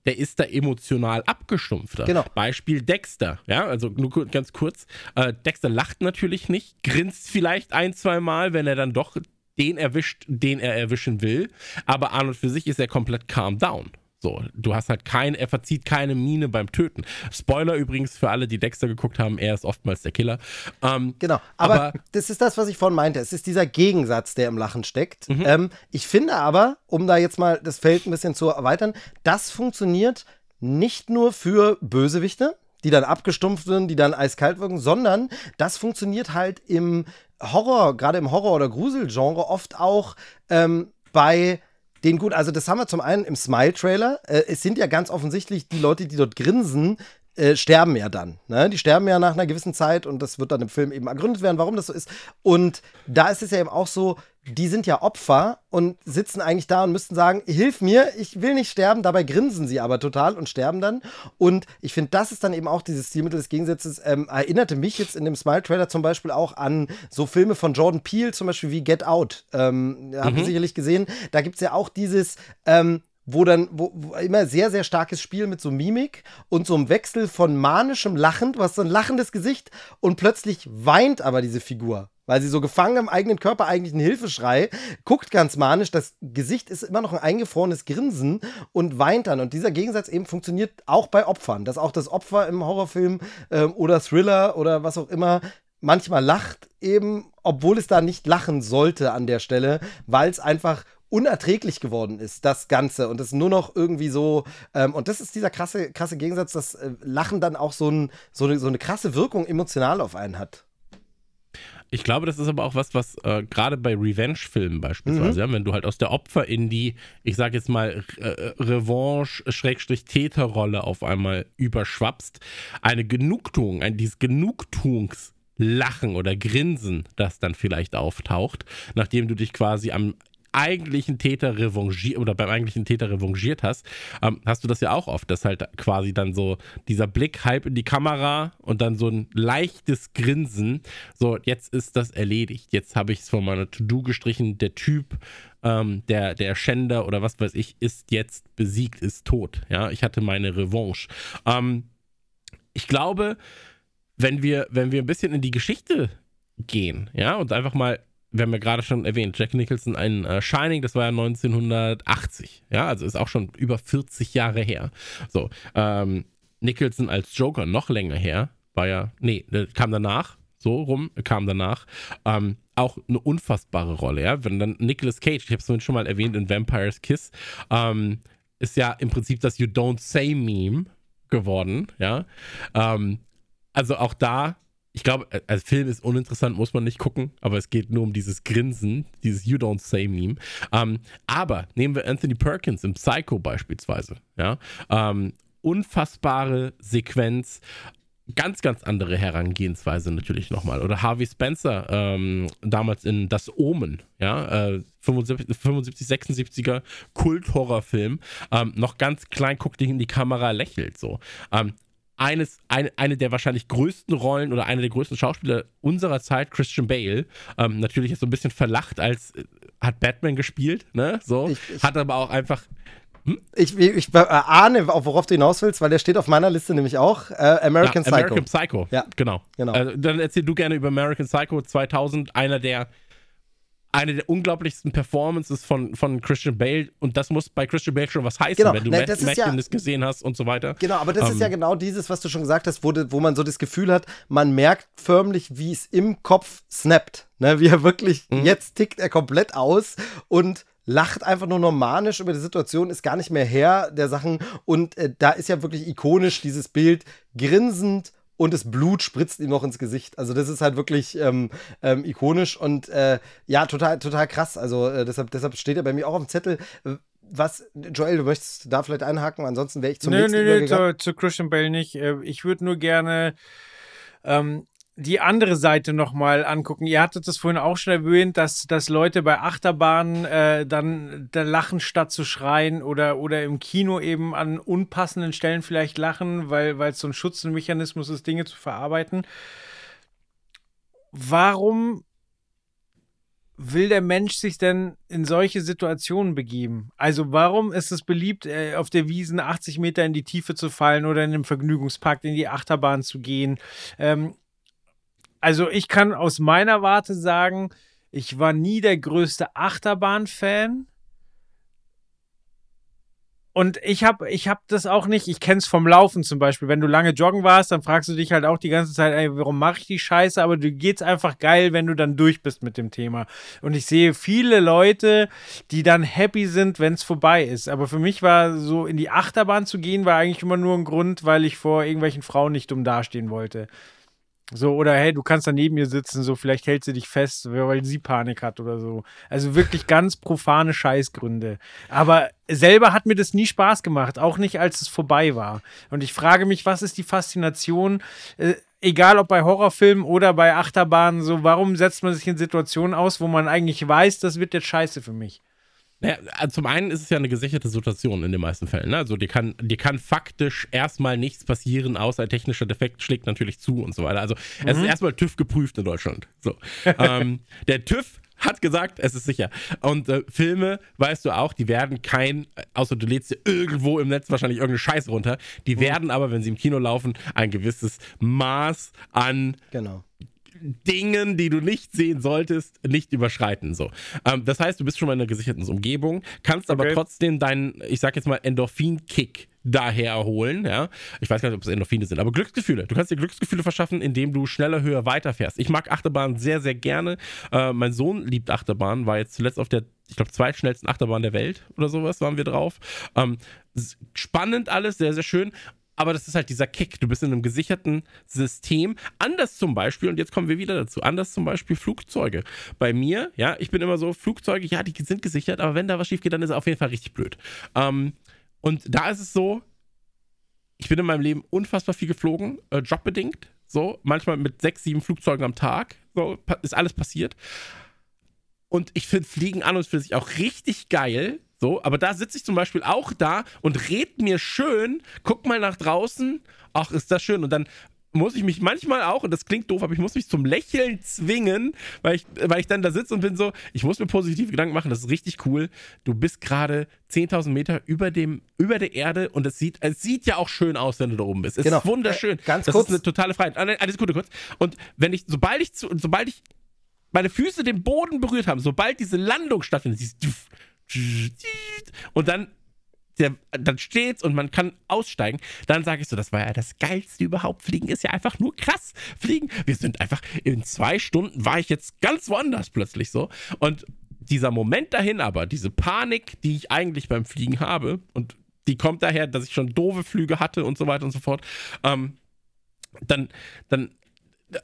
der ist da emotional abgestumpfter. Genau. Beispiel Dexter, ja, also nur ganz kurz. Äh, Dexter lacht natürlich nicht, grinst vielleicht ein, zwei Mal, wenn er dann doch den erwischt, den er erwischen will, aber an und für sich ist er komplett calm down. So, du hast halt kein, er verzieht keine Miene beim Töten. Spoiler übrigens für alle, die Dexter geguckt haben, er ist oftmals der Killer. Ähm, Genau, aber, Aber- das ist das, was ich vorhin meinte. Es ist dieser Gegensatz, der im Lachen steckt. Mhm. Ähm, ich finde aber, um da jetzt mal das Feld ein bisschen zu erweitern, das funktioniert nicht nur für Bösewichte, die dann abgestumpft sind, die dann eiskalt wirken, sondern das funktioniert halt im Horror, gerade im Horror- oder Gruselgenre, oft auch ähm, bei den gut, also das haben wir zum einen im Smile-Trailer. Äh, es sind ja ganz offensichtlich die Leute, die dort grinsen, äh, sterben ja dann. Ne? Die sterben ja nach einer gewissen Zeit und das wird dann im Film eben ergründet werden, warum das so ist. Und da ist es ja eben auch so, die sind ja Opfer und sitzen eigentlich da und müssten sagen, hilf mir, ich will nicht sterben, dabei grinsen sie aber total und sterben dann. Und ich finde, das ist dann eben auch dieses Stilmittel des Gegensatzes, ähm, erinnerte mich jetzt in dem Smile-Trailer zum Beispiel auch an so Filme von Jordan Peele, zum Beispiel wie Get Out. Ähm, habt ihr sicherlich gesehen. Da gibt es ja auch dieses, ähm, wo dann wo, wo immer sehr, sehr starkes Spiel mit so Mimik und so einem Wechsel von manischem Lachen, du hast so ein lachendes Gesicht und plötzlich weint aber diese Figur. Weil sie so gefangen im eigenen Körper eigentlich einen Hilfeschrei, guckt ganz manisch, das Gesicht ist immer noch ein eingefrorenes Grinsen und weint dann. Und dieser Gegensatz eben funktioniert auch bei Opfern, dass auch das Opfer im Horrorfilm ähm, oder Thriller oder was auch immer manchmal lacht eben, obwohl es da nicht lachen sollte an der Stelle, weil es einfach unerträglich geworden ist, das Ganze. Und es nur noch irgendwie so, ähm, und das ist dieser krasse, krasse Gegensatz, dass äh, Lachen dann auch so, ein, so, eine, so eine krasse Wirkung emotional auf einen hat. Ich glaube, das ist aber auch was, was äh, gerade bei Revenge-Filmen beispielsweise, ja, wenn du halt aus der Opfer in die, ich sag jetzt mal, äh, Revanche-Täterrolle auf einmal überschwappst, eine Genugtuung, ein dieses Genugtuungslachen oder Grinsen, das dann vielleicht auftaucht, nachdem du dich quasi am eigentlichen Täter revanchiert oder beim eigentlichen Täter revanchiert hast, ähm, hast du das ja auch oft, dass halt quasi dann so dieser Blick halb in die Kamera und dann so ein leichtes Grinsen, so jetzt ist das erledigt, jetzt habe ich es von meiner To-Do gestrichen, der Typ, ähm, der, der Schänder oder was weiß ich, ist jetzt besiegt, ist tot, ja, ich hatte meine Revanche. Ähm, ich glaube, wenn wir, wenn wir ein bisschen in die Geschichte gehen, ja, und einfach mal wir haben ja gerade schon erwähnt, Jack Nicholson, ein äh, Shining, das war ja 1980. Ja, also ist auch schon über 40 Jahre her. So, ähm, Nicholson als Joker noch länger her, war ja, nee, kam danach, so rum, kam danach. Ähm, auch eine unfassbare Rolle, ja. Wenn dann Nicolas Cage, ich habe es schon mal erwähnt in Vampire's Kiss, ähm, ist ja im Prinzip das You Don't Say Meme geworden, ja. Ähm, also auch da ich glaube, äh, als Film ist uninteressant, muss man nicht gucken, aber es geht nur um dieses Grinsen, dieses You Don't Say Meme. Ähm, aber nehmen wir Anthony Perkins im Psycho beispielsweise, ja. Ähm, unfassbare Sequenz, ganz, ganz andere Herangehensweise natürlich nochmal. Oder Harvey Spencer, ähm, damals in Das Omen, ja, äh, 75, 75 76er Kult-Horrorfilm, ähm, noch ganz klein guckt in die Kamera, lächelt so. Ähm, eines, eine, eine der wahrscheinlich größten Rollen oder einer der größten Schauspieler unserer Zeit, Christian Bale, ähm, natürlich ist so ein bisschen verlacht als äh, hat Batman gespielt, ne? So, Ich- ich- hat aber auch einfach Ich, ich, äh, ahne, auf worauf du hinaus willst, weil der steht auf meiner Liste nämlich auch. Äh, American ja, Psycho. American Psycho. Ja, genau. genau. Also, dann erzähl du gerne über American Psycho 2000, einer der eine der unglaublichsten Performances von, von Christian Bale und das muss bei Christian Bale schon was heißen, Genau, wenn du ne, Matt, das ist ja- gesehen hast und so weiter. Genau, aber das ist Ähm, ja genau dieses, was du schon gesagt hast, wo, wo man so das Gefühl hat, man merkt förmlich, wie es im Kopf snappt. Ne? Wie er wirklich, Mhm. jetzt tickt er komplett aus und lacht einfach nur normanisch über die Situation, ist gar nicht mehr Herr der Sachen. Und äh, da ist ja wirklich ikonisch dieses Bild, grinsend und das Blut spritzt ihm noch ins Gesicht. Also das ist halt wirklich ähm, ähm, ikonisch und äh, ja, total, total krass. Also äh, deshalb, deshalb steht er bei mir auch auf dem Zettel. Was, Joel, du möchtest da vielleicht einhaken, ansonsten wäre ich zum Nö, nächsten nö, nö, zu, zu Christian Bale nicht. Äh, Ich würde nur gerne ähm, die andere Seite nochmal angucken. Ihr hattet das vorhin auch schon erwähnt, dass, dass Leute bei Achterbahnen äh, dann da lachen statt zu schreien oder, oder im Kino eben an unpassenden Stellen vielleicht lachen, weil es so ein Schutzmechanismus ist, Dinge zu verarbeiten. Warum will der Mensch sich denn in solche Situationen begeben? Also warum ist es beliebt, äh, auf der Wiesen 80 Meter in die Tiefe zu fallen oder in einem Vergnügungspark in die Achterbahn zu gehen? Ähm, also ich kann aus meiner Warte sagen, ich war nie der größte Achterbahn-Fan. Und ich habe ich hab das auch nicht, ich kenne es vom Laufen zum Beispiel. Wenn du lange joggen warst, dann fragst du dich halt auch die ganze Zeit, ey, warum mache ich die Scheiße? Aber du geht's einfach geil, wenn du dann durch bist mit dem Thema. Und ich sehe viele Leute, die dann happy sind, wenn es vorbei ist. Aber für mich war so in die Achterbahn zu gehen, war eigentlich immer nur ein Grund, weil ich vor irgendwelchen Frauen nicht dumm dastehen wollte. So, oder hey, du kannst da neben mir sitzen, so vielleicht hält sie dich fest, weil sie Panik hat oder so. Also wirklich ganz profane Scheißgründe. Aber selber hat mir das nie Spaß gemacht, auch nicht als es vorbei war. Und ich frage mich, was ist die Faszination, äh, egal ob bei Horrorfilmen oder bei Achterbahnen, so, warum setzt man sich in Situationen aus, wo man eigentlich weiß, das wird jetzt scheiße für mich? Naja, also zum einen ist es ja eine gesicherte Situation in den meisten Fällen. Ne? Also dir kann, dir kann faktisch erstmal nichts passieren, außer ein technischer Defekt schlägt natürlich zu und so weiter. Also es ist erstmal TÜV geprüft in Deutschland. So. ähm, der TÜV hat gesagt, es ist sicher. Und äh, Filme, weißt du auch, die werden kein, außer du lädst dir irgendwo im Netz wahrscheinlich irgendeine Scheiße runter, die werden aber, wenn sie im Kino laufen, ein gewisses Maß an Genau. Dingen, die du nicht sehen solltest, nicht überschreiten. So. Ähm, das heißt, du bist schon mal in einer gesicherten Umgebung, kannst aber Okay. trotzdem deinen, ich sag jetzt mal, Endorphin-Kick daher erholen, ja. Ich weiß gar nicht, ob es Endorphine sind, aber Glücksgefühle. Du kannst dir Glücksgefühle verschaffen, indem du schneller, höher weiterfährst. Ich mag Achterbahn sehr, sehr gerne. Äh, mein Sohn liebt Achterbahn, war jetzt zuletzt auf der, ich glaube, zweitschnellsten Achterbahn der Welt oder sowas waren wir drauf. Ähm, spannend alles, sehr, sehr schön. Aber das ist halt dieser Kick. Du bist in einem gesicherten System. Anders zum Beispiel, und jetzt kommen wir wieder dazu, anders zum Beispiel Flugzeuge. Bei mir, ja, ich bin immer so, Flugzeuge, ja, die sind gesichert, aber wenn da was schief geht, dann ist es auf jeden Fall richtig blöd. Ähm, und da ist es so, ich bin in meinem Leben unfassbar viel geflogen, äh, jobbedingt. So, manchmal mit sechs, sieben Flugzeugen am Tag. So, ist alles passiert. Und ich finde Fliegen an und für sich auch richtig geil. So, aber da sitze ich zum Beispiel auch da und red mir schön, guck mal nach draußen, ach, ist das schön. Und dann muss ich mich manchmal auch, und das klingt doof, aber ich muss mich zum Lächeln zwingen, weil ich, weil ich dann da sitze und bin so, ich muss mir positive Gedanken machen, das ist richtig cool. Du bist gerade 10.000 Meter über, dem, über der Erde und es sieht, es sieht ja auch schön aus, wenn du da oben bist. Es Genau. ist wunderschön. Äh, ganz das kurz. ist eine totale Freiheit. Eine Sekunde kurz. Und wenn ich, sobald ich zu, sobald ich meine Füße den Boden berührt haben, sobald diese Landung stattfindet, dieses und dann der, dann steht's und man kann aussteigen, dann sage ich so, das war ja das Geilste überhaupt. Fliegen ist ja einfach nur krass. Fliegen, wir sind einfach, in zwei Stunden war ich jetzt ganz woanders plötzlich so. Und dieser Moment dahin aber, diese Panik, die ich eigentlich beim Fliegen habe, und die kommt daher, dass ich schon doofe Flüge hatte und so weiter und so fort, ähm, dann, dann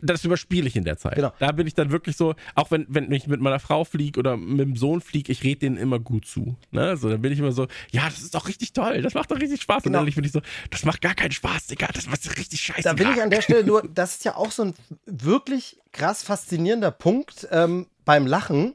das überspiele ich in der Zeit. Genau. Da bin ich dann wirklich so, auch wenn, wenn ich mit meiner Frau fliege oder mit dem Sohn fliege, ich rede denen immer gut zu. Ne? So, dann bin ich immer so, ja, das ist doch richtig toll, das macht doch richtig Spaß. Genau. Und dann bin ich so, das macht gar keinen Spaß, Digga, das macht richtig scheiße. Da bin ich an der Stelle nur, das ist ja auch so ein wirklich krass faszinierender Punkt ähm, beim Lachen,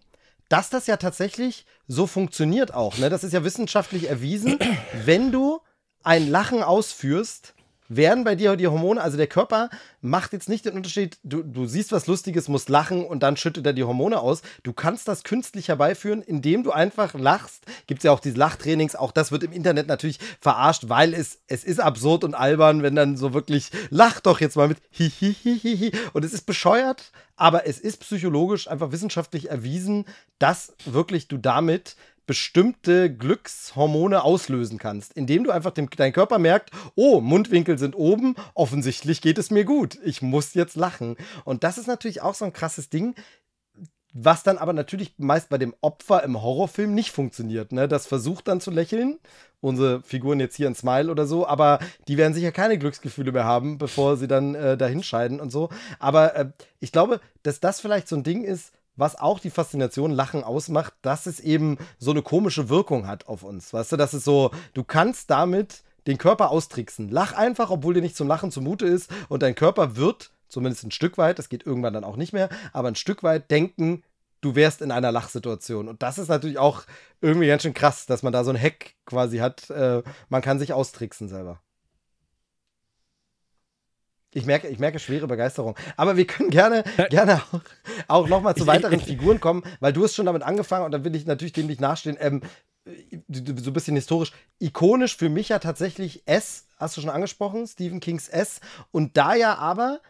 dass das ja tatsächlich so funktioniert auch. Ne? Das ist ja wissenschaftlich erwiesen. Wenn du ein Lachen ausführst, werden bei dir die Hormone, also der Körper macht jetzt nicht den Unterschied, du, du siehst was Lustiges, musst lachen und dann schüttet er die Hormone aus. Du kannst das künstlich herbeiführen, indem du einfach lachst. Gibt es ja auch diese Lachtrainings, auch das wird im Internet natürlich verarscht, weil es, es ist absurd und albern, wenn dann so wirklich, lach doch jetzt mal mit hihihihihi. Und es ist bescheuert, aber es ist psychologisch einfach wissenschaftlich erwiesen, dass wirklich du damit bestimmte Glückshormone auslösen kannst, indem du einfach dem, dein Körper merkt, oh, Mundwinkel sind oben, offensichtlich geht es mir gut, ich muss jetzt lachen. Und das ist natürlich auch so ein krasses Ding, was dann aber natürlich meist bei dem Opfer im Horrorfilm nicht funktioniert. Ne? Das versucht dann zu lächeln, unsere Figuren jetzt hier ein Smile oder so, aber die werden sicher keine Glücksgefühle mehr haben, bevor sie dann äh, dahin scheiden und so. Aber äh, ich glaube, dass das vielleicht so ein Ding ist, was auch die Faszination Lachen ausmacht, dass es eben so eine komische Wirkung hat auf uns. Weißt du, das ist so, du kannst damit den Körper austricksen. Lach einfach, obwohl dir nicht zum Lachen zumute ist und dein Körper wird, zumindest ein Stück weit, das geht irgendwann dann auch nicht mehr, aber ein Stück weit denken, du wärst in einer Lachsituation. Und das ist natürlich auch irgendwie ganz schön krass, dass man da so ein Hack quasi hat. Äh, man kann sich austricksen selber. Ich merke, ich merke schwere Begeisterung. Aber wir können gerne, gerne auch, auch nochmal zu weiteren Figuren kommen, weil du hast schon damit angefangen und dann will ich natürlich dem nicht nachstehen. Ähm, so ein bisschen historisch. Ikonisch für mich ja tatsächlich S, hast du schon angesprochen, Stephen Kings S. Und da ja aber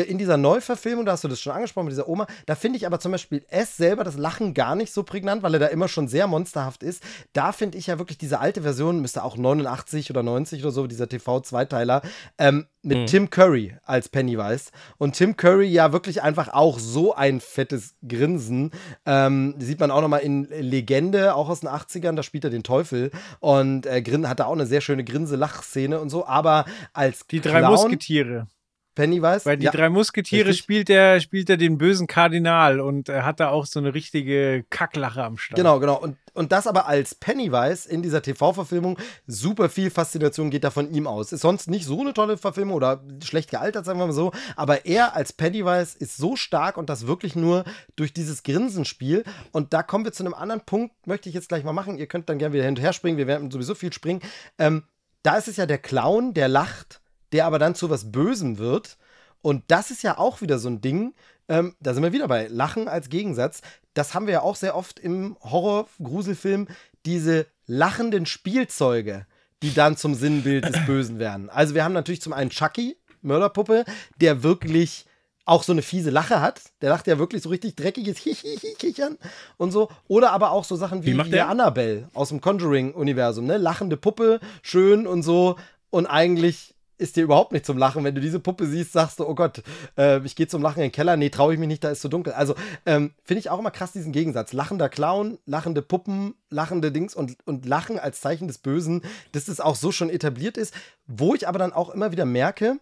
in dieser Neuverfilmung, da hast du das schon angesprochen mit dieser Oma, da finde ich aber zum Beispiel S selber das Lachen gar nicht so prägnant, weil er da immer schon sehr monsterhaft ist. Da finde ich ja wirklich diese alte Version, müsste auch 89 oder 90 oder so, dieser TV-Zweiteiler, ähm, mit Mhm. Tim Curry als Pennywise. Und Tim Curry ja wirklich einfach auch so ein fettes Grinsen. Ähm, sieht man auch nochmal in Legende, auch aus den 80ern, da spielt er den Teufel. Und äh, Grin hat da auch eine sehr schöne Grinse-Lach-Szene und so. Aber als Die drei Clown, Musketiere. Pennywise, Weil die ja, drei Musketiere richtig. spielt er, spielt er den bösen Kardinal und er hat da auch so eine richtige Kacklache am Start. Genau, genau. Und, und das aber als Pennywise in dieser TV-Verfilmung, super viel Faszination geht da von ihm aus. Ist sonst nicht so eine tolle Verfilmung oder schlecht gealtert, sagen wir mal so. Aber er als Pennywise ist so stark und das wirklich nur durch dieses Grinsenspiel. Und da kommen wir zu einem anderen Punkt, möchte ich jetzt gleich mal machen. Ihr könnt dann gerne wieder hin und her springen. Wir werden sowieso viel springen. Ähm, da ist es ja der Clown, der lacht, der aber dann zu was Bösem wird. Und das ist ja auch wieder so ein Ding. Ähm, da sind wir wieder bei Lachen als Gegensatz. Das haben wir ja auch sehr oft im Horror-Gruselfilm. Diese lachenden Spielzeuge, die dann zum Sinnbild des Bösen werden. Also wir haben natürlich zum einen Chucky, Mörderpuppe, der wirklich auch so eine fiese Lache hat. Der lacht ja wirklich so richtig dreckiges Hihihi-Kichern und so. Oder aber auch so Sachen wie, wie der? Annabelle aus dem Conjuring-Universum, ne? Lachende Puppe, schön und so. Und eigentlich ist dir überhaupt nicht zum Lachen. Wenn du diese Puppe siehst, sagst du, oh Gott, äh, ich gehe zum Lachen in den Keller. Nee, traue ich mich nicht, da ist so dunkel. Also ähm, finde ich auch immer krass diesen Gegensatz. Lachender Clown, lachende Puppen, lachende Dings und, und Lachen als Zeichen des Bösen, dass das auch so schon etabliert ist. Wo ich aber dann auch immer wieder merke,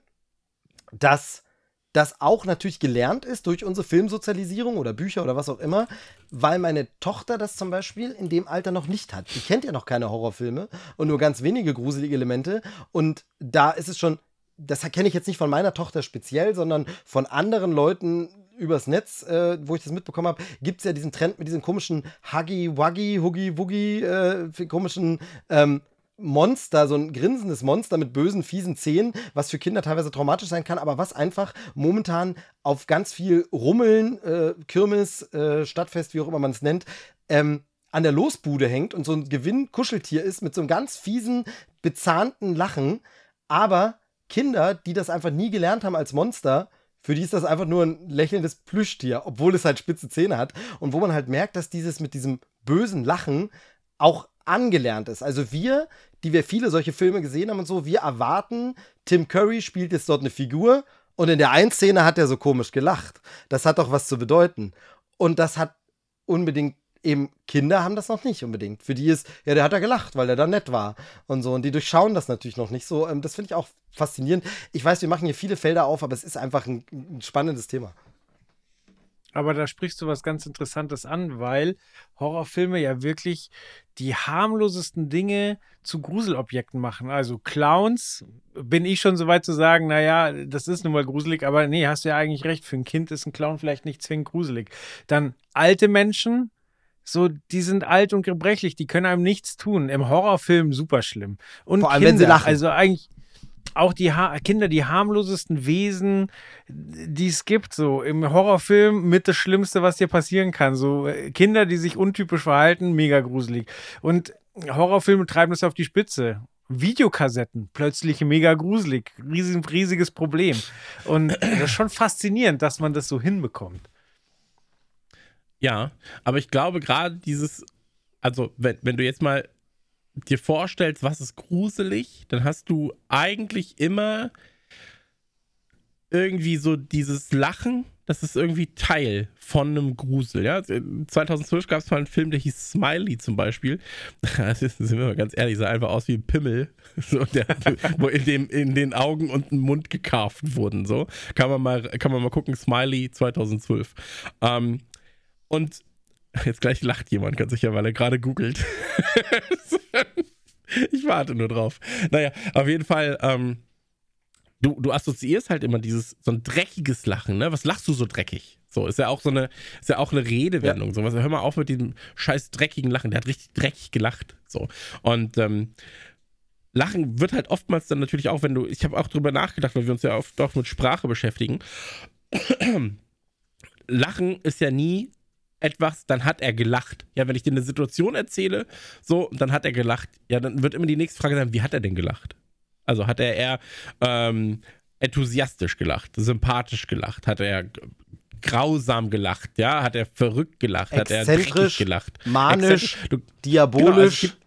dass das auch natürlich gelernt ist durch unsere Filmsozialisierung oder Bücher oder was auch immer, weil meine Tochter das zum Beispiel in dem Alter noch nicht hat. Die kennt ja noch keine Horrorfilme und nur ganz wenige gruselige Elemente. Und da ist es schon, das kenne ich jetzt nicht von meiner Tochter speziell, sondern von anderen Leuten übers Netz, äh, wo ich das mitbekommen habe, gibt es ja diesen Trend mit diesen komischen Huggy-Wuggy, Huggy-Wuggy, äh, komischen ähm, Monster, so ein grinsendes Monster mit bösen, fiesen Zähnen, was für Kinder teilweise traumatisch sein kann, aber was einfach momentan auf ganz viel Rummeln, äh, Kirmes, äh, Stadtfest, wie auch immer man es nennt, ähm, an der Losbude hängt und so ein Gewinn-Kuscheltier ist mit so einem ganz fiesen, bezahnten Lachen. Aber Kinder, die das einfach nie gelernt haben als Monster, für die ist das einfach nur ein lächelndes Plüschtier, obwohl es halt spitze Zähne hat. Und wo man halt merkt, dass dieses mit diesem bösen Lachen auch angelernt ist. Also wir, die wir viele solche Filme gesehen haben und so, wir erwarten, Tim Curry spielt jetzt dort eine Figur und in der einen Szene hat er so komisch gelacht. Das hat doch was zu bedeuten. Und das hat unbedingt eben Kinder haben das noch nicht unbedingt. Für die ist, ja, der hat da gelacht, weil der da nett war und so. Und die durchschauen das natürlich noch nicht so. Ähm, das finde ich auch faszinierend. Ich weiß, wir machen hier viele Felder auf, aber es ist einfach ein, ein spannendes Thema. Aber da sprichst du was ganz Interessantes an, weil Horrorfilme ja wirklich die harmlosesten Dinge zu Gruselobjekten machen. Also Clowns, bin ich schon so weit zu sagen, naja, das ist nun mal gruselig, aber nee, hast du ja eigentlich recht. Für ein Kind ist ein Clown vielleicht nicht zwingend gruselig. Dann alte Menschen, so, die sind alt und gebrechlich, die können einem nichts tun. Im Horrorfilm super schlimm. Und Vor allem, Kinder, wenn sie lachen. also eigentlich auch die ha Kinder, die harmlosesten Wesen, die es gibt, so im Horrorfilm mit das Schlimmste, was dir passieren kann. So äh, Kinder, die sich untypisch verhalten, mega gruselig. Und Horrorfilme treiben das auf die Spitze. Videokassetten, plötzlich mega gruselig, riesig, riesiges Problem. Und das ist schon faszinierend, dass man das so hinbekommt. Ja, aber ich glaube gerade dieses, also wenn, wenn du jetzt mal dir vorstellst, was ist gruselig, dann hast du eigentlich immer irgendwie so dieses Lachen, das ist irgendwie Teil von einem Grusel. Ja? 2012 gab es mal einen Film, der hieß Smiley zum Beispiel. Das ist, sind wir mal ganz ehrlich, sah einfach aus wie ein Pimmel, so, der, wo in, dem, in den Augen und dem Mund gekarft wurden. So. Kann, man mal, kann man mal gucken, Smiley 2012. Ähm, und jetzt gleich lacht jemand ganz sicher, weil er gerade googelt. ich warte nur drauf. Naja, auf jeden Fall, ähm, du, du assoziierst halt immer dieses, so ein dreckiges Lachen, ne? Was lachst du so dreckig? So, ist ja auch so eine, ist ja auch eine Redewendung. Ja. So, was, hör mal auf mit diesem scheiß dreckigen Lachen. Der hat richtig dreckig gelacht. So. Und ähm, Lachen wird halt oftmals dann natürlich auch, wenn du, ich habe auch drüber nachgedacht, weil wir uns ja oft auch mit Sprache beschäftigen. Lachen ist ja nie etwas, dann hat er gelacht. Ja, wenn ich dir eine Situation erzähle, so, dann hat er gelacht. Ja, dann wird immer die nächste Frage sein, wie hat er denn gelacht? Also hat er eher ähm, enthusiastisch gelacht, sympathisch gelacht, hat er grausam gelacht, ja, hat er verrückt gelacht, hat er dreckig gelacht, manisch, du, diabolisch. Genau, also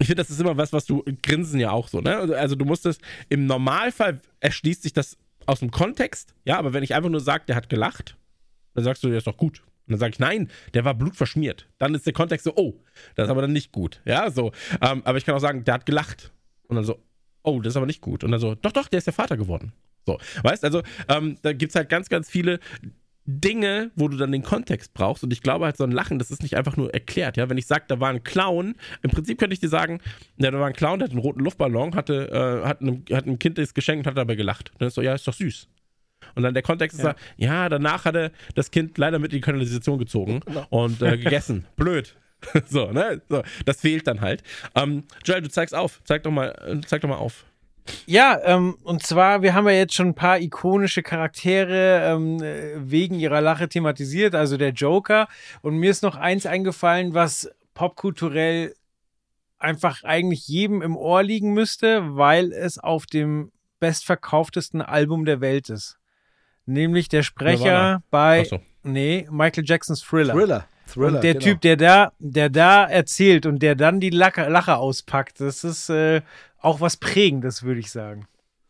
ich finde, das ist immer was, was du grinsen ja auch so, ne? Also du musst es im Normalfall erschließt sich das aus dem Kontext, ja, aber wenn ich einfach nur sage, der hat gelacht, dann sagst du, der ist doch gut. Und dann sage ich, nein, der war blutverschmiert. Dann ist der Kontext so, oh, das ist aber dann nicht gut. Ja, so. Ähm, aber ich kann auch sagen, der hat gelacht. Und dann so, oh, das ist aber nicht gut. Und dann so, doch, doch, der ist der Vater geworden. So, weißt also, ähm, da gibt es halt ganz, ganz viele Dinge, wo du dann den Kontext brauchst. Und ich glaube halt, so ein Lachen, das ist nicht einfach nur erklärt. Ja, wenn ich sage, da war ein Clown, im Prinzip könnte ich dir sagen, ja, da war ein Clown, der hat einen roten Luftballon, hatte, äh, hat, einem, hat einem Kind das geschenkt und hat dabei gelacht. Dann ist so, ja, ist doch süß. Und dann der Kontext ist ja, ja, danach hat er das Kind leider mit in die Kanalisation gezogen genau. und äh, gegessen. Blöd. so, ne? So, das fehlt dann halt. Ähm, Joel, du zeigst auf. Zeig doch mal, äh, zeig doch mal auf. Ja, ähm, und zwar, wir haben ja jetzt schon ein paar ikonische Charaktere ähm, wegen ihrer Lache thematisiert, also der Joker. Und mir ist noch eins eingefallen, was popkulturell einfach eigentlich jedem im Ohr liegen müsste, weil es auf dem bestverkauftesten Album der Welt ist. Nämlich der Sprecher bei so. nee, Michael Jacksons Thriller. Thriller. Thriller und der genau. Typ, der da, der da erzählt und der dann die Lache, Lache auspackt, das ist äh, auch was Prägendes, würde ich sagen.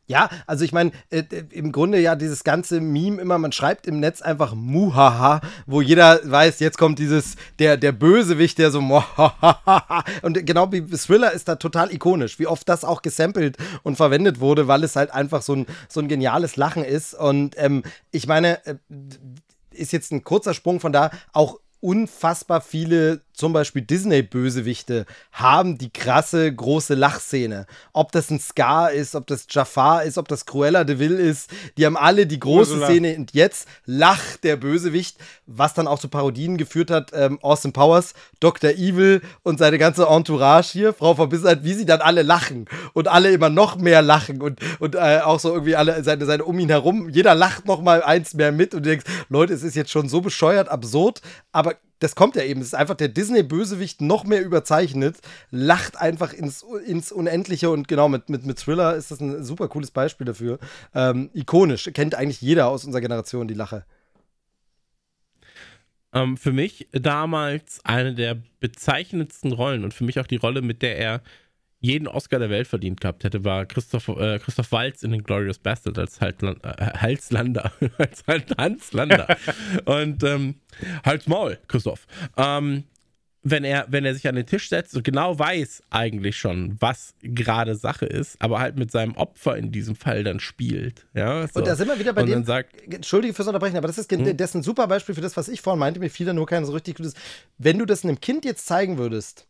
Ja, also ich meine, äh, im Grunde ja dieses ganze Meme immer, man schreibt im Netz einfach Muhaha, wo jeder weiß, jetzt kommt dieses, der, der Bösewicht, der so Muhaha. Und genau wie Thriller ist da total ikonisch, wie oft das auch gesampelt und verwendet wurde, weil es halt einfach so ein, so ein geniales Lachen ist. Und ähm, ich meine, äh, ist jetzt ein kurzer Sprung von da, auch unfassbar viele, zum Beispiel Disney-Bösewichte, haben die krasse große Lachszene. Ob das ein Scar ist, ob das Jafar ist, ob das Cruella de Vil ist, die haben alle die große Ursula. Szene und jetzt lacht der Bösewicht, was dann auch zu Parodien geführt hat. Ähm, Austin Powers, Dr. Evil und seine ganze Entourage hier, Frau Verbissenheit, wie sie dann alle lachen und alle immer noch mehr lachen und, und äh, auch so irgendwie alle seine, seine um ihn herum. Jeder lacht noch mal eins mehr mit und du denkst, Leute, es ist jetzt schon so bescheuert, absurd, aber das kommt ja eben. Es ist einfach der Disney-Bösewicht noch mehr überzeichnet, lacht einfach ins, ins Unendliche und genau mit, mit, mit Thriller ist das ein super cooles Beispiel dafür. Ähm, ikonisch, kennt eigentlich jeder aus unserer Generation die Lache. Ähm, für mich damals eine der bezeichnendsten Rollen und für mich auch die Rolle, mit der er jeden Oscar der Welt verdient gehabt hätte, war Christoph, äh, Christoph Waltz in den Glorious Bastard als halt äh, Halslander. als halt Hanslander. und ähm, Halt's Maul, Christoph. Ähm, wenn er, wenn er sich an den Tisch setzt und genau weiß eigentlich schon, was gerade Sache ist, aber halt mit seinem Opfer in diesem Fall dann spielt. Ja, so. Und da sind wir wieder bei und dem. Sagt, Entschuldige fürs Unterbrechen, aber das ist, Hm? das ist ein super Beispiel für das, was ich vorhin meinte. Mir fiel da nur kein so richtig gutes. Wenn du das einem Kind jetzt zeigen würdest,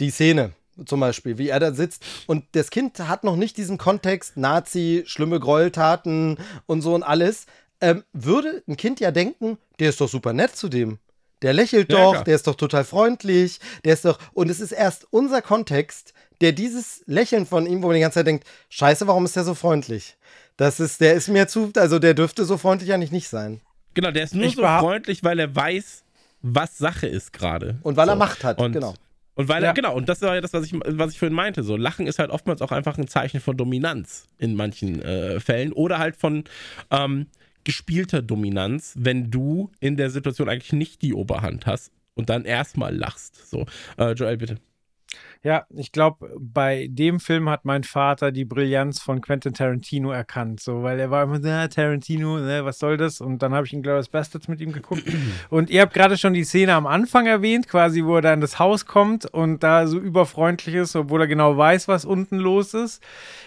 die Szene zum Beispiel, wie er da sitzt, und das Kind hat noch nicht diesen Kontext Nazi, schlimme Gräueltaten und so und alles, ähm, würde ein Kind ja denken, der ist doch super nett zu dem. Der lächelt Ja, doch, klar. der ist doch total freundlich, der ist doch. Und es ist erst unser Kontext, der dieses Lächeln von ihm, wo man die ganze Zeit denkt, Scheiße, warum ist der so freundlich? Das ist, der ist mir zu, also der dürfte so freundlich eigentlich nicht sein. genau, der ist nur Ich so freundlich, weil er weiß, was Sache ist gerade. Und weil er So. Macht hat, Und, genau. Und weil Ja. er, genau, und das war ja das, was ich, was ich vorhin meinte. So, Lachen ist halt oftmals auch einfach ein Zeichen von Dominanz in manchen äh, Fällen oder halt von ähm, gespielter Dominanz, wenn du in der Situation eigentlich nicht die Oberhand hast und dann erstmal lachst. So, äh, Joel, bitte. Ja, ich glaube, bei dem Film hat mein Vater die Brillanz von Quentin Tarantino erkannt, so, weil er war immer so, "Ah, Tarantino, ne, was soll das? Und dann habe ich ihn Glorious Bastards mit ihm geguckt. Und ihr habt gerade schon die Szene am Anfang erwähnt, quasi, wo er da in das Haus kommt und da so überfreundlich ist, obwohl er genau weiß, was unten los ist.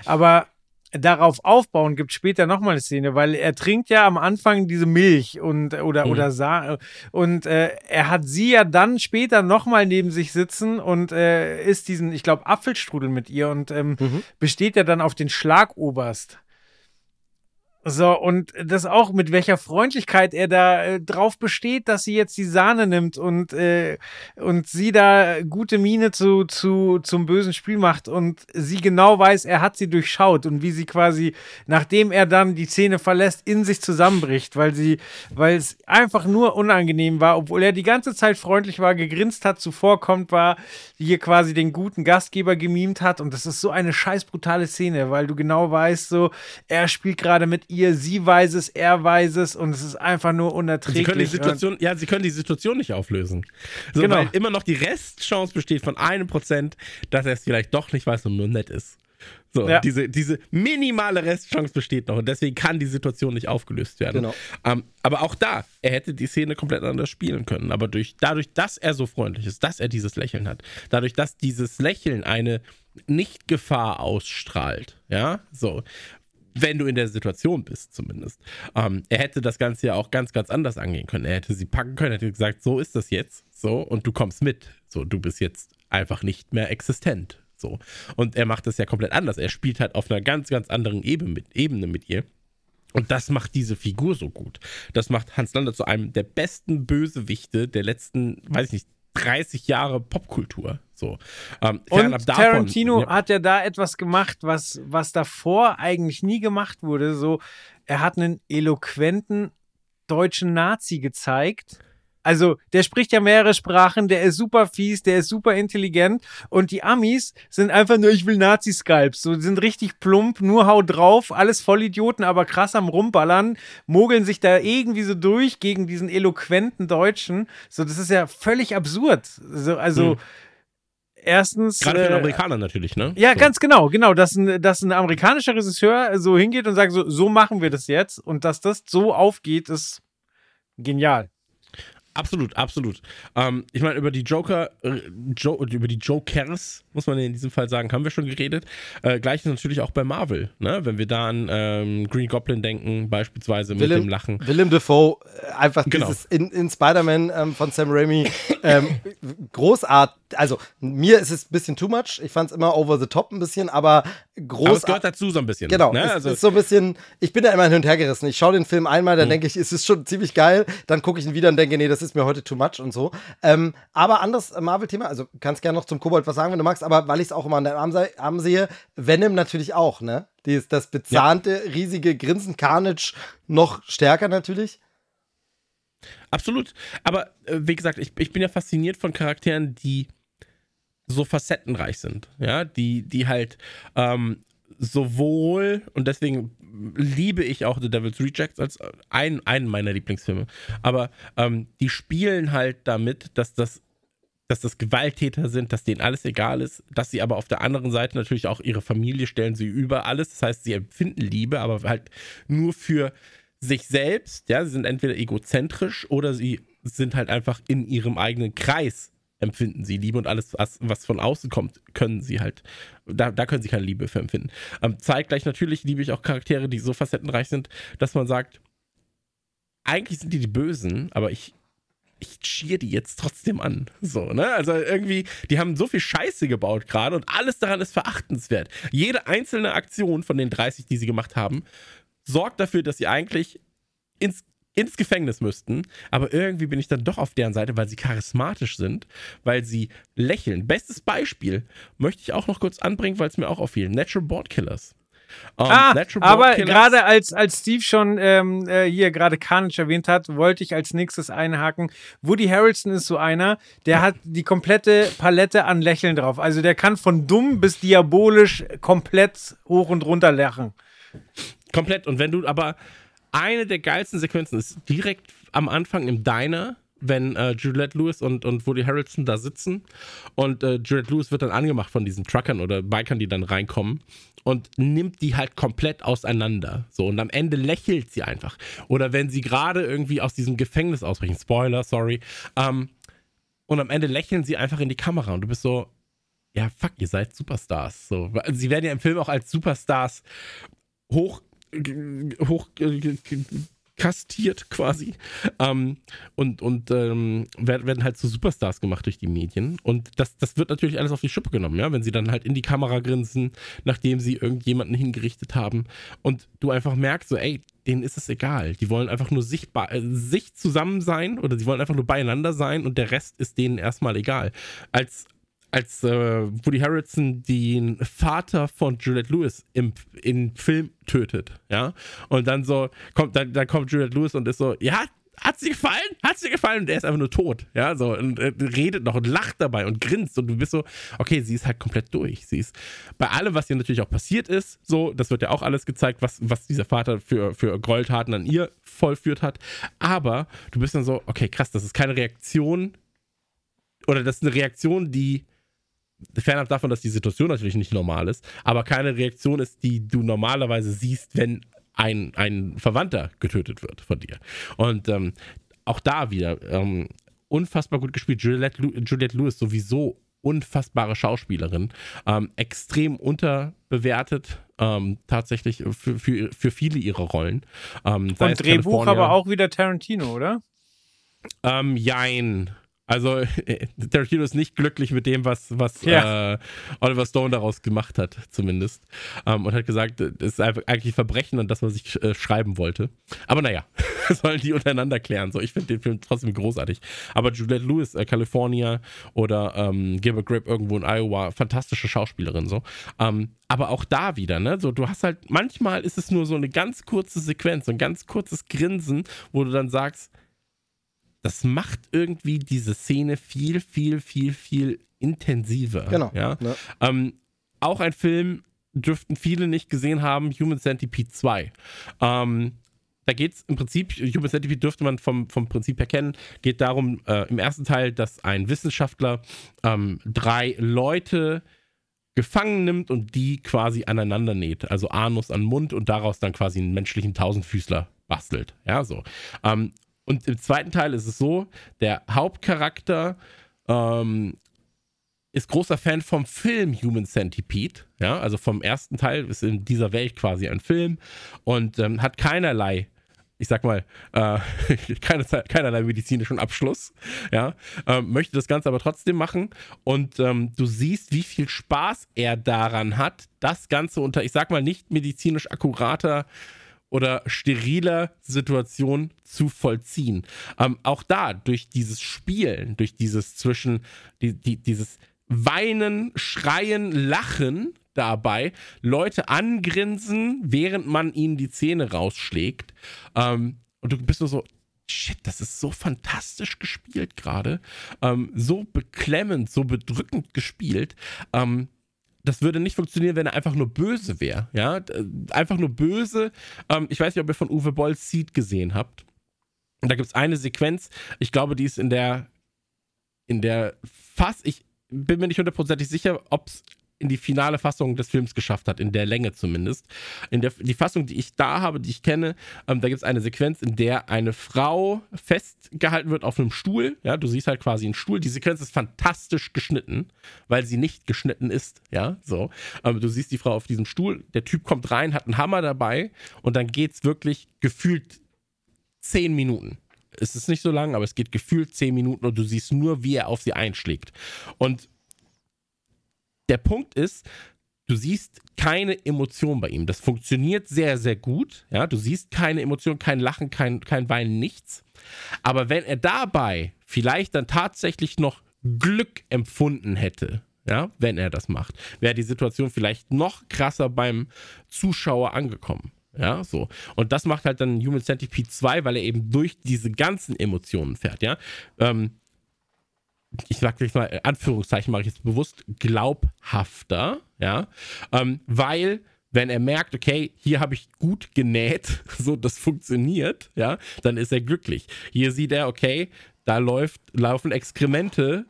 Aber darauf aufbauen gibt später nochmal eine Szene, weil er trinkt ja am Anfang diese Milch und oder Mhm. oder Sa und äh, er hat sie ja dann später nochmal neben sich sitzen und äh, isst diesen, ich glaube, Apfelstrudel mit ihr und ähm, besteht ja dann auf den Schlagoberst. So, und das auch, mit welcher Freundlichkeit er da äh, drauf besteht, dass sie jetzt die Sahne nimmt und, äh, und sie da gute Miene zu, zu, zum bösen Spiel macht und sie genau weiß, er hat sie durchschaut und wie sie quasi, nachdem er dann die Szene verlässt, in sich zusammenbricht, weil sie, weil es einfach nur unangenehm war, obwohl er die ganze Zeit freundlich war, gegrinst hat, zuvorkommt war, hier quasi den guten Gastgeber gemimt hat und das ist so eine scheiß brutale Szene, weil du genau weißt, so, er spielt gerade mit ihr, sie weiß es, er weiß es und es ist einfach nur Sie unerträglich. können die Situation, ja, sie können die Situation nicht auflösen. So, Genau. Weil immer noch die Restchance besteht von einem Prozent, dass er es vielleicht doch nicht weiß und nur nett ist. So, Ja. diese, diese minimale Restchance besteht noch und deswegen kann die Situation nicht aufgelöst werden. Genau. Ähm, aber auch da, er hätte die Szene komplett anders spielen können. Aber durch, dadurch, dass er so freundlich ist, dass er dieses Lächeln hat, dadurch, dass dieses Lächeln eine Nicht-Gefahr ausstrahlt, ja, so, wenn du in der Situation bist, zumindest. Ähm, er hätte das Ganze ja auch ganz, ganz anders angehen können. Er hätte sie packen können, hätte gesagt, so ist das jetzt, so, und du kommst mit. So, du bist jetzt einfach nicht mehr existent. So. Und er macht das ja komplett anders. Er spielt halt auf einer ganz, ganz anderen Ebene mit, Ebene mit ihr. Und das macht diese Figur so gut. Das macht Hans Lander zu einem der besten Bösewichte der letzten, weiß ich nicht, 30 Jahre Popkultur. So. Ähm, Und davon- Tarantino Ja. hat ja da etwas gemacht, was, was davor eigentlich nie gemacht wurde. So, er hat einen eloquenten deutschen Nazi gezeigt. Also, der spricht ja mehrere Sprachen, der ist super fies, der ist super intelligent und die Amis sind einfach nur, ich will Nazi-Skypes. So, die sind richtig plump, nur hau drauf, alles Vollidioten, aber krass am Rumballern, mogeln sich da irgendwie so durch gegen diesen eloquenten Deutschen. So, das ist ja völlig absurd. So, also, Hm. erstens. Gerade für den äh, Amerikaner natürlich, ne? ja, so. ganz genau, genau, dass ein, dass ein amerikanischer Regisseur so hingeht und sagt, so, so machen wir das jetzt und dass das so aufgeht, ist genial. Absolut, absolut. Ähm, ich meine, über die Joker, äh, jo über die Jokers, muss man in diesem Fall sagen, haben wir schon geredet. Äh, Gleiches natürlich auch bei Marvel, ne? Wenn wir da an ähm, Green Goblin denken, beispielsweise mit dem Lachen. Willem Dafoe, äh, einfach Genau. dieses in, in Spider-Man ähm, von Sam Raimi, ähm, großartig. Also, mir ist es ein bisschen too much. Ich fand es immer over the top ein bisschen, aber Aber es gehört dazu so ein bisschen. Genau, Ne? es Also, ist so ein bisschen, ich bin da immer hin und her gerissen. Ich schaue den Film einmal, dann denke ich, es ist schon ziemlich geil. Dann gucke ich ihn wieder und denke, nee, das ist mir heute too much und so. Ähm, aber anderes Marvel-Thema, also kannst gerne noch zum Kobold was sagen, wenn du magst, aber weil ich es auch immer an deinem Arm, Arm sehe, Venom natürlich auch, ne? Dieses, das bezahnte, riesige Grinsen, Carnage noch stärker natürlich. Absolut. Aber äh, wie gesagt, ich, ich bin ja fasziniert von Charakteren, die so facettenreich sind. Ja, die, die halt ähm, sowohl, und deswegen liebe ich auch The Devil's Rejects als ein, einen meiner Lieblingsfilme, aber ähm, die spielen halt damit, dass das dass das Gewalttäter sind, dass denen alles egal ist, dass sie aber auf der anderen Seite natürlich auch ihre Familie stellen sie über alles. Das heißt, sie empfinden Liebe, aber halt nur für sich selbst. Ja, sie sind entweder egozentrisch oder sie sind halt einfach in ihrem eigenen Kreis empfinden sie Liebe und alles, was, von außen kommt, können sie halt, da, da können sie keine Liebe für empfinden. Ähm, zeitgleich natürlich liebe ich auch Charaktere, die so facettenreich sind, dass man sagt, eigentlich sind die die Bösen, aber ich, ich cheer die jetzt trotzdem an. So, ne? Also irgendwie, die haben so viel Scheiße gebaut gerade und alles daran ist verachtenswert. Jede einzelne Aktion von den 30, die sie gemacht haben, sorgt dafür, dass sie eigentlich ins, ins Gefängnis müssten. Aber irgendwie bin ich dann doch auf deren Seite, weil sie charismatisch sind, weil sie lächeln. Bestes Beispiel möchte ich auch noch kurz anbringen, weil es mir auch auffiel. Natural Board Killers. Um, ah, aber gerade als, als Steve schon ähm, äh, hier gerade Carnage erwähnt hat, wollte ich als nächstes einhaken. Woody Harrelson ist so einer, der hat die komplette Palette an Lächeln drauf. Also der kann von dumm bis diabolisch komplett hoch und runter lachen. Komplett. Und wenn du aber eine der geilsten Sequenzen ist direkt am Anfang im Diner wenn äh, Juliette Lewis und, und Woody Harrelson da sitzen und äh, Juliette Lewis wird dann angemacht von diesen Truckern oder Bikern, die dann reinkommen und nimmt die halt komplett auseinander. So, und am Ende lächelt sie einfach. Oder wenn sie gerade irgendwie aus diesem Gefängnis ausbrechen, Spoiler, sorry, ähm, und am Ende lächeln sie einfach in die Kamera und du bist so, ja, fuck, ihr seid Superstars. So, sie werden ja im Film auch als Superstars hoch hoch kastiert quasi. Ähm, und und ähm, werden halt zu Superstars gemacht durch die Medien. Und das, das wird natürlich alles auf die Schippe genommen, ja, wenn sie dann halt in die Kamera grinsen, nachdem sie irgendjemanden hingerichtet haben. Und du einfach merkst, so, ey, denen ist es egal. Die wollen einfach nur sich, äh, sich zusammen sein oder sie wollen einfach nur beieinander sein und der Rest ist denen erstmal egal. Als, als äh, Woody Harrelson den Vater von Juliette Lewis im, im Film tötet, ja, und dann so kommt, dann, dann kommt Juliette Lewis und ist so, ja, hat sie gefallen? Hat sie gefallen? Und er ist einfach nur tot, ja, so und äh, redet noch und lacht dabei und grinst und du bist so, okay, sie ist halt komplett durch. Sie ist bei allem, was ihr natürlich auch passiert ist, so, das wird ja auch alles gezeigt, was, was dieser Vater für, für Gräueltaten an ihr vollführt hat, aber du bist dann so, okay, krass, das ist keine Reaktion oder das ist eine Reaktion, die fernab davon, dass die Situation natürlich nicht normal ist, aber keine Reaktion ist, die du normalerweise siehst, wenn ein, ein Verwandter getötet wird von dir. Und ähm, auch da wieder ähm, unfassbar gut gespielt. Juliette, Juliette Lewis sowieso unfassbare Schauspielerin, ähm, extrem unterbewertet, ähm, tatsächlich für, für, für viele ihrer Rollen. Ähm, Und Drehbuch aber auch wieder Tarantino, oder? Ähm, jein. Also Tarantino ist nicht glücklich mit dem, was, was ja. äh, Oliver Stone daraus gemacht hat, zumindest. Ähm, und hat gesagt, es ist einfach eigentlich Verbrechen an das, was ich äh, schreiben wollte. Aber naja, sollen die untereinander klären. So, ich finde den Film trotzdem großartig. Aber Juliette Lewis, äh, California oder ähm, Gilbert Grip irgendwo in Iowa, fantastische Schauspielerin so. Ähm, aber auch da wieder, ne? So, du hast halt, manchmal ist es nur so eine ganz kurze Sequenz, so ein ganz kurzes Grinsen, wo du dann sagst, das macht irgendwie diese Szene viel, viel, viel, viel intensiver. Genau. Ja? ja. Ähm, auch ein Film dürften viele nicht gesehen haben, Human Centipede 2. Ähm, da geht es im Prinzip, Human Centipede dürfte man vom, vom Prinzip her kennen, geht darum, äh, im ersten Teil, dass ein Wissenschaftler ähm, drei Leute gefangen nimmt und die quasi aneinander näht. Also Anus an Mund und daraus dann quasi einen menschlichen Tausendfüßler bastelt. Ja, so. Ähm, und im zweiten Teil ist es so, der Hauptcharakter ähm, ist großer Fan vom Film Human Centipede. Ja, also vom ersten Teil ist in dieser Welt quasi ein Film und ähm, hat keinerlei, ich sag mal, äh, keine, keinerlei medizinischen Abschluss. Ja, ähm, möchte das Ganze aber trotzdem machen und ähm, du siehst, wie viel Spaß er daran hat, das Ganze unter, ich sag mal, nicht medizinisch akkurater oder steriler Situation zu vollziehen. Ähm, auch da, durch dieses Spielen, durch dieses zwischen, die, die, dieses Weinen, Schreien, Lachen dabei, Leute angrinsen, während man ihnen die Zähne rausschlägt. Ähm, und du bist nur so, shit, das ist so fantastisch gespielt gerade. Ähm, so beklemmend, so bedrückend gespielt. Ähm, das würde nicht funktionieren, wenn er einfach nur böse wäre. Ja, einfach nur böse. Ähm, ich weiß nicht, ob ihr von Uwe Boll Seed gesehen habt. Und da gibt es eine Sequenz, ich glaube, die ist in der in der Fass, ich bin mir nicht hundertprozentig sicher, ob es in die finale Fassung des Films geschafft hat, in der Länge zumindest. In der die Fassung, die ich da habe, die ich kenne, ähm, da gibt es eine Sequenz, in der eine Frau festgehalten wird auf einem Stuhl. Ja, du siehst halt quasi einen Stuhl. Die Sequenz ist fantastisch geschnitten, weil sie nicht geschnitten ist. Ja, so. Ähm, du siehst die Frau auf diesem Stuhl. Der Typ kommt rein, hat einen Hammer dabei und dann geht es wirklich gefühlt zehn Minuten es ist nicht so lang, aber es geht gefühlt zehn Minuten und du siehst nur, wie er auf sie einschlägt. Und der Punkt ist, du siehst keine Emotion bei ihm. Das funktioniert sehr, sehr gut. Ja, du siehst keine Emotion, kein Lachen, kein, kein Weinen, nichts. Aber wenn er dabei vielleicht dann tatsächlich noch Glück empfunden hätte, ja, wenn er das macht, wäre die Situation vielleicht noch krasser beim Zuschauer angekommen. Ja, so. Und das macht halt dann Human Centipede 2, weil er eben durch diese ganzen Emotionen fährt, ja. Ähm, ich sag gleich mal, Anführungszeichen mache ich jetzt bewusst, glaubhafter, ja, ähm, weil wenn er merkt, okay, hier habe ich gut genäht, so das funktioniert, ja, dann ist er glücklich. Hier sieht er, okay, da läuft, laufen Exkremente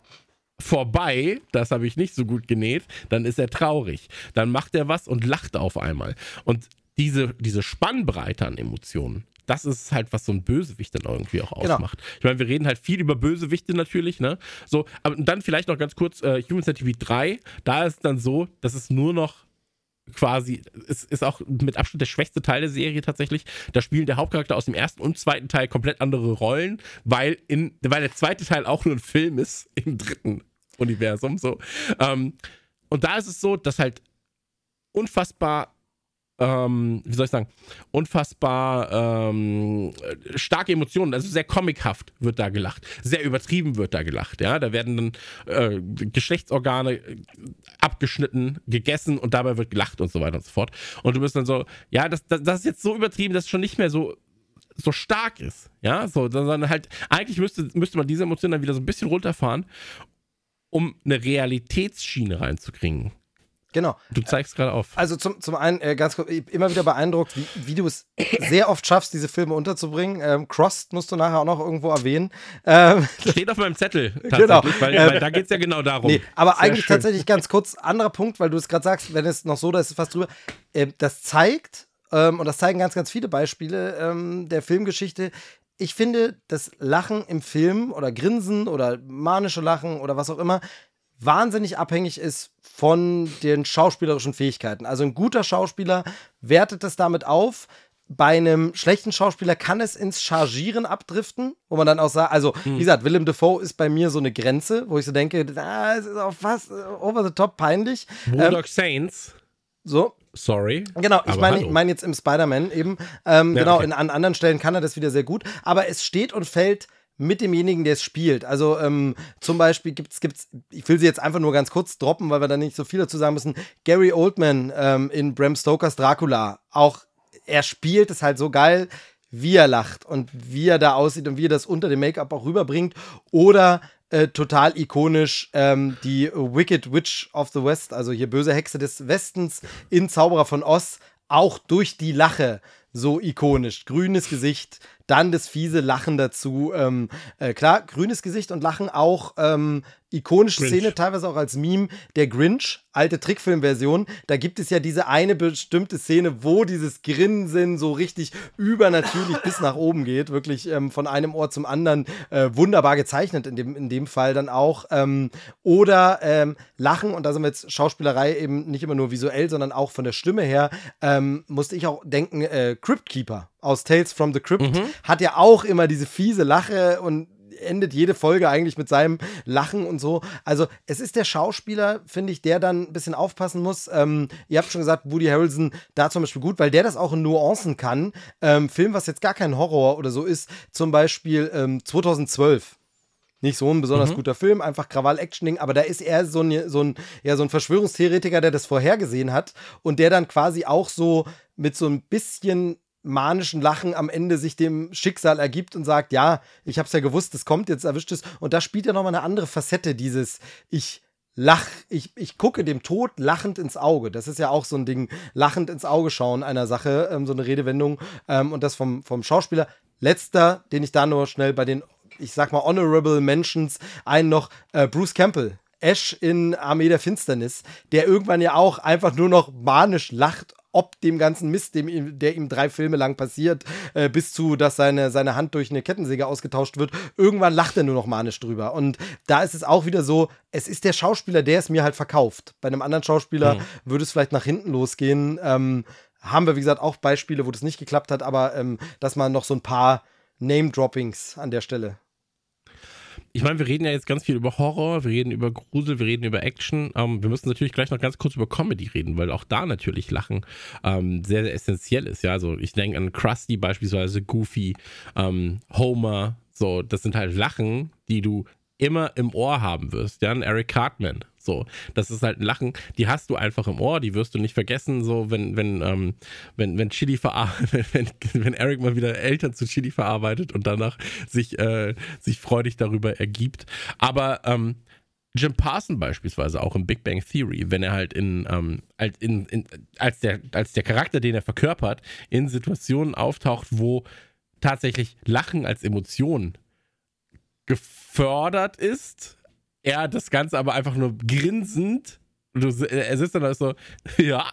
vorbei, das habe ich nicht so gut genäht, dann ist er traurig. Dann macht er was und lacht auf einmal. Und diese, diese Spannbreite an Emotionen, das ist halt, was so ein Bösewicht dann irgendwie auch genau. ausmacht. Ich meine, wir reden halt viel über Bösewichte natürlich, ne? So, aber dann vielleicht noch ganz kurz, äh, Human Centipede 3, da ist es dann so, dass es nur noch quasi, es ist auch mit Abstand der schwächste Teil der Serie tatsächlich. Da spielen der Hauptcharakter aus dem ersten und zweiten Teil komplett andere Rollen, weil, in, weil der zweite Teil auch nur ein Film ist im dritten Universum. So. Ähm, und da ist es so, dass halt unfassbar ähm, wie soll ich sagen, unfassbar ähm, starke Emotionen, also sehr comichaft wird da gelacht, sehr übertrieben wird da gelacht, ja, da werden dann äh, Geschlechtsorgane äh, abgeschnitten, gegessen und dabei wird gelacht und so weiter und so fort. Und du bist dann so, ja, das, das, das ist jetzt so übertrieben, dass es schon nicht mehr so so stark ist, ja, so, sondern halt, eigentlich müsste, müsste man diese Emotionen dann wieder so ein bisschen runterfahren, um eine Realitätsschiene reinzukriegen. Genau. Du zeigst gerade auf. Also zum, zum einen äh, ganz kurz, immer wieder beeindruckt, wie, wie du es sehr oft schaffst, diese Filme unterzubringen. Ähm, Crossed musst du nachher auch noch irgendwo erwähnen. Ähm, Steht auf meinem Zettel genau. weil, ähm, weil da geht es ja genau darum. Nee, aber sehr eigentlich schön. tatsächlich ganz kurz, anderer Punkt, weil du es gerade sagst, wenn es noch so, da ist es fast drüber. Äh, das zeigt, ähm, und das zeigen ganz, ganz viele Beispiele ähm, der Filmgeschichte, ich finde, das Lachen im Film oder Grinsen oder manische Lachen oder was auch immer, wahnsinnig abhängig ist von den schauspielerischen Fähigkeiten. Also ein guter Schauspieler wertet es damit auf. Bei einem schlechten Schauspieler kann es ins Chargieren abdriften, wo man dann auch sagt, also hm. wie gesagt, Willem Dafoe ist bei mir so eine Grenze, wo ich so denke, ah, es ist auch fast over the top peinlich. Bulldog ähm, Saints. So. Sorry. Genau, ich meine ich mein jetzt im Spider-Man eben. Ähm, ja, genau, okay. in, an anderen Stellen kann er das wieder sehr gut. Aber es steht und fällt mit demjenigen, der es spielt. Also ähm, zum Beispiel gibt es, ich will sie jetzt einfach nur ganz kurz droppen, weil wir da nicht so viel dazu sagen müssen. Gary Oldman ähm, in Bram Stokers Dracula. Auch er spielt es halt so geil, wie er lacht und wie er da aussieht und wie er das unter dem Make-up auch rüberbringt. Oder äh, total ikonisch ähm, die Wicked Witch of the West, also hier böse Hexe des Westens in Zauberer von Oz, auch durch die Lache so ikonisch. Grünes Gesicht, dann das fiese Lachen dazu. Ähm, äh, klar, grünes Gesicht und Lachen auch ähm, ikonische Grinch. Szene, teilweise auch als Meme, der Grinch, alte Trickfilmversion. Da gibt es ja diese eine bestimmte Szene, wo dieses Grinsen so richtig übernatürlich bis nach oben geht. Wirklich ähm, von einem Ohr zum anderen. Äh, wunderbar gezeichnet in dem, in dem Fall dann auch. Ähm, oder ähm, Lachen, und da sind wir jetzt Schauspielerei eben nicht immer nur visuell, sondern auch von der Stimme her, ähm, musste ich auch denken, äh, Crypt Keeper aus Tales from the Crypt mhm. hat ja auch immer diese fiese Lache und endet jede Folge eigentlich mit seinem Lachen und so. Also es ist der Schauspieler, finde ich, der dann ein bisschen aufpassen muss. Ähm, ihr habt schon gesagt, Woody Harrelson da zum Beispiel gut, weil der das auch in Nuancen kann. Ähm, Film, was jetzt gar kein Horror oder so ist, zum Beispiel ähm, 2012 nicht so ein besonders mhm. guter Film, einfach Krawall-Action-Ding, aber da ist er so ein, so, ein, ja, so ein Verschwörungstheoretiker, der das vorhergesehen hat und der dann quasi auch so mit so ein bisschen manischen Lachen am Ende sich dem Schicksal ergibt und sagt, ja, ich hab's ja gewusst, es kommt, jetzt erwischt es. Und da spielt ja nochmal eine andere Facette, dieses ich lach, ich, ich gucke dem Tod lachend ins Auge. Das ist ja auch so ein Ding, lachend ins Auge schauen einer Sache, ähm, so eine Redewendung. Ähm, und das vom, vom Schauspieler. Letzter, den ich da nur schnell bei den ich sag mal, Honorable Mentions einen noch äh, Bruce Campbell. Ash in Armee der Finsternis, der irgendwann ja auch einfach nur noch manisch lacht ob dem ganzen Mist, dem, der ihm drei Filme lang passiert, äh, bis zu, dass seine, seine Hand durch eine Kettensäge ausgetauscht wird. Irgendwann lacht er nur noch manisch drüber. Und da ist es auch wieder so, es ist der Schauspieler, der es mir halt verkauft. Bei einem anderen Schauspieler Mhm. würde es vielleicht nach hinten losgehen. Ähm, haben wir, wie gesagt, auch Beispiele, wo das nicht geklappt hat, aber ähm, dass man noch so ein paar Name-Droppings an der Stelle. Ich meine, wir reden ja jetzt ganz viel über Horror, wir reden über Grusel, wir reden über Action. Ähm, wir müssen natürlich gleich noch ganz kurz über Comedy reden, weil auch da natürlich Lachen ähm, sehr, sehr essentiell ist. Ja, also ich denke an Krusty beispielsweise, Goofy, ähm, Homer. So, das sind halt Lachen, die du immer im Ohr haben wirst. Ja, ein Eric Cartman. So, das ist halt ein Lachen, die hast du einfach im Ohr, die wirst du nicht vergessen. So, wenn, wenn, ähm, wenn, wenn Chili wenn, wenn Eric mal wieder Eltern zu Chili verarbeitet und danach sich, äh, sich freudig darüber ergibt. Aber ähm, Jim Parson beispielsweise auch im Big Bang Theory, wenn er halt in, ähm, als, in, in, als, der, als der Charakter, den er verkörpert, in Situationen auftaucht, wo tatsächlich Lachen als Emotion gefördert ist, er das Ganze aber einfach nur grinsend, du, er sitzt dann da so, ja,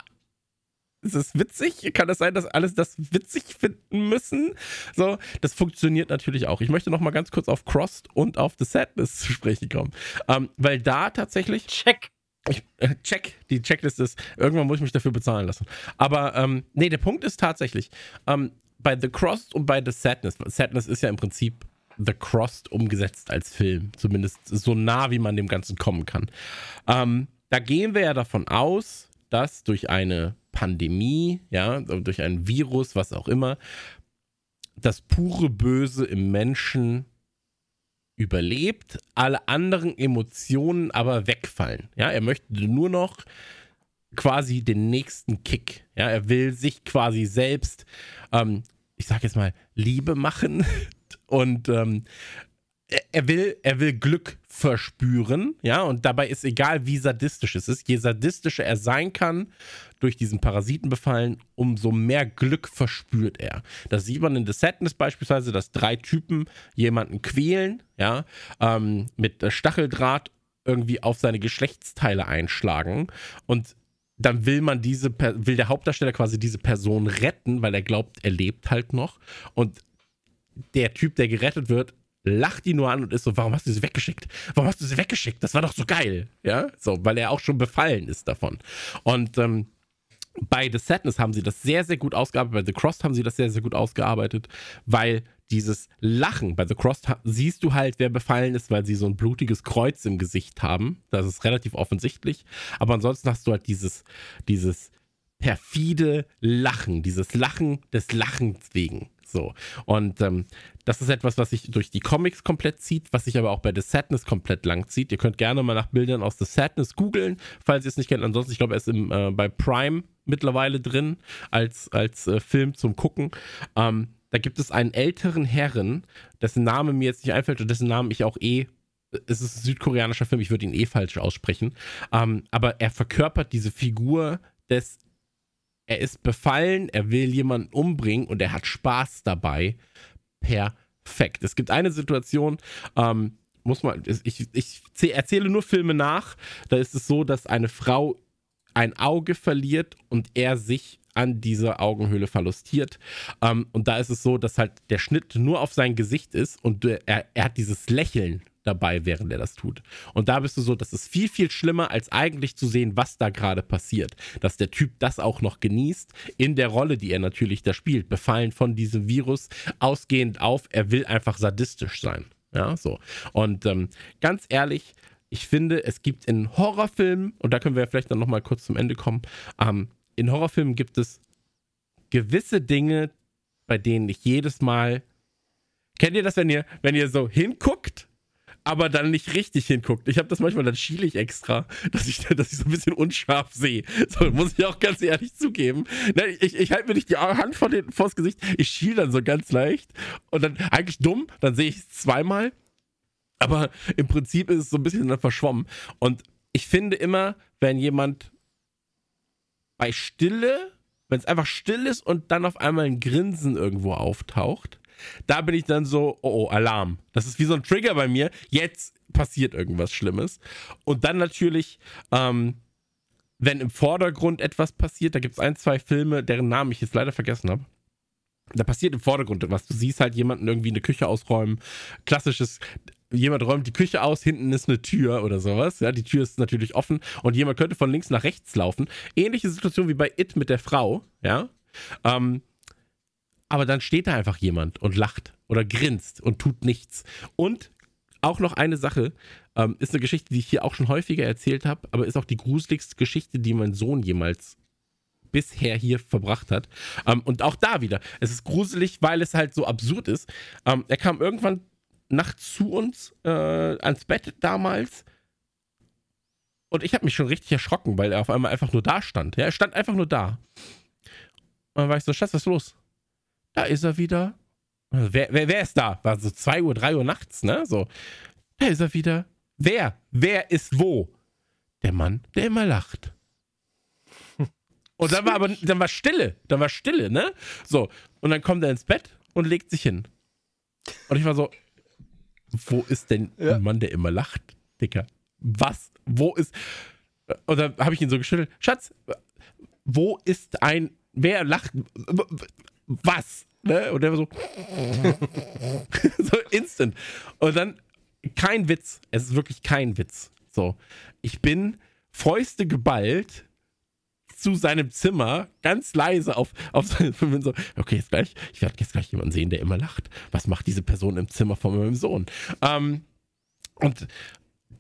ist das witzig? Kann das sein, dass alles das witzig finden müssen? So, das funktioniert natürlich auch. Ich möchte noch mal ganz kurz auf Crossed und auf The Sadness zu sprechen kommen, ähm, weil da tatsächlich Check. ich, äh, check, die Checkliste ist, irgendwann muss ich mich dafür bezahlen lassen. Aber, ähm, nee, der Punkt ist tatsächlich, ähm, bei The Crossed und bei The Sadness, Sadness ist ja im Prinzip The Crossed umgesetzt als Film, zumindest so nah, wie man dem Ganzen kommen kann. Ähm, da gehen wir ja davon aus, dass durch eine Pandemie, ja, durch ein Virus, was auch immer, das pure Böse im Menschen überlebt, alle anderen Emotionen aber wegfallen. Ja, er möchte nur noch quasi den nächsten Kick. Ja, er will sich quasi selbst, ähm, ich sag jetzt mal, Liebe machen und ähm, er- will, er will Glück verspüren, ja, und dabei ist egal, wie sadistisch es ist. Je sadistischer er sein kann, durch diesen Parasiten befallen, umso mehr Glück verspürt er. Das sieht man in The Sadness beispielsweise, dass drei Typen jemanden quälen, ja, ähm, mit Stacheldraht irgendwie auf seine Geschlechtsteile einschlagen und dann will man diese, will der Hauptdarsteller quasi diese Person retten, weil er glaubt, er lebt halt noch und der Typ, der gerettet wird, lacht ihn nur an und ist so, warum hast du sie weggeschickt? Warum hast du sie weggeschickt? Das war doch so geil. Ja, so, weil er auch schon befallen ist davon. Und ähm, bei The Sadness haben sie das sehr, sehr gut ausgearbeitet. Bei The Crossed haben sie das sehr, sehr gut ausgearbeitet, weil dieses Lachen, bei The Crossed ha- siehst du halt, wer befallen ist, weil sie so ein blutiges Kreuz im Gesicht haben. Das ist relativ offensichtlich. Aber ansonsten hast du halt dieses, dieses perfide Lachen, dieses Lachen des Lachens wegen. So. Und ähm, das ist etwas, was sich durch die Comics komplett zieht, was sich aber auch bei The Sadness komplett lang zieht. Ihr könnt gerne mal nach Bildern aus The Sadness googeln, falls ihr es nicht kennt. Ansonsten, ich glaube, er ist im, äh, bei Prime mittlerweile drin als, als äh, Film zum Gucken. Ähm, da gibt es einen älteren Herren, dessen Name mir jetzt nicht einfällt und dessen Namen ich auch eh. Es ist ein südkoreanischer Film, ich würde ihn eh falsch aussprechen. Ähm, aber er verkörpert diese Figur des er ist befallen, er will jemanden umbringen und er hat Spaß dabei. Perfekt. Es gibt eine Situation, ähm, muss man, ich, ich zäh- erzähle nur Filme nach. Da ist es so, dass eine Frau ein Auge verliert und er sich an dieser Augenhöhle verlustiert. Ähm, und da ist es so, dass halt der Schnitt nur auf sein Gesicht ist und er, er hat dieses Lächeln dabei, während er das tut. Und da bist du so, das ist viel, viel schlimmer, als eigentlich zu sehen, was da gerade passiert. Dass der Typ das auch noch genießt, in der Rolle, die er natürlich da spielt, befallen von diesem Virus, ausgehend auf, er will einfach sadistisch sein. Ja, so. Und ähm, ganz ehrlich, ich finde, es gibt in Horrorfilmen, und da können wir ja vielleicht dann nochmal kurz zum Ende kommen, ähm, in Horrorfilmen gibt es gewisse Dinge, bei denen ich jedes Mal. Kennt ihr das, wenn ihr, wenn ihr so hinguckt, aber dann nicht richtig hinguckt? Ich habe das manchmal, dann schiele ich extra, dass ich, dass ich so ein bisschen unscharf sehe. So, muss ich auch ganz ehrlich zugeben. Ne, Ich, ich halte mir nicht die Hand vor den, vors Gesicht, ich schiele dann so ganz leicht und dann eigentlich dumm, dann sehe ich es zweimal. Aber im Prinzip ist es so ein bisschen dann verschwommen. Und ich finde immer, wenn jemand bei Stille, wenn es einfach still ist und dann auf einmal ein Grinsen irgendwo auftaucht, da bin ich dann so, oh, oh, Alarm. Das ist wie so ein Trigger bei mir. Jetzt passiert irgendwas Schlimmes. Und dann natürlich, ähm, wenn im Vordergrund etwas passiert, da gibt es ein, zwei Filme, deren Namen ich jetzt leider vergessen habe. Da passiert im Vordergrund etwas. Du siehst halt jemanden irgendwie eine Küche ausräumen. Klassisches, jemand räumt die Küche aus, hinten ist eine Tür oder sowas. Ja, die Tür ist natürlich offen und jemand könnte von links nach rechts laufen. Ähnliche Situation wie bei It mit der Frau, ja. Ähm, aber dann steht da einfach jemand und lacht oder grinst und tut nichts. Und auch noch eine Sache, ähm, ist eine Geschichte, die ich hier auch schon häufiger erzählt habe, aber ist auch die gruseligste Geschichte, die mein Sohn jemals bisher hier verbracht hat. Ähm, und auch da wieder, es ist gruselig, weil es halt so absurd ist. Ähm, er kam irgendwann nachts zu uns äh, ans Bett damals. Und ich habe mich schon richtig erschrocken, weil er auf einmal einfach nur da stand. Ja, er stand einfach nur da. Und dann war ich so, Schatz, was ist los? Da ist er wieder. Wer, wer, wer ist da? War so 2 Uhr, 3 Uhr nachts, ne? So. Da ist er wieder. Wer? Wer ist wo? Der Mann, der immer lacht. Und dann war aber, dann war Stille. Dann war Stille, ne? So. Und dann kommt er ins Bett und legt sich hin. Und ich war so, wo ist denn ja. ein Mann, der immer lacht, Dicker? Was? Wo ist. Und dann habe ich ihn so geschüttelt. Schatz, wo ist ein. Wer lacht? Was? Ne? Und der war so. so instant. Und dann kein Witz. Es ist wirklich kein Witz. So. Ich bin Fäuste geballt zu seinem Zimmer, ganz leise auf, auf seinem so, okay, jetzt gleich, ich werde jetzt gleich jemanden sehen, der immer lacht. Was macht diese Person im Zimmer von meinem Sohn? Ähm, und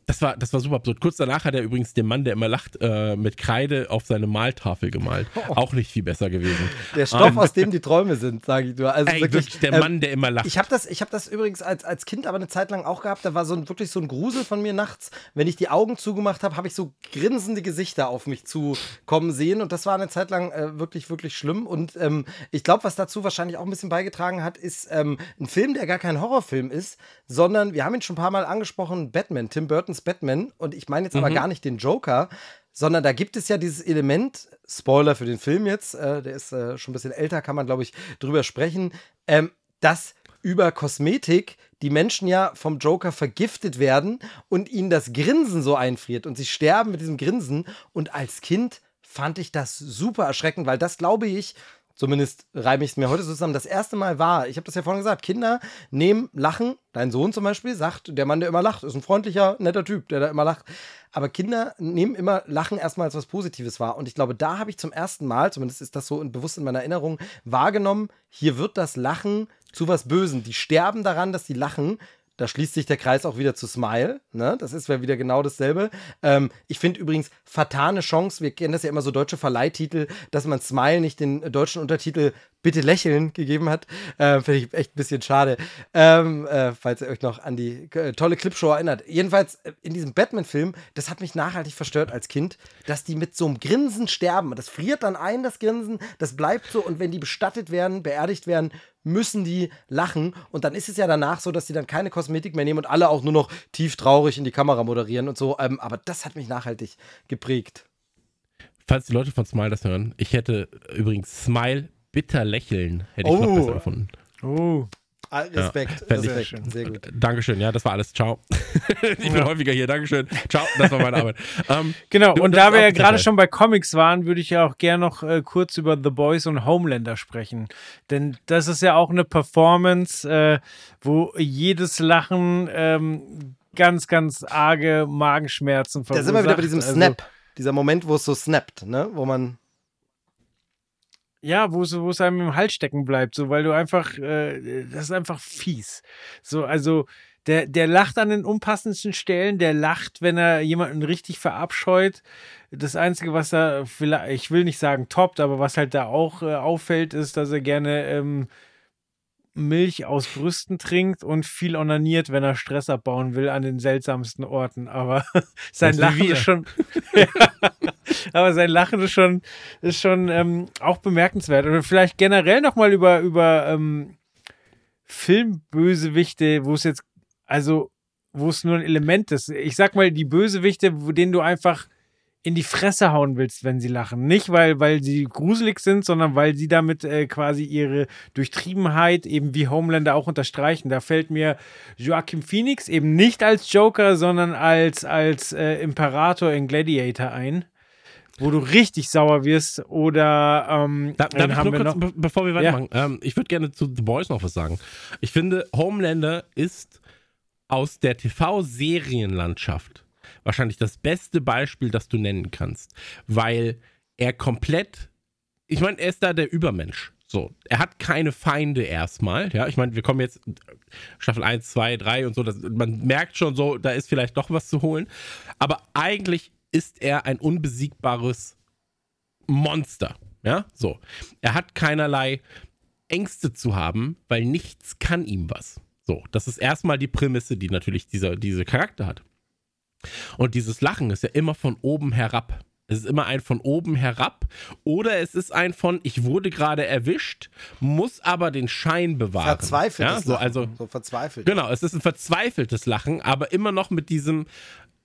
das war, das war super absurd. Kurz danach hat er übrigens den Mann, der immer lacht, äh, mit Kreide auf seine Maltafel gemalt. Oh. Auch nicht viel besser gewesen. Der Stoff, ähm, aus dem die Träume sind, sage ich nur. Also ey, wirklich, der ähm, Mann, der immer lacht. Ich habe das, hab das übrigens als, als Kind aber eine Zeit lang auch gehabt. Da war so ein, wirklich so ein Grusel von mir nachts. Wenn ich die Augen zugemacht habe, habe ich so grinsende Gesichter auf mich zukommen sehen. Und das war eine Zeit lang äh, wirklich, wirklich schlimm. Und ähm, ich glaube, was dazu wahrscheinlich auch ein bisschen beigetragen hat, ist ähm, ein Film, der gar kein Horrorfilm ist, sondern wir haben ihn schon ein paar Mal angesprochen, Batman, Tim Burtons Batman. Und ich meine jetzt mhm. aber gar nicht den Joker, sondern da gibt es ja dieses Element, Spoiler für den Film jetzt, äh, der ist äh, schon ein bisschen älter, kann man glaube ich drüber sprechen, ähm, dass über Kosmetik die Menschen ja vom Joker vergiftet werden und ihnen das Grinsen so einfriert und sie sterben mit diesem Grinsen. Und als Kind fand ich das super erschreckend, weil das glaube ich zumindest reibe ich es mir heute so zusammen, das erste Mal war, ich habe das ja vorhin gesagt, Kinder nehmen Lachen, dein Sohn zum Beispiel sagt, der Mann, der immer lacht, ist ein freundlicher, netter Typ, der da immer lacht. Aber Kinder nehmen immer Lachen erstmal als was Positives wahr. Und ich glaube, da habe ich zum ersten Mal, zumindest ist das so bewusst in meiner Erinnerung, wahrgenommen, hier wird das Lachen zu was Bösen. Die sterben daran, dass die lachen. Da schließt sich der Kreis auch wieder zu Smile. Ne? Das ist ja wieder genau dasselbe. Ähm, ich finde übrigens vertane Chance. Wir kennen das ja immer so deutsche Verleihtitel, dass man Smile nicht den deutschen Untertitel Bitte lächeln gegeben hat. Äh, finde ich echt ein bisschen schade. Ähm, äh, falls ihr euch noch an die äh, tolle Clipshow erinnert. Jedenfalls äh, in diesem Batman-Film, das hat mich nachhaltig verstört als Kind, dass die mit so einem Grinsen sterben. Das friert dann ein, das Grinsen. Das bleibt so. Und wenn die bestattet werden, beerdigt werden, müssen die lachen. Und dann ist es ja danach so, dass die dann keine Kosmetik mehr nehmen und alle auch nur noch tief traurig in die Kamera moderieren und so. Ähm, aber das hat mich nachhaltig geprägt. Falls die Leute von Smile das hören, ich hätte übrigens Smile bitter lächeln, hätte ich oh. noch besser gefunden. Oh. Ah, Respekt, ja, Respekt. Sehr, sehr gut. Dankeschön, ja, das war alles. Ciao. ich bin ja. häufiger hier. Dankeschön. Ciao, das war meine Arbeit. Ähm, genau, und, und da wir ja gerade schon bei Comics waren, würde ich ja auch gerne noch äh, kurz über The Boys und Homelander sprechen. Denn das ist ja auch eine Performance, äh, wo jedes Lachen ähm, ganz, ganz arge Magenschmerzen verursacht. Da sind wir wieder bei diesem also, Snap. Dieser Moment, wo es so snappt, ne? Wo man ja, wo es, wo es einem im Hals stecken bleibt, so, weil du einfach, äh, das ist einfach fies. So, also, der, der lacht an den unpassendsten Stellen, der lacht, wenn er jemanden richtig verabscheut. Das Einzige, was er, ich will nicht sagen toppt, aber was halt da auch äh, auffällt, ist, dass er gerne ähm, Milch aus Brüsten trinkt und viel onaniert, wenn er Stress abbauen will an den seltsamsten Orten. Aber sein Lachen ist schon. aber sein Lachen ist schon, ist schon ähm, auch bemerkenswert. Und vielleicht generell nochmal über, über ähm, Filmbösewichte, wo es jetzt, also, wo es nur ein Element ist. Ich sag mal, die Bösewichte, wo denen du einfach in die Fresse hauen willst, wenn sie lachen. Nicht, weil, weil sie gruselig sind, sondern weil sie damit äh, quasi ihre Durchtriebenheit eben wie Homelander auch unterstreichen. Da fällt mir Joaquin Phoenix eben nicht als Joker, sondern als, als äh, Imperator in Gladiator ein. Wo du richtig sauer wirst oder ähm, Da, ich haben wir kurz, noch, be bevor wir weitermachen, ähm, ich würde gerne zu The Boys noch was sagen. Ich finde, Homelander ist aus der TV-Serienlandschaft wahrscheinlich das beste Beispiel, das du nennen kannst, weil er komplett, ich meine, er ist da der Übermensch. So, er hat keine Feinde erstmal, ja. Ich meine, wir kommen jetzt Staffel 1, 2, 3 und so, das, man merkt schon so, da ist vielleicht doch was zu holen, aber eigentlich ist er ein unbesiegbares Monster, ja, so. Er hat keinerlei Ängste zu haben, weil nichts kann ihm was. So, das ist erstmal die Prämisse, die natürlich dieser, diese Charakter hat. Und dieses Lachen ist ja immer von oben herab. Es ist immer ein von oben herab oder es ist ein von, ich wurde gerade erwischt, muss aber den Schein bewahren. Verzweifeltes ja, so, Lachen. also so verzweifelt. Genau, es ist ein verzweifeltes Lachen, aber immer noch mit diesem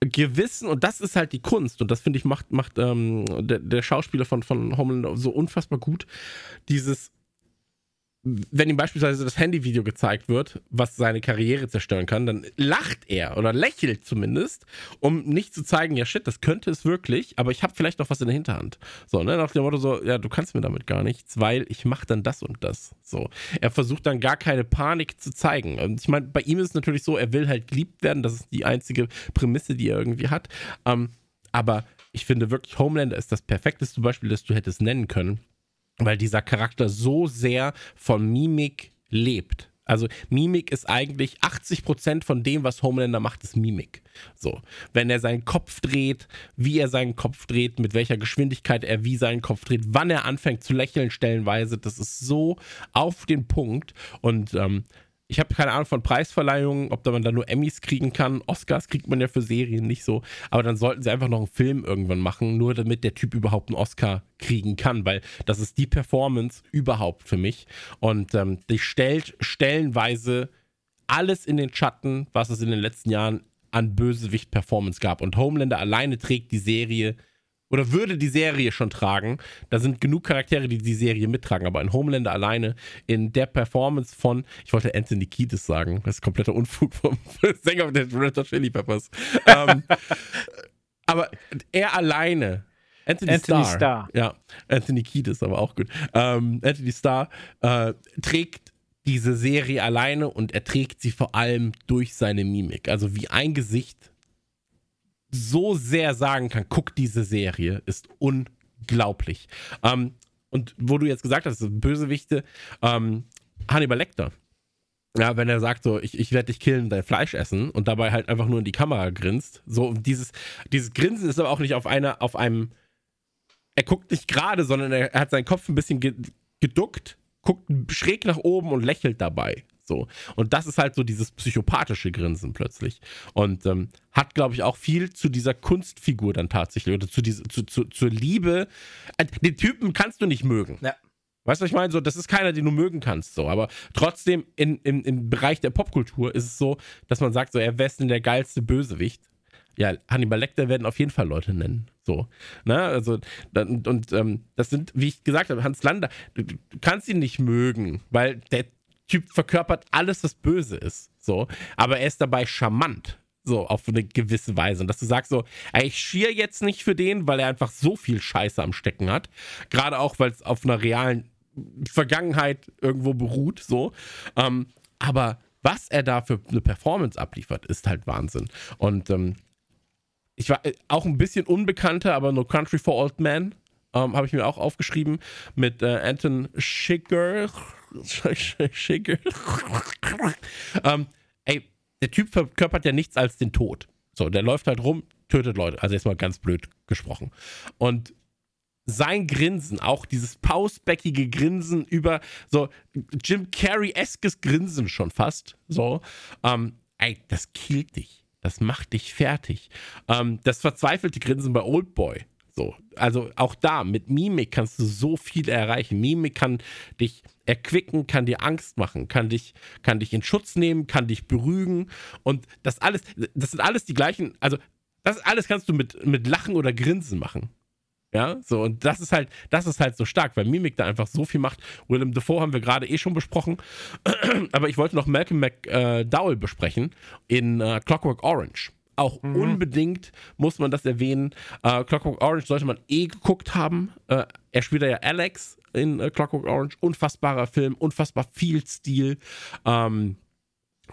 Gewissen, und das ist halt die Kunst, und das finde ich macht, macht ähm, der, der Schauspieler von, von Homelander so unfassbar gut, dieses, wenn ihm beispielsweise das Handyvideo gezeigt wird, was seine Karriere zerstören kann, dann lacht er oder lächelt zumindest, um nicht zu zeigen, ja shit, das könnte es wirklich, aber ich habe vielleicht noch was in der Hinterhand. So, ne, nach dem Motto so, ja, du kannst mir damit gar nichts, weil ich mache dann das und das. So, er versucht dann gar keine Panik zu zeigen. Und ich meine, bei ihm ist es natürlich so, er will halt geliebt werden, das ist die einzige Prämisse, die er irgendwie hat. Ähm, aber ich finde wirklich, Homelander ist das perfekteste Beispiel, das du hättest nennen können weil dieser Charakter so sehr von Mimik lebt. Also Mimik ist eigentlich 80% von dem, was Homelander macht, ist Mimik. So, wenn er seinen Kopf dreht, wie er seinen Kopf dreht, mit welcher Geschwindigkeit er wie seinen Kopf dreht, wann er anfängt zu lächeln stellenweise, das ist so auf den Punkt und ähm, ich habe keine Ahnung von Preisverleihungen, ob da man da nur Emmys kriegen kann. Oscars kriegt man ja für Serien nicht so. Aber dann sollten sie einfach noch einen Film irgendwann machen, nur damit der Typ überhaupt einen Oscar kriegen kann, weil das ist die Performance überhaupt für mich. Und ähm, die stellt stellenweise alles in den Schatten, was es in den letzten Jahren an Bösewicht-Performance gab. Und Homelander alleine trägt die Serie oder würde die Serie schon tragen. Da sind genug Charaktere, die die Serie mittragen, aber ein Homelander alleine in der Performance von, ich wollte Anthony Kiedis sagen, das ist kompletter Unfug vom Sänger der Red Hot Chili Peppers. ähm, aber er alleine, Anthony, Anthony Starr, Starr. ja, Anthony Kiedis, aber auch gut. Ähm, Anthony Starr äh, trägt diese Serie alleine und er trägt sie vor allem durch seine Mimik. Also wie ein Gesicht so sehr sagen kann, guck diese Serie, ist unglaublich. Ähm, und wo du jetzt gesagt hast, Bösewichte, ähm, Hannibal Lecter. Ja, wenn er sagt so, ich, ich werde dich killen, dein Fleisch essen und dabei halt einfach nur in die Kamera grinst. So, dieses, dieses Grinsen ist aber auch nicht auf einer, auf einem, er guckt nicht gerade, sondern er, er hat seinen Kopf ein bisschen ge geduckt, guckt schräg nach oben und lächelt dabei. So. Und das ist halt so dieses psychopathische Grinsen plötzlich. Und ähm, hat, glaube ich, auch viel zu dieser Kunstfigur dann tatsächlich oder zu diese, zu, zu, zur Liebe. Äh, den Typen kannst du nicht mögen. Ja. Weißt du, was ich meine? So, das ist keiner, den du mögen kannst. So. Aber trotzdem, in, in, im Bereich der Popkultur ist es so, dass man sagt, so, er wäre denn der geilste Bösewicht. Ja, Hannibal Lecter werden auf jeden Fall Leute nennen. So. Ne? Also, und, und ähm, das sind, wie ich gesagt habe, Hans Lander, du kannst ihn nicht mögen, weil der Typ verkörpert alles, was böse ist. So. Aber er ist dabei charmant. So, auf eine gewisse Weise. Und dass du sagst so, ey, ich schier jetzt nicht für den, weil er einfach so viel Scheiße am Stecken hat. Gerade auch, weil es auf einer realen Vergangenheit irgendwo beruht, so. Ähm, aber was er da für eine Performance abliefert, ist halt Wahnsinn. Und ähm, ich war äh, auch ein bisschen unbekannter, aber No Country for Old Men ähm, habe ich mir auch aufgeschrieben mit äh, Anton Schigger. Schigger. ähm, ey, der Typ verkörpert ja nichts als den Tod. So, der läuft halt rum, tötet Leute. Also jetzt mal ganz blöd gesprochen. Und sein Grinsen, auch dieses pausbäckige Grinsen über so Jim Carrey-eskes Grinsen schon fast, so, ähm, ey, das killt dich. Das macht dich fertig. Ähm, das verzweifelte Grinsen bei Oldboy, so, also auch da, mit Mimik kannst du so viel erreichen. Mimik kann dich erquicken, kann dir Angst machen, kann dich, kann dich in Schutz nehmen, kann dich berügen und das alles, das sind alles die gleichen, also das alles kannst du mit, mit Lachen oder Grinsen machen. Ja, so, und das ist halt, das ist halt so stark, weil Mimik da einfach so viel macht. Willem Dafoe haben wir gerade eh schon besprochen, aber ich wollte noch Malcolm McDowell besprechen in uh, Clockwork Orange. Auch mhm. unbedingt muss man das erwähnen. Uh, Clockwork Orange sollte man eh geguckt haben. Uh, er spielt ja Alex in Clockwork Orange. Unfassbarer Film, unfassbar viel Stil. Um,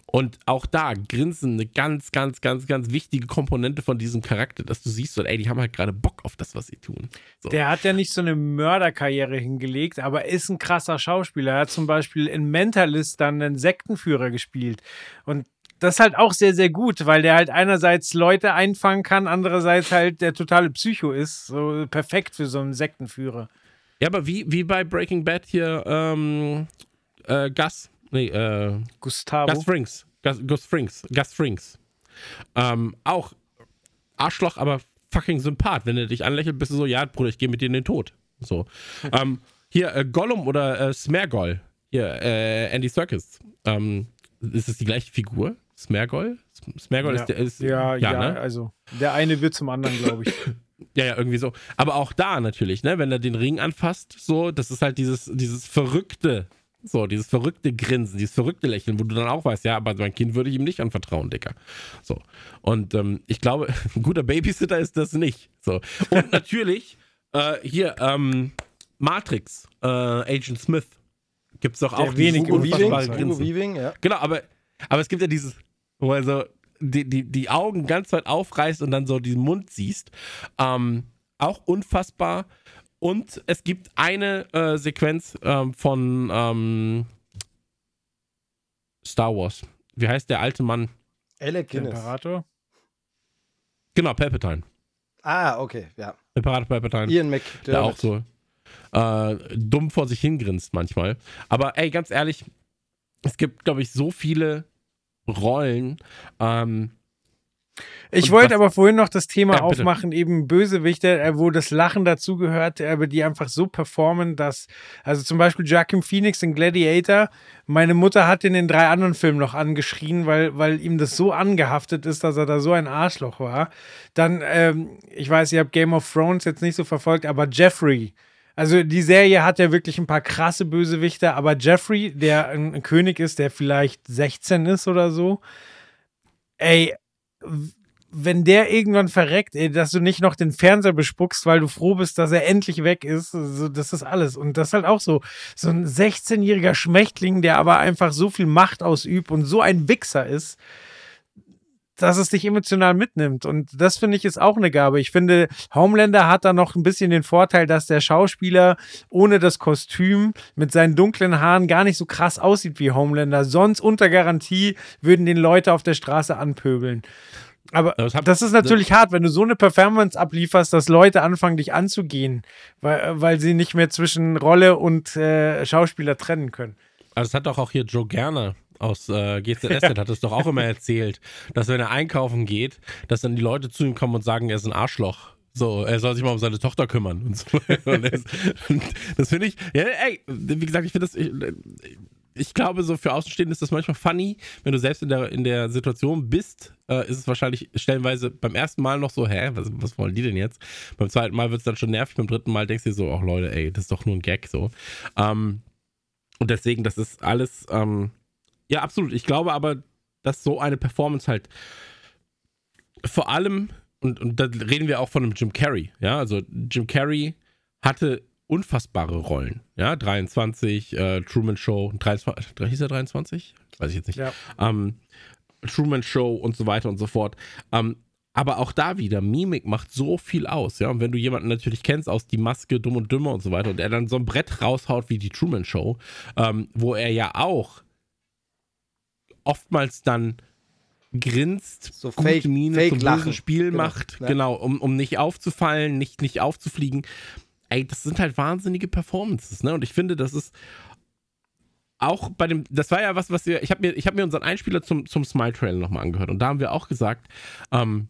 und auch da Grinsen eine ganz, ganz, ganz, ganz wichtige Komponente von diesem Charakter, dass du siehst, so, ey, die haben halt gerade Bock auf das, was sie tun. So. Der hat ja nicht so eine Mörderkarriere hingelegt, aber ist ein krasser Schauspieler. Er hat zum Beispiel in Mentalist dann einen Sektenführer gespielt. Und das ist halt auch sehr, sehr gut, weil der halt einerseits Leute einfangen kann, andererseits halt der totale Psycho ist. So perfekt für so einen Sektenführer. Ja, aber wie, wie bei Breaking Bad hier, ähm, äh, Gus Nee, äh. Gustavo. Gus Frings. Gus, Gus Frings. Gus Frings. Ähm, auch Arschloch, aber fucking Sympath. Wenn er dich anlächelt, bist du so, ja, Bruder, ich gehe mit dir in den Tod. So. ähm, hier, äh, Gollum oder äh, Smergol. Hier, äh, Andy Serkis. Ähm, ist es die gleiche Figur? Smergol? Smergol ja. ist der. Ist, ja, ja, ja ne? also der eine wird zum anderen, glaube ich. Ja, ja, irgendwie so. Aber auch da natürlich, ne, wenn er den Ring anfasst, so, das ist halt dieses, dieses verrückte so, dieses verrückte Grinsen, dieses verrückte Lächeln, wo du dann auch weißt, ja, aber mein Kind würde ich ihm nicht anvertrauen, Dicker. So. Und ähm, ich glaube, ein guter Babysitter ist das nicht. So. Und natürlich, äh, hier, ähm, Matrix, äh, Agent Smith, gibt es doch auch wenig unfassbare Grinsen. Weaving, ja. Genau, aber, aber es gibt ja dieses, wo er so die, die, die Augen ganz weit aufreißt und dann so diesen Mund siehst. Ähm, auch unfassbar. Und es gibt eine äh, Sequenz ähm, von ähm, Star Wars. Wie heißt der alte Mann? Alec Guinness. Imperator? Genau, Palpatine. Ah, okay, ja. Imperator Palpatine. Ian McDermott. Der auch so äh, dumm vor sich hingrinst manchmal. Aber ey, ganz ehrlich, es gibt, glaube ich, so viele Rollen, ähm, ich wollte aber vorhin noch das Thema ja, aufmachen, eben Bösewichte, äh, wo das Lachen dazugehört, aber die einfach so performen, dass, also zum Beispiel Joaquin Phoenix in Gladiator, meine Mutter hat in den drei anderen Filmen noch angeschrien, weil, weil ihm das so angehaftet ist, dass er da so ein Arschloch war. Dann, ähm, ich weiß, ihr habt Game of Thrones jetzt nicht so verfolgt, aber Jeffrey, also die Serie hat ja wirklich ein paar krasse Bösewichte, aber Jeffrey, der ein König ist, der vielleicht 16 ist oder so, ey, wenn der irgendwann verreckt, ey, dass du nicht noch den Fernseher bespuckst, weil du froh bist, dass er endlich weg ist, so, das ist alles. Und das ist halt auch so, so ein 16-jähriger Schmächtling, der aber einfach so viel Macht ausübt und so ein Wichser ist, dass es dich emotional mitnimmt. Und das finde ich ist auch eine Gabe. Ich finde, Homelander hat da noch ein bisschen den Vorteil, dass der Schauspieler ohne das Kostüm mit seinen dunklen Haaren gar nicht so krass aussieht wie Homelander. Sonst unter Garantie würden den Leute auf der Straße anpöbeln. Aber das, hab, das ist natürlich das, hart, wenn du so eine Performance ablieferst, dass Leute anfangen, dich anzugehen, weil, weil sie nicht mehr zwischen Rolle und äh, Schauspieler trennen können. Also, das hat doch auch hier Joe Gerner aus äh, GZS ja. hat es doch auch immer erzählt, dass wenn er einkaufen geht, dass dann die Leute zu ihm kommen und sagen, er ist ein Arschloch. So, er soll sich mal um seine Tochter kümmern und so. und das, das finde ich, ja, ey, wie gesagt, ich finde das, ich, ich, glaube, so für Außenstehende ist das manchmal funny, wenn du selbst in der, in der Situation bist, äh, ist es wahrscheinlich stellenweise beim ersten Mal noch so, hä, was, was wollen die denn jetzt? Beim zweiten Mal wird es dann schon nervig, beim dritten Mal denkst du dir so, ach Leute, ey, das ist doch nur ein Gag, so. Ähm, und deswegen, das ist alles, ähm, ja, absolut. Ich glaube aber, dass so eine Performance halt vor allem, und, und da reden wir auch von einem Jim Carrey, ja, also Jim Carrey hatte unfassbare Rollen, ja, 23, äh, Truman Show, 23, hieß er 23? Weiß ich jetzt nicht. Ja. Ähm, Truman Show und so weiter und so fort. Ähm, aber auch da wieder, Mimik macht so viel aus, ja. Und wenn du jemanden natürlich kennst aus Die Maske, Dumm und Dümmer und so weiter und er dann so ein Brett raushaut wie die Truman Show, ähm, wo er ja auch oftmals dann grinst, so gute fake, Miene fake zum bösen Spiel genau. macht, ja. genau, um, um nicht aufzufallen, nicht, nicht aufzufliegen. Ey, das sind halt wahnsinnige Performances, ne? Und ich finde, das ist auch bei dem, das war ja was, was wir, ich habe mir, ich habe mir unseren Einspieler zum, zum Smile Trail nochmal angehört und da haben wir auch gesagt, ähm,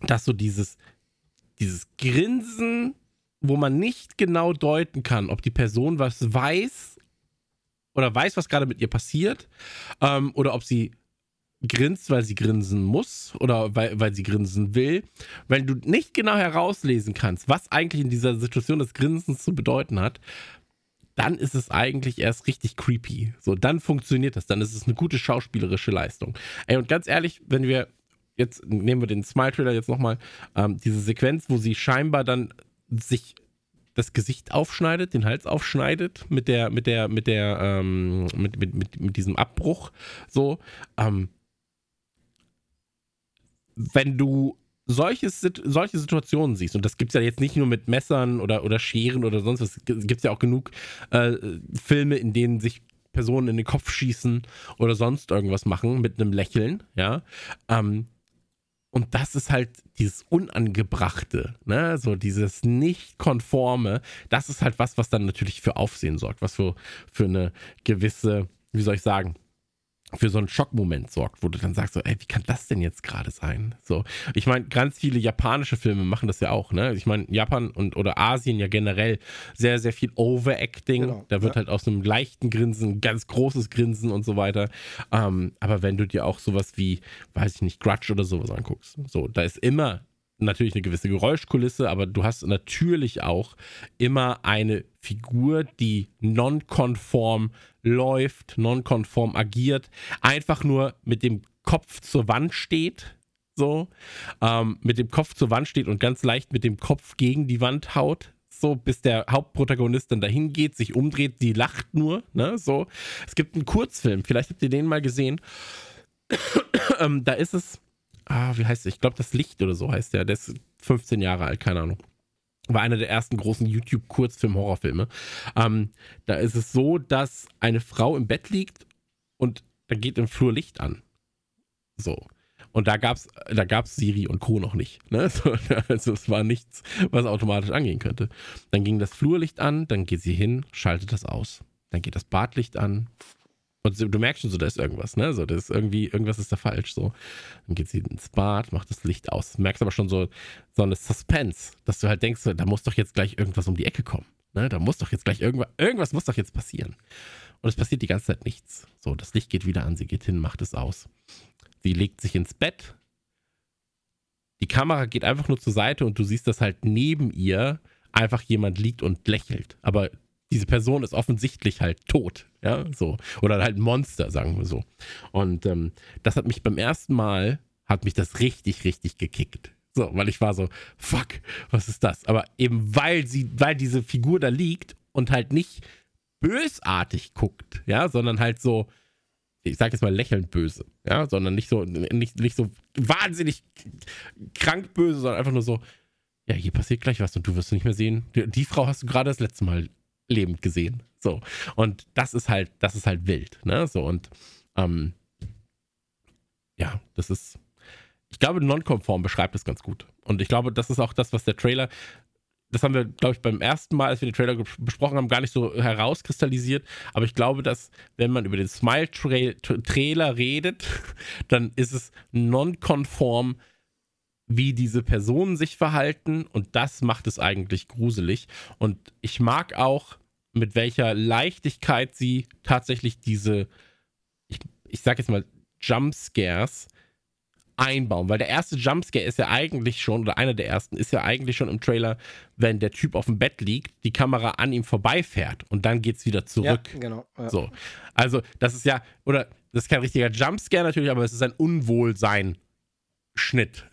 dass so dieses, dieses Grinsen, wo man nicht genau deuten kann, ob die Person was weiß oder weiß, was gerade mit ihr passiert, ähm, oder ob sie grinst, weil sie grinsen muss oder weil, weil sie grinsen will, wenn du nicht genau herauslesen kannst, was eigentlich in dieser Situation des Grinsens zu bedeuten hat, dann ist es eigentlich erst richtig creepy. So, dann funktioniert das, dann ist es eine gute schauspielerische Leistung. Ey, und ganz ehrlich, wenn wir jetzt nehmen wir den Smile-Trailer jetzt nochmal, ähm, diese Sequenz, wo sie scheinbar dann sich das Gesicht aufschneidet, den Hals aufschneidet mit der, mit der, mit der, ähm, mit, mit, mit, mit diesem Abbruch, so, ähm, wenn du solche, solche Situationen siehst, und das gibt es ja jetzt nicht nur mit Messern oder, oder Scheren oder sonst was, gibt es ja auch genug äh, Filme, in denen sich Personen in den Kopf schießen oder sonst irgendwas machen mit einem Lächeln, ja. Ähm, und das ist halt dieses Unangebrachte, ne? so dieses nicht-konforme. Das ist halt was, was dann natürlich für Aufsehen sorgt, was für, für eine gewisse, wie soll ich sagen, für so einen Schockmoment sorgt, wo du dann sagst, so, ey, wie kann das denn jetzt gerade sein? So, ich meine, ganz viele japanische Filme machen das ja auch, ne? Ich meine, Japan und oder Asien ja generell sehr, sehr viel Overacting. Genau, da wird ja. halt aus einem leichten Grinsen ganz großes Grinsen und so weiter. Ähm, aber wenn du dir auch sowas wie, weiß ich nicht, Grudge oder sowas anguckst, so, da ist immer natürlich eine gewisse Geräuschkulisse, aber du hast natürlich auch immer eine Figur, die nonkonform läuft, nonkonform agiert, einfach nur mit dem Kopf zur Wand steht, so, ähm, mit dem Kopf zur Wand steht und ganz leicht mit dem Kopf gegen die Wand haut, so, bis der Hauptprotagonist dann dahin geht, sich umdreht, die lacht nur, ne, so. Es gibt einen Kurzfilm, vielleicht habt ihr den mal gesehen. ähm, da ist es, ah, wie heißt es? Ich glaube, das Licht oder so heißt der. Der ist 15 Jahre alt, keine Ahnung. War einer der ersten großen YouTube-Kurzfilm-Horrorfilme. Ähm, da ist es so, dass eine Frau im Bett liegt und da geht im Flur Licht an. So. Und da gab's, da gab's Siri und Co. noch nicht. Ne? Also es war nichts, was automatisch angehen könnte. Dann ging das Flurlicht an, dann geht sie hin, schaltet das aus. Dann geht das Badlicht an, und du merkst schon so, da ist irgendwas, ne? So, das ist irgendwie, irgendwas ist da falsch. So. Dann geht sie ins Bad, macht das Licht aus. Du merkst aber schon so, so eine Suspense, dass du halt denkst, da muss doch jetzt gleich irgendwas um die Ecke kommen. Ne? Da muss doch jetzt gleich irgendwas, irgendwas muss doch jetzt passieren. Und es passiert die ganze Zeit nichts. So, das Licht geht wieder an, sie geht hin, macht es aus. Sie legt sich ins Bett. Die Kamera geht einfach nur zur Seite und du siehst, dass halt neben ihr einfach jemand liegt und lächelt. Aber diese Person ist offensichtlich halt tot, ja, so. Oder halt ein Monster, sagen wir so. Und ähm, das hat mich beim ersten Mal, hat mich das richtig, richtig gekickt. So, weil ich war so, fuck, was ist das? Aber eben weil sie, weil diese Figur da liegt und halt nicht bösartig guckt, ja, sondern halt so, ich sag jetzt mal lächelnd böse, ja, sondern nicht so, nicht, nicht so wahnsinnig krank böse, sondern einfach nur so, ja, hier passiert gleich was und du wirst nicht mehr sehen. Die, die Frau hast du gerade das letzte Mal lebend gesehen. So. Und das ist halt, das ist halt wild, ne? So, und ähm, ja, das ist. Ich glaube, nonkonform beschreibt es ganz gut. Und ich glaube, das ist auch das, was der Trailer, das haben wir, glaube ich, beim ersten Mal, als wir den Trailer besprochen haben, gar nicht so herauskristallisiert. Aber ich glaube, dass, wenn man über den Smile-Trailer redet, dann ist es nonkonform wie diese Personen sich verhalten und das macht es eigentlich gruselig. Und ich mag auch, mit welcher Leichtigkeit sie tatsächlich diese, ich, ich sag jetzt mal, Jumpscares einbauen, weil der erste Jumpscare ist ja eigentlich schon, oder einer der ersten ist ja eigentlich schon im Trailer, wenn der Typ auf dem Bett liegt, die Kamera an ihm vorbeifährt und dann geht es wieder zurück. Ja, genau. Ja. So. Also, das ist ja, oder das ist kein richtiger Jumpscare natürlich, aber es ist ein Unwohlsein Schnitt.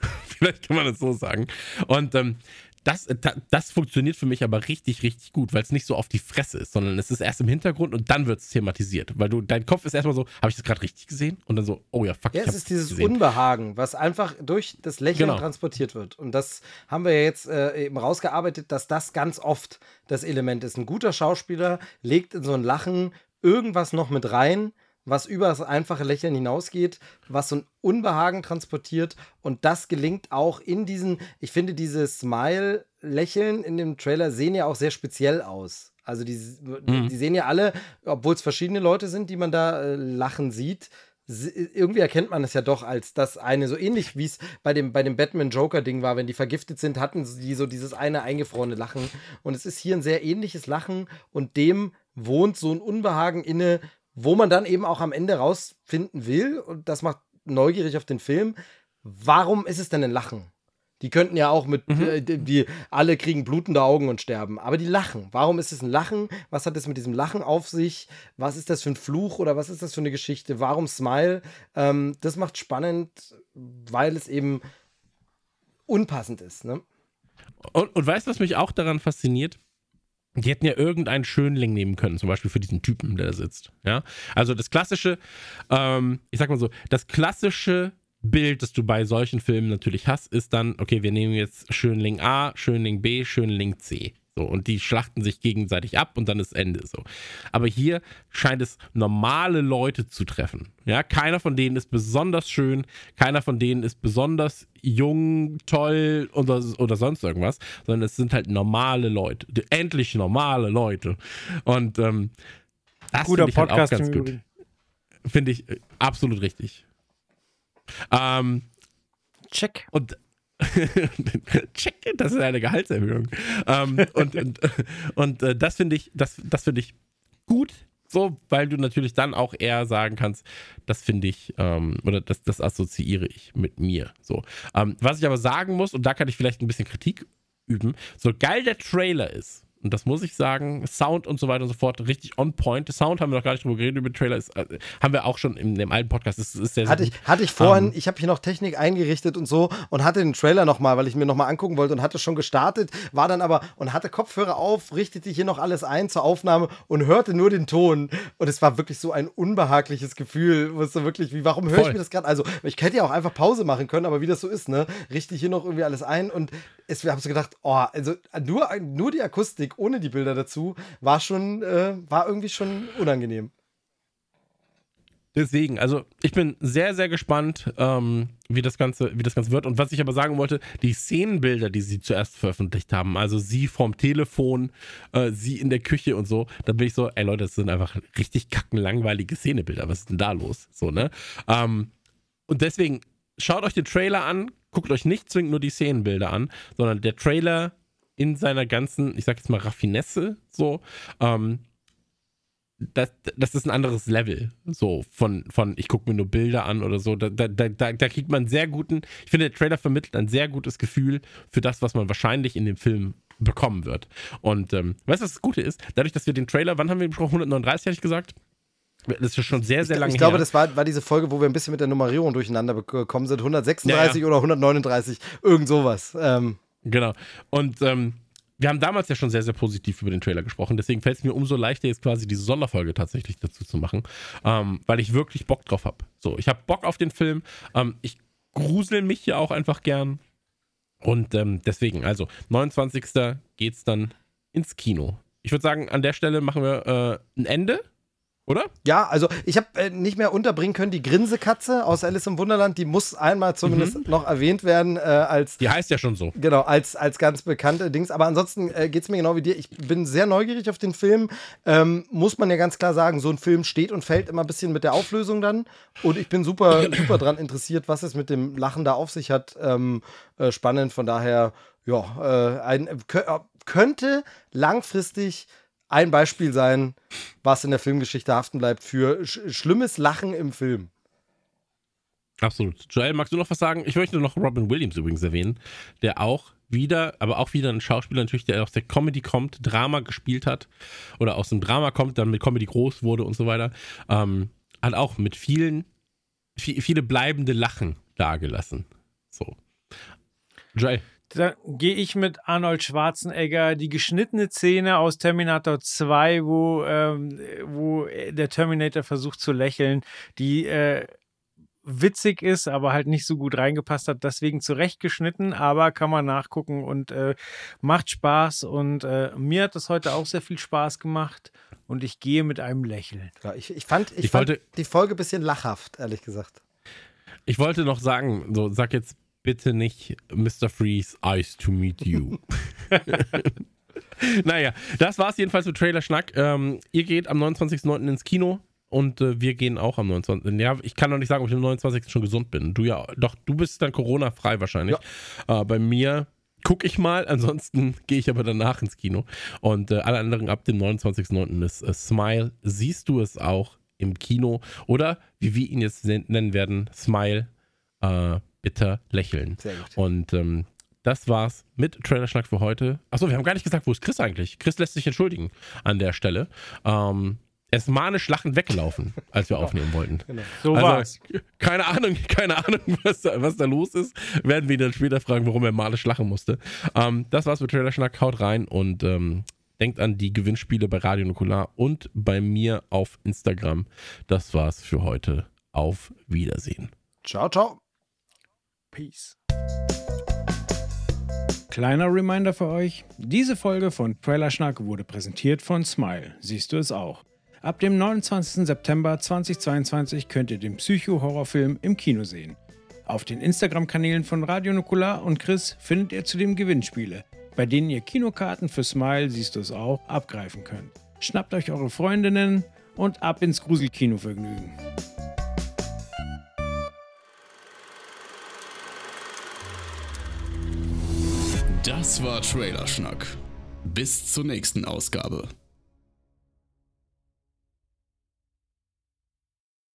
Vielleicht kann man das so sagen. Und ähm, das, das funktioniert für mich aber richtig, richtig gut, weil es nicht so auf die Fresse ist, sondern es ist erst im Hintergrund und dann wird es thematisiert. Weil du, dein Kopf ist erstmal so, habe ich das gerade richtig gesehen? Und dann so, oh ja, fuck. Ja, es ist dieses gesehen. Unbehagen, was einfach durch das Lächeln genau. transportiert wird. Und das haben wir ja jetzt äh, eben rausgearbeitet, dass das ganz oft das Element ist. Ein guter Schauspieler legt in so ein Lachen irgendwas noch mit rein, was über das einfache Lächeln hinausgeht, was so ein Unbehagen transportiert. Und das gelingt auch in diesen, ich finde, diese Smile-Lächeln in dem Trailer sehen ja auch sehr speziell aus. Also die, mhm. die sehen ja alle, obwohl es verschiedene Leute sind, die man da äh, lachen sieht, irgendwie erkennt man es ja doch als das eine, so ähnlich wie es bei dem, bei dem Batman-Joker-Ding war, wenn die vergiftet sind, hatten sie so dieses eine eingefrorene Lachen. Und es ist hier ein sehr ähnliches Lachen und dem wohnt so ein Unbehagen inne, wo man dann eben auch am Ende rausfinden will, und das macht neugierig auf den Film. Warum ist es denn ein Lachen? Die könnten ja auch mit, Mhm. äh, die, die alle kriegen blutende Augen und sterben. Aber die lachen. Warum ist es ein Lachen? Was hat es mit diesem Lachen auf sich? Was ist das für ein Fluch oder was ist das für eine Geschichte? Warum Smile? Ähm, das macht spannend, weil es eben unpassend ist. Ne? Und, und weißt du, was mich auch daran fasziniert? Die hätten ja irgendeinen Schönling nehmen können, zum Beispiel für diesen Typen, der da sitzt. Ja, also das klassische, ähm, ich sag mal so, das klassische Bild, das du bei solchen Filmen natürlich hast, ist dann, okay, wir nehmen jetzt Schönling A, Schönling B, Schönling C. So, und die schlachten sich gegenseitig ab und dann ist Ende so. Aber hier scheint es normale Leute zu treffen. Ja, keiner von denen ist besonders schön, keiner von denen ist besonders jung, toll oder, oder sonst irgendwas, sondern es sind halt normale Leute. Die- Endlich normale Leute. Und ähm, das Guter finde ich halt auch Podcast ganz gut. Finde ich äh, absolut richtig. Ähm, Check. und check, das ist eine Gehaltserhöhung. ähm, und und, und äh, das finde ich, das, das finde ich gut, so, weil du natürlich dann auch eher sagen kannst, das finde ich, ähm, oder das, das assoziiere ich mit mir. So. Ähm, was ich aber sagen muss, und da kann ich vielleicht ein bisschen Kritik üben, so geil der Trailer ist. Und das muss ich sagen, Sound und so weiter und so fort, richtig on point. Sound haben wir noch gar nicht drüber geredet, über Trailer ist, äh, haben wir auch schon in dem alten Podcast. Das ist sehr, sehr Hatte gut. ich, hatte ich vorhin, Ähm. ich habe hier noch Technik eingerichtet und so und hatte den Trailer nochmal, weil ich mir nochmal angucken wollte und hatte schon gestartet, war dann aber und hatte Kopfhörer auf, richtete hier noch alles ein zur Aufnahme und hörte nur den Ton. Und es war wirklich so ein unbehagliches Gefühl. Wusste wirklich, wie, warum höre ich mir das gerade? Also, ich hätte ja auch einfach Pause machen können, aber wie das so ist, ne, richte ich hier noch irgendwie alles ein und es, wir haben so gedacht, oh, also nur, nur die Akustik ohne die Bilder dazu war schon, äh, war irgendwie schon unangenehm. Deswegen, also ich bin sehr, sehr gespannt, ähm, wie, das Ganze, wie das Ganze wird. Und was ich aber sagen wollte, die Szenenbilder, die sie zuerst veröffentlicht haben, also sie vom Telefon, äh, sie in der Küche und so, da bin ich so, ey Leute, das sind einfach richtig kackenlangweilige Szenebilder. Was ist denn da los? So, ne? Ähm, und deswegen, schaut euch den Trailer an, guckt euch nicht zwingend nur die Szenenbilder an, sondern der Trailer in seiner ganzen, ich sag jetzt mal, Raffinesse, so, ähm, das, das ist ein anderes Level, so von, von ich gucke mir nur Bilder an oder so. Da, da, da, da kriegt man einen sehr guten, ich finde, der Trailer vermittelt ein sehr gutes Gefühl für das, was man wahrscheinlich in dem Film bekommen wird. Und ähm, weißt du, was das Gute ist? Dadurch, dass wir den Trailer, wann haben wir ihn besprochen? 139, hätte ich gesagt. Das ist schon sehr, sehr lange ich glaube, her. das war, war diese Folge, wo wir ein bisschen mit der Nummerierung durcheinander gekommen sind. 136 oder 139, irgend sowas. Ähm, Genau. Und ähm, wir haben damals ja schon sehr, sehr positiv über den Trailer gesprochen. Deswegen fällt es mir umso leichter, jetzt quasi diese Sonderfolge tatsächlich dazu zu machen, ähm, weil ich wirklich Bock drauf habe. So, ich habe Bock auf den Film. Ähm, ich grusel mich ja auch einfach gern. Und ähm, deswegen, also 29. geht's dann ins Kino. Ich würde sagen, an der Stelle machen wir äh, ein Ende, oder? ja, also ich habe äh, nicht mehr unterbringen können, die Grinsekatze aus Alice im Wunderland, die muss einmal zumindest noch erwähnt werden äh, als Die heißt ja schon so. Genau, als, als ganz bekannte Dings. Aber ansonsten äh, geht es mir genau wie dir. Ich bin sehr neugierig auf den Film. Ähm, muss man ja ganz klar sagen, so ein Film steht und fällt immer ein bisschen mit der Auflösung dann. Und ich bin super, super dran interessiert, was es mit dem Lachen da auf sich hat. Ähm, äh, spannend. Von daher, ja, äh, ein, kö äh, könnte langfristig ein Beispiel sein, was in der Filmgeschichte haften bleibt für sch schlimmes Lachen im Film. Absolut. Joel, magst du noch was sagen? Ich möchte noch Robin Williams übrigens erwähnen, der auch wieder, aber auch wieder ein Schauspieler natürlich, der aus der Comedy kommt, Drama gespielt hat oder aus dem Drama kommt, dann mit Comedy groß wurde und so weiter, ähm, hat auch mit vielen, viel, viele bleibende Lachen dagelassen. So. Joel, Da gehe ich mit Arnold Schwarzenegger die geschnittene Szene aus Terminator 2, wo, ähm, wo der Terminator versucht zu lächeln, die äh, witzig ist, aber halt nicht so gut reingepasst hat, deswegen zurechtgeschnitten, aber kann man nachgucken und äh, macht Spaß und äh, mir hat das heute auch sehr viel Spaß gemacht und ich gehe mit einem Lächeln. Ja, ich, ich fand, ich Ich fand wollte- die Folge ein bisschen lachhaft, ehrlich gesagt. ich wollte noch sagen, so, sag jetzt bitte nicht Mr. Freeze, Eyes to meet you. naja, das war's jedenfalls mit Trailer Schnack. Ähm, ihr geht am 29.09. ins Kino und äh, wir gehen auch am 29. Ja, ich kann noch nicht sagen, ob ich am 29. schon gesund bin. Du ja, doch, du bist dann Corona-frei wahrscheinlich. Äh, bei mir gucke ich mal, ansonsten gehe ich aber danach ins Kino. Und äh, alle anderen ab dem 29.09. ist äh, Smile. Siehst du es auch im Kino oder wie wir ihn jetzt nennen werden, Smile, äh, bitter lächeln. Sehr gut. Und ähm, das war's mit Trailerschnack für heute. Achso, wir haben gar nicht gesagt, wo ist Chris eigentlich? Chris lässt sich entschuldigen an der Stelle. Ähm, er ist manisch lachend weggelaufen, als wir aufnehmen wollten. So Also, war's. Keine Ahnung, keine Ahnung, was da, was da los ist. Werden wir ihn dann später fragen, warum er manisch lachen musste. Ähm, das war's mit Trailerschnack. Haut rein und ähm, denkt an die Gewinnspiele bei Radio Nukular und bei mir auf Instagram. Das war's für heute. Auf Wiedersehen. Ciao, ciao. Peace. Kleiner Reminder für euch: Diese Folge von Trailerschnack wurde präsentiert von Smile. Siehst du es auch? Ab dem 29. September 2022 könnt ihr den Psycho-Horrorfilm im Kino sehen. Auf den Instagram-Kanälen von Radio Nukular und Chris findet ihr zudem Gewinnspiele, bei denen ihr Kinokarten für Smile, siehst du es auch, abgreifen könnt. Schnappt euch eure Freundinnen und ab ins Gruselkinovergnügen. Das war Trailerschnack. Bis zur nächsten Ausgabe.